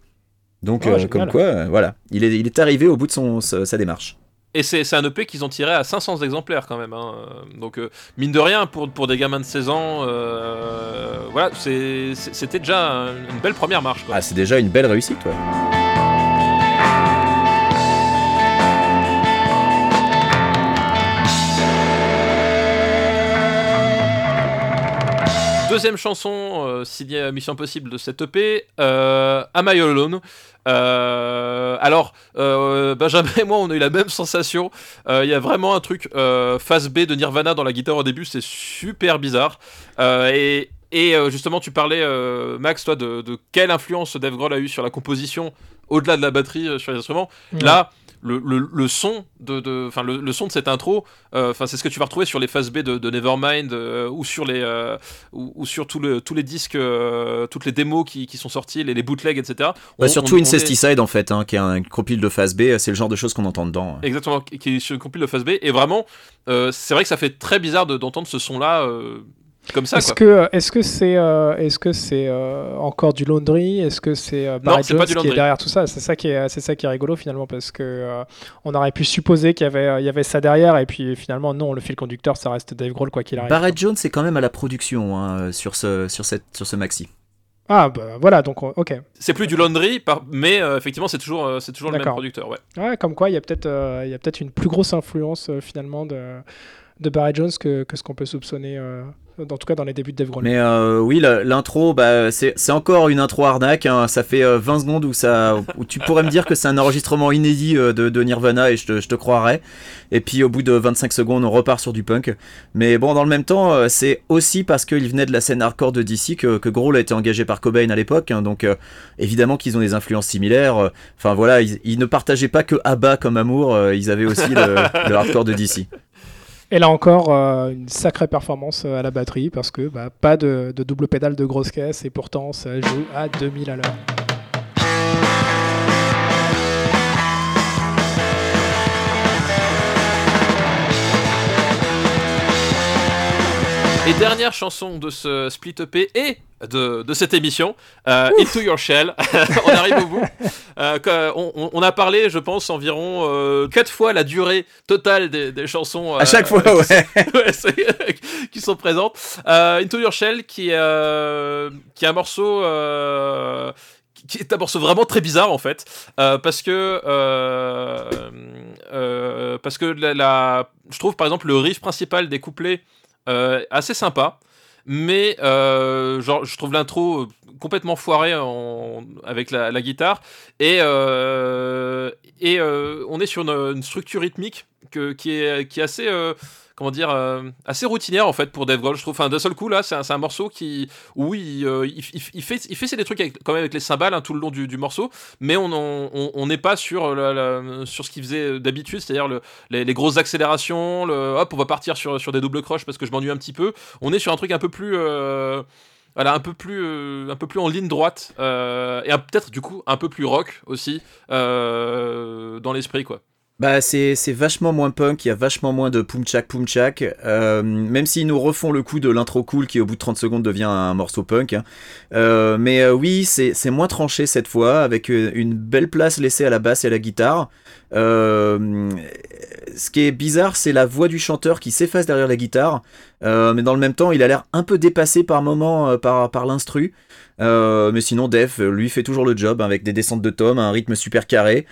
Donc, oh, euh, comme quoi, euh, voilà, il est, il est arrivé au bout de son, sa, démarche. Et c'est un EP qu'ils ont tiré à 500 exemplaires quand même. Hein. Donc, euh, mine de rien, pour, pour des gamins de 16 ans, voilà, c'était déjà une belle première marche. Ah, c'est déjà une belle réussite, ouais. Deuxième chanson euh, signée Mission Impossible de cette EP, euh, Am I Alone? Euh, alors, euh, Benjamin et moi, on a eu la même sensation. Il y a vraiment un truc face B de Nirvana dans la guitare au début, c'est super bizarre. et, et justement, tu parlais, Max, toi, de, quelle influence Dave Grohl a eu sur la composition, au-delà de la batterie, sur les instruments. Là, le, le, son de, de le, le, son de cette intro euh, enfin c'est ce que tu vas retrouver sur les phases B de, de Nevermind euh, ou sur les euh, ou, sur tout le, tous les disques toutes les démos qui, qui, sont sortis les, les bootlegs etc surtout Incesticide en fait hein, qui est un compile de phase B c'est le genre de choses qu'on entend dedans exactement qui est sur une compile de phase B et vraiment c'est vrai que ça fait très bizarre d'entendre ce son là comme ça. Est-ce que est-ce que c'est euh, est-ce que c'est euh, encore du laundry? Est-ce que c'est euh, Barry Jones qui est derrière tout ça? C'est ça qui est c'est ça qui est rigolo finalement parce que on aurait pu supposer qu'il y avait il y avait ça derrière et puis finalement non le fil conducteur ça reste Dave Grohl quoi qu'il arrive. Barrett Jones c'est quand même à la production hein, sur ce sur cette sur ce maxi. Ah bah voilà, donc ok. C'est plus du laundry, mais effectivement c'est toujours, c'est toujours le même producteur. Ouais. ouais comme quoi il y a peut-être il une plus grosse influence finalement de, de Barry Jones que, ce qu'on peut soupçonner en tout cas dans les débuts de Dave Grohl. Mais euh, oui, l'intro, bah, c'est encore une intro arnaque. Hein. Ça fait 20 euh, secondes où, ça, où tu pourrais me dire que c'est un enregistrement inédit euh, de, Nirvana et je te, je te, croirais. Et puis au bout de 25 secondes, on repart sur du punk. Mais bon, dans le même temps, c'est aussi parce qu'il venait de la scène hardcore de DC que, que Grohl a été engagé par Cobain à l'époque. Hein. donc évidemment qu'ils ont des influences similaires. Enfin voilà, ils, ne partageaient pas que ABBA comme amour, ils avaient aussi le, le hardcore de DC. Et là encore, euh, une sacrée performance euh, à la batterie parce que bah, pas de, double pédale de grosse caisse et pourtant ça joue à 2000 à l'heure. Et dernière chanson de ce split EP et de, de cette émission, euh, Into Your Shell. on arrive au bout. Euh, on, on, a parlé, je pense, environ euh, 4 fois la durée totale des, des chansons. à chaque euh, fois, ouais. qui sont présentes. Into Your Shell, qui, qui est un morceau qui est un morceau vraiment très bizarre en fait euh, parce que euh, euh, parce que la, la, je trouve par exemple le riff principal des couplets assez sympa. Mais euh, je trouve l'intro complètement foiré avec la, guitare. Et, euh, et on est sur une, structure rythmique qui, est, qui est assez comment dire, euh, assez routinière en fait pour Dave Grohl, je trouve. Enfin, d'un seul coup, là, c'est un, morceau qui, oui, euh, il, il, fait, des trucs avec, quand même avec les cymbales hein, tout le long du, morceau, mais on n'est pas sur, sur ce qu'il faisait d'habitude, c'est-à-dire le, les, grosses accélérations, hop, on va partir sur, des doubles croches parce que je m'ennuie un petit peu. On est sur un truc un peu plus. Euh, voilà, un peu plus, un peu plus en ligne droite et peut-être du coup un peu plus rock aussi dans l'esprit quoi. Bah c'est vachement moins punk, il y a vachement moins de pumchak pumchak, euh, même s'ils nous refont le coup de l'intro cool qui au bout de 30 secondes devient un morceau punk. Hein. Euh, mais euh, oui, c'est moins tranché cette fois, avec une belle place laissée à la basse et à la guitare. ce qui est bizarre, c'est la voix du chanteur qui s'efface derrière la guitare, mais dans le même temps, il a l'air un peu dépassé par moment par, par l'instru. mais sinon, Def, lui, fait toujours le job, avec des descentes de tomes, un rythme super carré.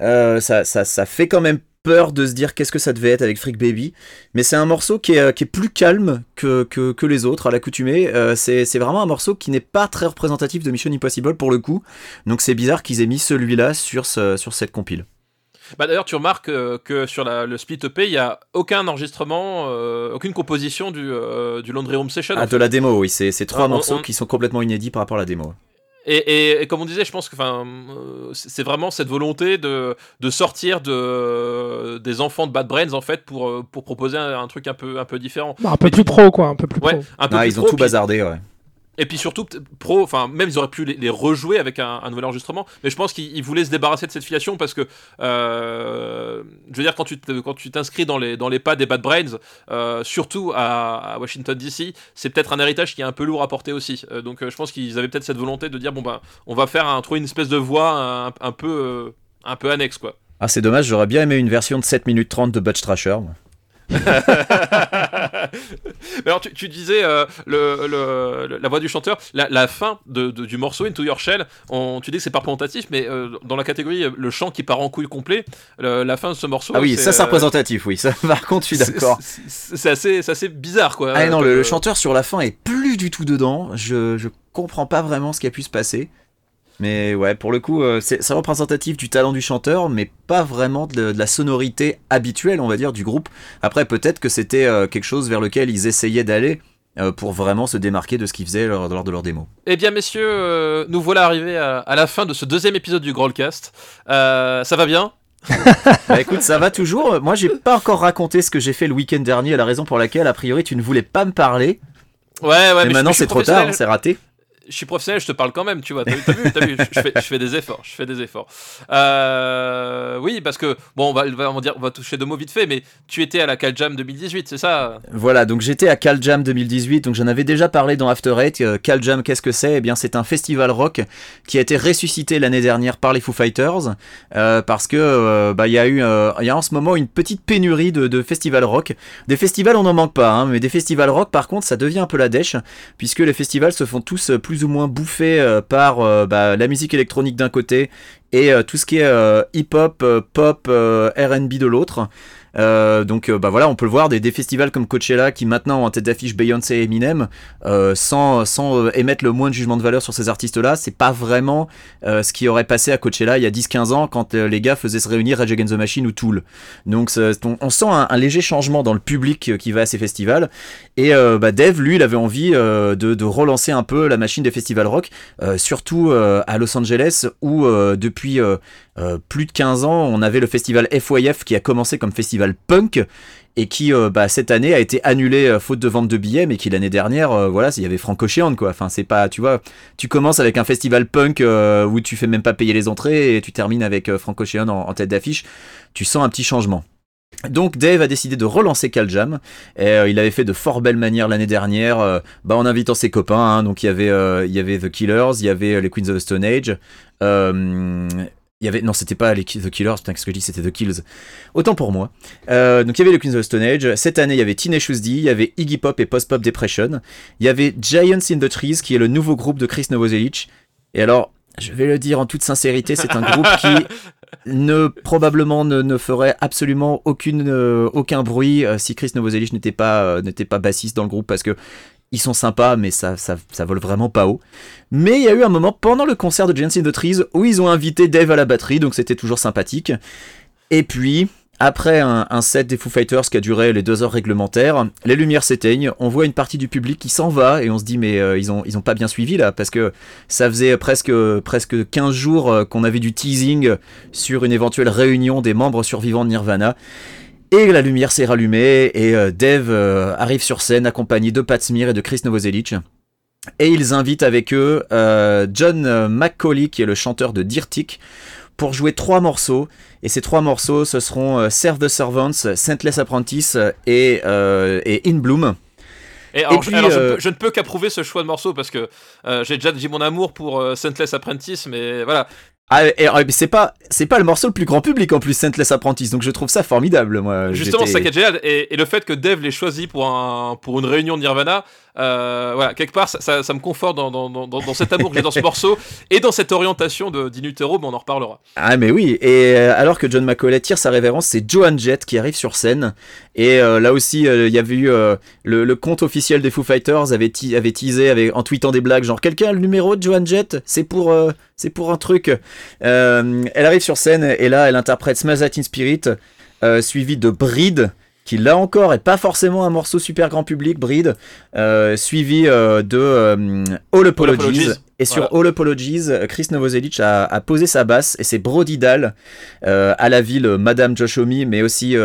Euh, ça, ça, ça, fait quand même peur de se dire qu'est-ce que ça devait être avec Freak Baby. Mais c'est un morceau qui est, qui est plus calme que, que, que, les autres à l'accoutumée. Euh, c'est vraiment un morceau qui n'est pas très représentatif de Mission Impossible pour le coup. Donc c'est bizarre qu'ils aient mis celui-là sur, ce, sur cette compile. Bah D'ailleurs, tu remarques euh, que sur la, le split EP, il n'y a aucun enregistrement, aucune composition du, du Laundry Room Session. Ah, de la démo, oui. C'est trois morceaux qui sont complètement inédits par rapport à la démo. Et, comme on disait, je pense que euh, c'est vraiment cette volonté de, de sortir de, des enfants de Bad Brains en fait pour, euh, pour proposer un, truc un peu, un peu différent. Bah, un peu plus pro quoi, un peu plus pro. Un peu ah, ils ont tout bazardé, ouais. Et puis surtout, pro, enfin, même ils auraient pu les, rejouer avec un, nouvel enregistrement, mais je pense qu'ils voulaient se débarrasser de cette filiation parce que, euh, je veux dire, quand tu quand tu t'inscris dans les, dans les pas des Bad Brains, euh, surtout à, Washington DC, c'est peut-être un héritage qui est un peu lourd à porter aussi. Euh, donc je pense qu'ils avaient peut-être cette volonté de dire, bon ben, on va faire un, trouver une espèce de voix un, peu, un peu annexe, quoi. Ah, c'est dommage, j'aurais bien aimé une version de 7 minutes 30 de Butch Trasher. alors tu, disais euh, le, la voix du chanteur, la, fin de, du morceau Into Your Shell, on, tu dis que c'est pas représentatif, mais euh, dans la catégorie le chant qui part en couille complet, la fin de ce morceau. Ah oui, ça c'est euh, représentatif, oui. Ça, par contre, je suis d'accord. C'est assez, assez bizarre quoi. Ah non, le, chanteur sur la fin est plus du tout dedans. Je, je comprends pas vraiment ce qui a pu se passer. Mais ouais, pour le coup, euh, c'est représentatif du talent du chanteur, mais pas vraiment de, la sonorité habituelle, on va dire, du groupe. Après, peut-être que c'était euh, quelque chose vers lequel ils essayaient d'aller euh, pour vraiment se démarquer de ce qu'ils faisaient lors, de leur démo. Eh bien, messieurs, nous voilà arrivés à, la fin de ce deuxième épisode du Growlcast. ça va bien? Bah écoute, ça va toujours. Moi, j'ai pas encore raconté ce que j'ai fait le week-end dernier, la raison pour laquelle, a priori, tu ne voulais pas me parler. Ouais, ouais, mais, maintenant c'est trop tard, c'est raté je suis professionnel, je te parle quand même, tu vois. T'as vu, vu je, fais, je, fais, des efforts, je fais des efforts. Euh, oui, parce que, bon, on va, on dire, on va toucher deux mots vite fait, mais tu étais à la Caljam 2018, c'est ça? Voilà, donc j'étais à Caljam 2018, donc j'en avais déjà parlé dans After Eight. Euh, Caljam, qu'est-ce que c'est? Eh bien, c'est un festival rock qui a été ressuscité l'année dernière par les Foo Fighters, euh, parce que, bah, il y a eu, il y a en ce moment une petite pénurie de, de festivals rock. Des festivals, on n'en manque pas, hein, mais des festivals rock, par contre, ça devient un peu la dèche, puisque les festivals se font tous plus ou moins bouffé par bah, la musique électronique d'un côté et tout ce qui est hip-hop, pop, RB de l'autre. Euh, donc euh, bah voilà, on peut le voir, des, festivals comme Coachella qui maintenant ont en tête d'affiche Beyoncé et Eminem, euh, sans, sans émettre le moins de jugement de valeur sur ces artistes-là, c'est pas vraiment ce qui aurait passé à Coachella il y a 10-15 ans quand les gars faisaient se réunir Rage Against the Machine ou Tool. Donc on, sent un, léger changement dans le public qui va à ces festivals. Et bah, Dave, lui, il avait envie de, relancer un peu la machine des festivals rock, surtout à Los Angeles où depuis plus de 15 ans, on avait le festival FYF qui a commencé comme festival punk et qui euh, bah, cette année a été annulé euh, faute de vente de billets, mais qui l'année dernière, voilà, il y avait Franco quoi. Enfin, c'est pas, tu vois, tu commences avec un festival punk où tu fais même pas payer les entrées et tu termines avec Franco en, en tête d'affiche. Tu sens un petit changement. Donc Dave a décidé de relancer Caljam. Et, il avait fait de fort belles manières l'année dernière, bah, en invitant ses copains. Hein. donc il y avait, il y avait The Killers, il y avait les Queens of the Stone Age, il y avait non c'était pas les The Killers putain qu'est-ce que je dis c'était The Kills. Autant pour moi. Euh, donc il y avait les Queens of the Stone Age. Cette année il y avait Teenage D il y avait Iggy Pop et Post Pop Depression. Il y avait Giants in the Trees qui est le nouveau groupe de Chris Novoselic. Et alors je vais le dire en toute sincérité c'est un groupe qui ne probablement ne, ferait absolument aucune euh, aucun bruit euh, si Chris Novoselic n'était pas n'était pas bassiste dans le groupe parce que ils sont sympas, mais ça, ça, ça, vole vraiment pas haut. Mais il y a eu un moment pendant le concert de Giants in the Trees où ils ont invité Dave à la batterie, donc c'était toujours sympathique. Et puis, après un, set des Foo Fighters qui a duré les deux heures réglementaires, les lumières s'éteignent, on voit une partie du public qui s'en va et on se dit mais euh, ils, ont, ils ont pas bien suivi là parce que ça faisait presque, presque 15 jours euh, qu'on avait du teasing sur une éventuelle réunion des membres survivants de Nirvana. Et la lumière s'est rallumée et euh, Dave euh, arrive sur scène accompagné de Pat Smear et de Chris Novoselic. Et ils invitent avec eux euh, John McCauley qui est le chanteur de Dirtic pour jouer trois morceaux. Et ces trois morceaux, ce seront Serve the Servants, Saintless Apprentice et, et In Bloom. Et alors, je, ne peux qu'approuver ce choix de morceaux parce que j'ai déjà dit mon amour pour Saintless Apprentice, mais voilà, ah, et, c'est pas c'est pas le morceau le plus grand public en plus Saintless Apprentice donc je trouve ça formidable moi. Justement ça qui est génial et, et, le fait que Dev l'ait choisi pour un pour une réunion de Nirvana euh, voilà, quelque part, ça, me conforte dans, dans, dans, cet amour que j'ai dans ce morceau et dans cette orientation d'Inutero, mais on en reparlera. Ah, mais oui, et euh, alors que John McCauley tire sa révérence, c'est Joan Jett qui arrive sur scène. Et euh, là aussi, il y avait eu le, le, compte officiel des Foo Fighters avait, avait teasé avec, en tweetant des blagues, genre quelqu'un a le numéro de Joan Jett? C'est pour, c'est pour un truc. elle arrive sur scène et là, elle interprète Smash in Spirit, suivi de Breed qui là encore est pas forcément un morceau super grand public, Breed, euh, suivi euh, de euh, All Apologies. Et sur All Apologies, Chris Novoselic a, posé sa basse et c'est Brody Dahl à la ville Madame Joshomi, mais aussi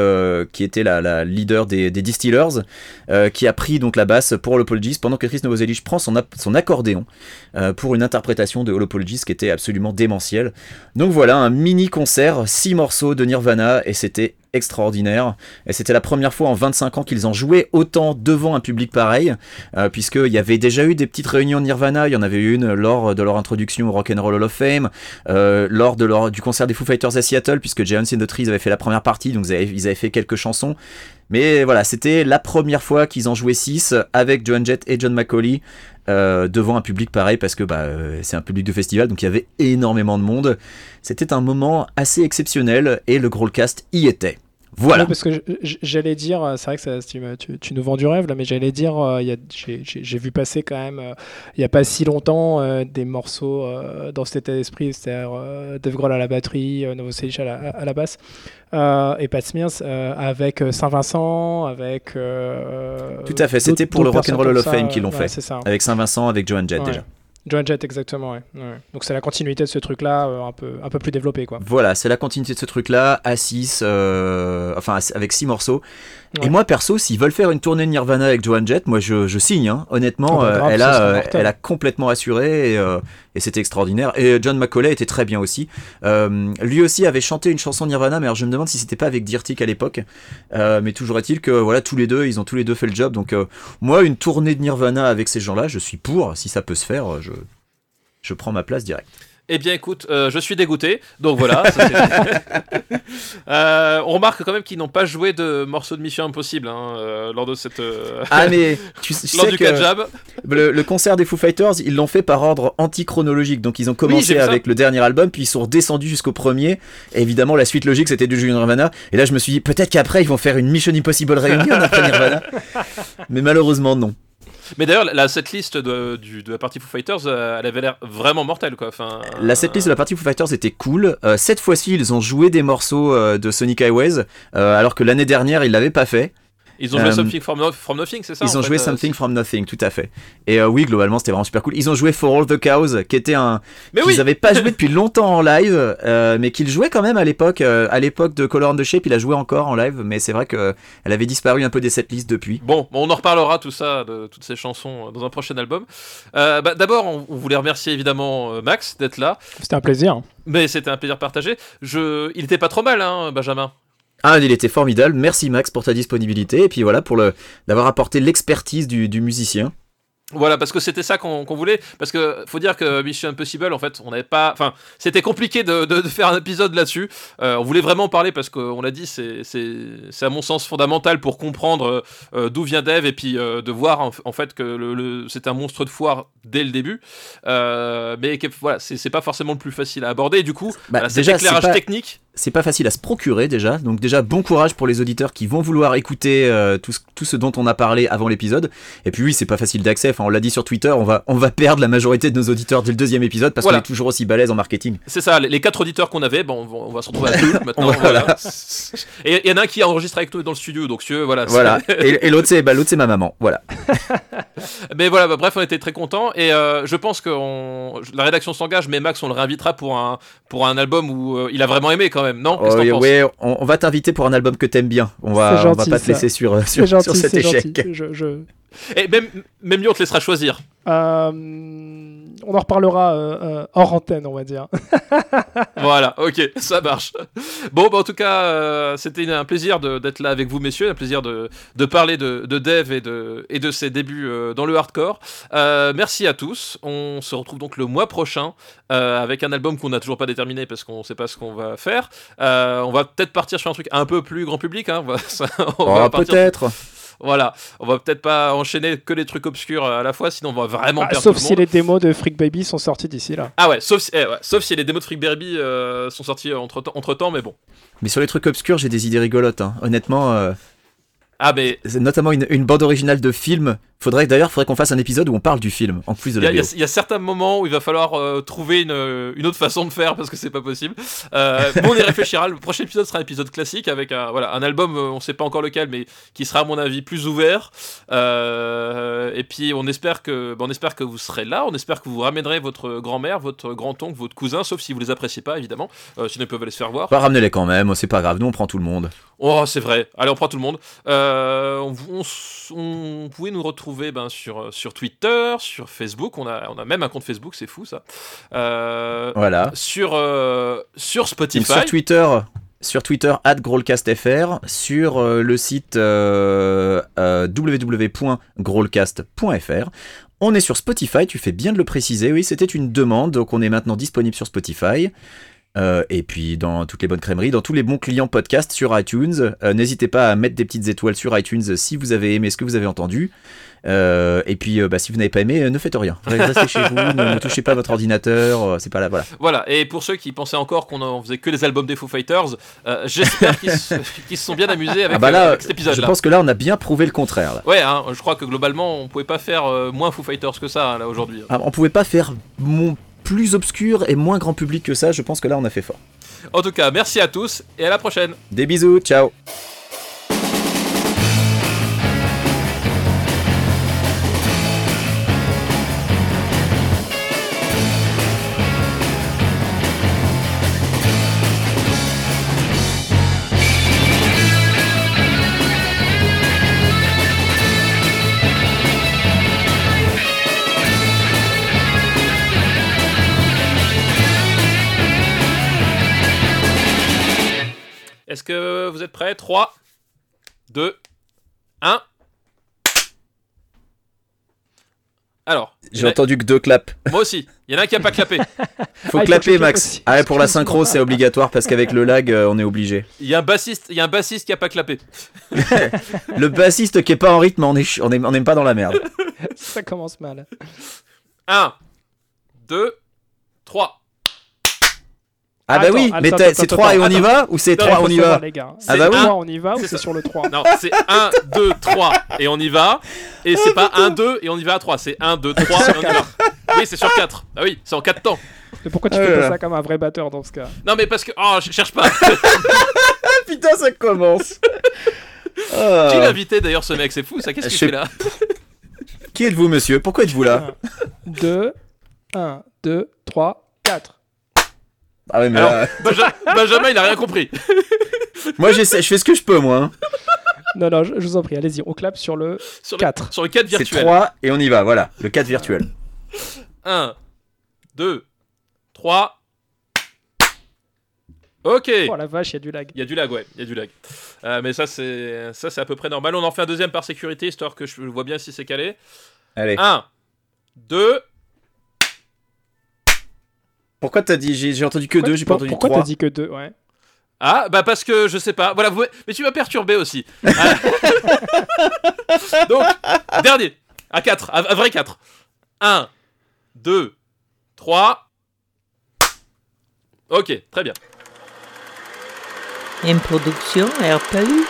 qui était la, leader des, Distillers, qui a pris donc la basse pour All Apologies pendant que Chris Novoselic prend son, son accordéon pour une interprétation de All Apologies qui était absolument démentielle. Donc voilà, un mini concert, six morceaux de Nirvana et c'était extraordinaire. Et c'était la première fois en 25 ans qu'ils ont joué autant devant un public pareil, euh, puisqu'il y avait déjà eu des petites réunions Nirvana, il y en avait eu une lors de leur introduction au Rock and Roll Hall of Fame, euh, lors du concert des Foo Fighters à Seattle, puisque Giants in the Trees avait fait la première partie, donc ils avaient, fait quelques chansons. Mais voilà, c'était la première fois qu'ils en jouaient 6 avec Joan Jett et John McCauley. Euh, devant un public pareil parce que bah, euh, c'est un public de festival donc il y avait énormément de monde. C'était un moment assez exceptionnel et le cast y était. Voilà. parce que j'allais dire, euh, c'est vrai que tu, tu, nous vends du rêve là, mais j'allais dire, euh, j'ai vu passer quand même, euh, il n'y a pas si longtemps, des morceaux dans cet état d'esprit, c'est-à-dire Dave Grohl à la batterie, Novo à la, à la basse, et Pat Smears avec Saint-Vincent, avec. Tout à fait, c'était pour le Rock'n'Roll Hall of Fame qu'ils l'ont fait. Avec Saint-Vincent, avec Joan Jett déjà. Joan Jett, exactement, ouais. Donc c'est la continuité de ce truc-là, euh, un, peu, un peu plus développé, quoi. Voilà, c'est la continuité de ce truc-là, à 6, euh, enfin avec 6 morceaux. Et moi, perso, s'ils veulent faire une tournée de Nirvana avec Joan Jett, moi je, je signe, hein. honnêtement, oh, bah, euh, elle, a, elle a complètement assuré et, et c'était extraordinaire. Et John McCauley était très bien aussi. lui aussi avait chanté une chanson Nirvana, mais alors je me demande si c'était pas avec Dirtic à l'époque. mais toujours est-il que voilà, tous les deux, ils ont tous les deux fait le job. Donc moi, une tournée de Nirvana avec ces gens-là, je suis pour, si ça peut se faire. Je, je prends ma place direct. Eh bien, écoute, euh, je suis dégoûté, donc voilà. ça, Euh, on remarque quand même qu'ils n'ont pas joué de morceaux de Mission Impossible hein, euh, lors de cette. Ah mais tu, tu lors sais du que 4 jab. le, le concert des Foo Fighters, ils l'ont fait par ordre antichronologique. Donc ils ont commencé avec le dernier album, puis ils sont redescendus jusqu'au premier. Et évidemment, la suite logique, c'était du Julian Nirvana. Et là, je me suis dit, peut-être qu'après, ils vont faire une Mission Impossible Reunion après Nirvana. Mais malheureusement, non. Mais d'ailleurs, la setlist de, de la partie Foo Fighters, euh, elle avait l'air vraiment mortelle, quoi. Enfin, La setlist de la partie Foo Fighters était cool. Euh, cette fois-ci, ils ont joué des morceaux euh, de Sonic Highways, alors que l'année dernière, ils l'avaient pas fait. Ils ont joué Euh, Something from, No- from Nothing, c'est ça Ils ont fait, joué euh, Something from Nothing, tout à fait. Et euh, oui, globalement, c'était vraiment super cool. Ils ont joué For All the Cows, qui était un Mais qu'ils oui avaient pas joué depuis longtemps en live, euh, mais qu'ils jouaient quand même à l'époque. euh, à l'époque de Color and the Shape, il a joué encore en live, mais c'est vrai que elle avait disparu un peu des setlists depuis. Bon, on en reparlera tout ça, de toutes ces chansons, dans un prochain album. Euh, bah, D'abord, on, on voulait remercier évidemment euh, Max d'être là, C'était un plaisir. mais c'était un plaisir partagé. Je... Il était pas trop mal, hein, Benjamin Ah, il était formidable. Merci Max pour ta disponibilité et puis voilà pour le d'avoir apporté l'expertise du, du musicien. Voilà, parce que c'était ça qu'on voulait. Parce que faut dire que Mission Impossible, en fait, on n'avait pas. Enfin, c'était compliqué de, de- de faire un épisode là-dessus. Euh, on voulait vraiment parler parce qu'on l'a dit, c'est à mon sens fondamental pour comprendre euh, d'où vient Dev et puis euh, de voir en, en fait que le, le- c'est un monstre de foire dès le début. Mais que, voilà, c'est pas forcément le plus facile à aborder. Et du coup, Bah, voilà, cet éclairage pas- technique. C'est pas facile à se procurer déjà, donc déjà bon courage pour les auditeurs qui vont vouloir écouter euh, tout, ce, tout ce dont on a parlé avant l'épisode. Et puis oui, c'est pas facile d'accès. Enfin, on l'a dit sur Twitter, on va on va perdre la majorité de nos auditeurs dès le deuxième épisode parce Voilà. qu'on est toujours aussi balèze en marketing. C'est ça, les, quatre auditeurs qu'on avait, bon, on va, se retrouver à deux maintenant. Voilà. voilà. Et il y en a un qui enregistre avec nous dans le studio, donc si voilà. Voilà. et et l'autre c'est bah, l'autre c'est ma maman. Voilà. Mais voilà, bah, bref, on était très contents et euh, je pense que on- la rédaction s'engage, mais Max, on le réinvitera pour un, pour un album où euh, il a vraiment aimé quand même, non Qu'est-ce que Oh, ouais, on, on va t'inviter pour un album que t'aimes bien. On va, on va pas te laisser sur, sur, gentil, sur cet échec. gentil. Je- je- Et même, même lui, on te laissera choisir. Euh, on en reparlera euh, euh, hors antenne, on va dire. voilà, ok, ça marche. Bon, bah, en tout cas, euh, c'était un plaisir de- d'être là avec vous, messieurs, un plaisir de, de parler de, de Dev et de, et de ses débuts euh, dans le hardcore. Euh, merci à tous. On se retrouve donc le mois prochain euh, avec un album qu'on n'a toujours pas déterminé parce qu'on sait pas ce qu'on va faire. Euh, on va peut-être partir sur un truc un peu plus grand public. Hein. On va- ça- on va partir- peut-être. Voilà, on va peut-être pas enchaîner que les trucs obscurs à la fois, sinon on va vraiment Ah, perdre sauf tout le si monde. les démos de Freak Baby sont sorties d'ici là. Ah ouais, sauf si, eh ouais, sauf si les démos de Freak Baby euh, sont sortis entre, entre temps, mais bon. Mais sur les trucs obscurs, j'ai des idées rigolotes. hein. Honnêtement, euh, Ah mais notamment une, une bande originale de film. Faudrait d'ailleurs, faudrait qu'on fasse un épisode où on parle du film en plus de il y, la a- il y a- y certains moments où il va falloir euh, trouver une, une autre façon de faire parce que c'est pas possible. Euh, on y réfléchira. Le prochain épisode sera un épisode classique avec un, voilà, un album, euh, on sait pas encore lequel, mais qui sera à mon avis plus ouvert. Euh, et puis on espère que, bon, on espère que vous serez là. On espère que vous ramènerez votre grand-mère, votre grand-oncle, votre cousin, sauf si vous les appréciez pas évidemment. Euh, sinon ils peuvent aller se faire voir. Pas ramener-les quand même, c'est pas grave. Nous on prend tout le monde. Oh, c'est vrai. Allez, on prend tout le monde. Euh, on, on s- on pouvait nous retrouver ben, sur, sur Twitter, sur Facebook. On a, on a même un compte Facebook, c'est fou ça. Euh, Voilà. sur, euh, sur Spotify. sur Twitter, sur Twitter @growlcastfr, sur euh, le site euh, euh, www.growlcast.fr. On est sur Spotify, tu fais bien de le préciser. Oui, c'était une demande, donc on est maintenant disponible sur Spotify. Euh, et puis dans toutes les bonnes crèmeries, dans tous les bons clients podcast sur iTunes. Euh, N'hésitez pas à mettre des petites étoiles sur iTunes si vous avez aimé ce que vous avez entendu. Euh, et puis bah, si vous n'avez pas aimé, ne faites rien. Restez chez vous, ne, ne touchez pas votre ordinateur. c'est pas là, voilà. Voilà. Et pour ceux qui pensaient encore qu'on en faisait que les albums des Foo Fighters, j'espère qu'ils se, sont bien amusés avec, Ah bah euh, là, avec cet je pense que là, on a bien prouvé le contraire. Là. Ouais, hein, je crois que globalement, on pouvait pas faire moins Foo Fighters que ça hein, là aujourd'hui. Ah, on pouvait pas faire mon plus obscur et moins grand public que ça. Je pense que là, on a fait fort. En tout cas, merci à tous et à la prochaine. Des bisous, ciao. Êtes prêts? 3, 2, 1. Alors, J'ai entendu que deux claps. moi aussi. Il y en a un qui a pas clappé. Faut Ah, faut clapper, Max. Ah pour la synchro, c'est obligatoire parce qu'avec le lag, euh, on est obligé. Il y a un bassiste, il y a un bassiste qui a pas clapé. Le bassiste qui est pas en rythme, on est, ch- on est, on est pas dans la merde. Ça commence mal. 1, 2, 3. Ah bah Attends, oui, attends, mais attends, c'est attends, 3 et on y va Ou c'est Non, 3 Faut on y va les gars. Ah bah C'est oui. 3, on y va ou C'est sur le 3 Non, c'est 1, 2, 3 et on y va. Et c'est pas 1, 2 et on y va à 3. C'est 1, 2, 3 et on y va. Oui, c'est sur 4. Ah oui, c'est en 4 temps. Mais pourquoi tu Ah fais pas là. ça comme un vrai batteur dans ce cas? Non, mais parce que. Oh, je cherche pas. Putain, ça commence Ah. Qui l'a invité d'ailleurs, ce mec? C'est fou, ça. Qu'est-ce qu'il fait là? Qui êtes-vous, monsieur? Pourquoi êtes-vous là? 2, 1, 2, 3, 4. Ah ouais, mais Alors- là, Benja- Benjamin, il a rien compris. moi j'essaie, je fais ce que je peux, moi. hein. Non, non, je, je vous en prie, allez-y, on clappe sur le Sur le, 4. sur le 4 C'est virtuel. 3 et on y va, voilà. Le 4 virtuel. 1, 2, 3. Ok. Oh la vache, il y a du lag. Il y a du lag, ouais, il y a du lag. Euh, mais ça, c'est ça, c'est à peu près normal. On en fait un deuxième par sécurité, histoire que je vois bien si c'est calé. Allez. 1, 2, Pourquoi t'as dit J'ai entendu que 2, j'ai pas entendu Pourquoi 3. t'as dit que 2 Ouais. Ah, bah parce que je sais pas. Voilà, vous... mais tu m'as perturbé aussi. Ah. Donc, dernier. À 4, à, à vrai 4. 1, 2, 3. Ok, très bien. Une production RPU.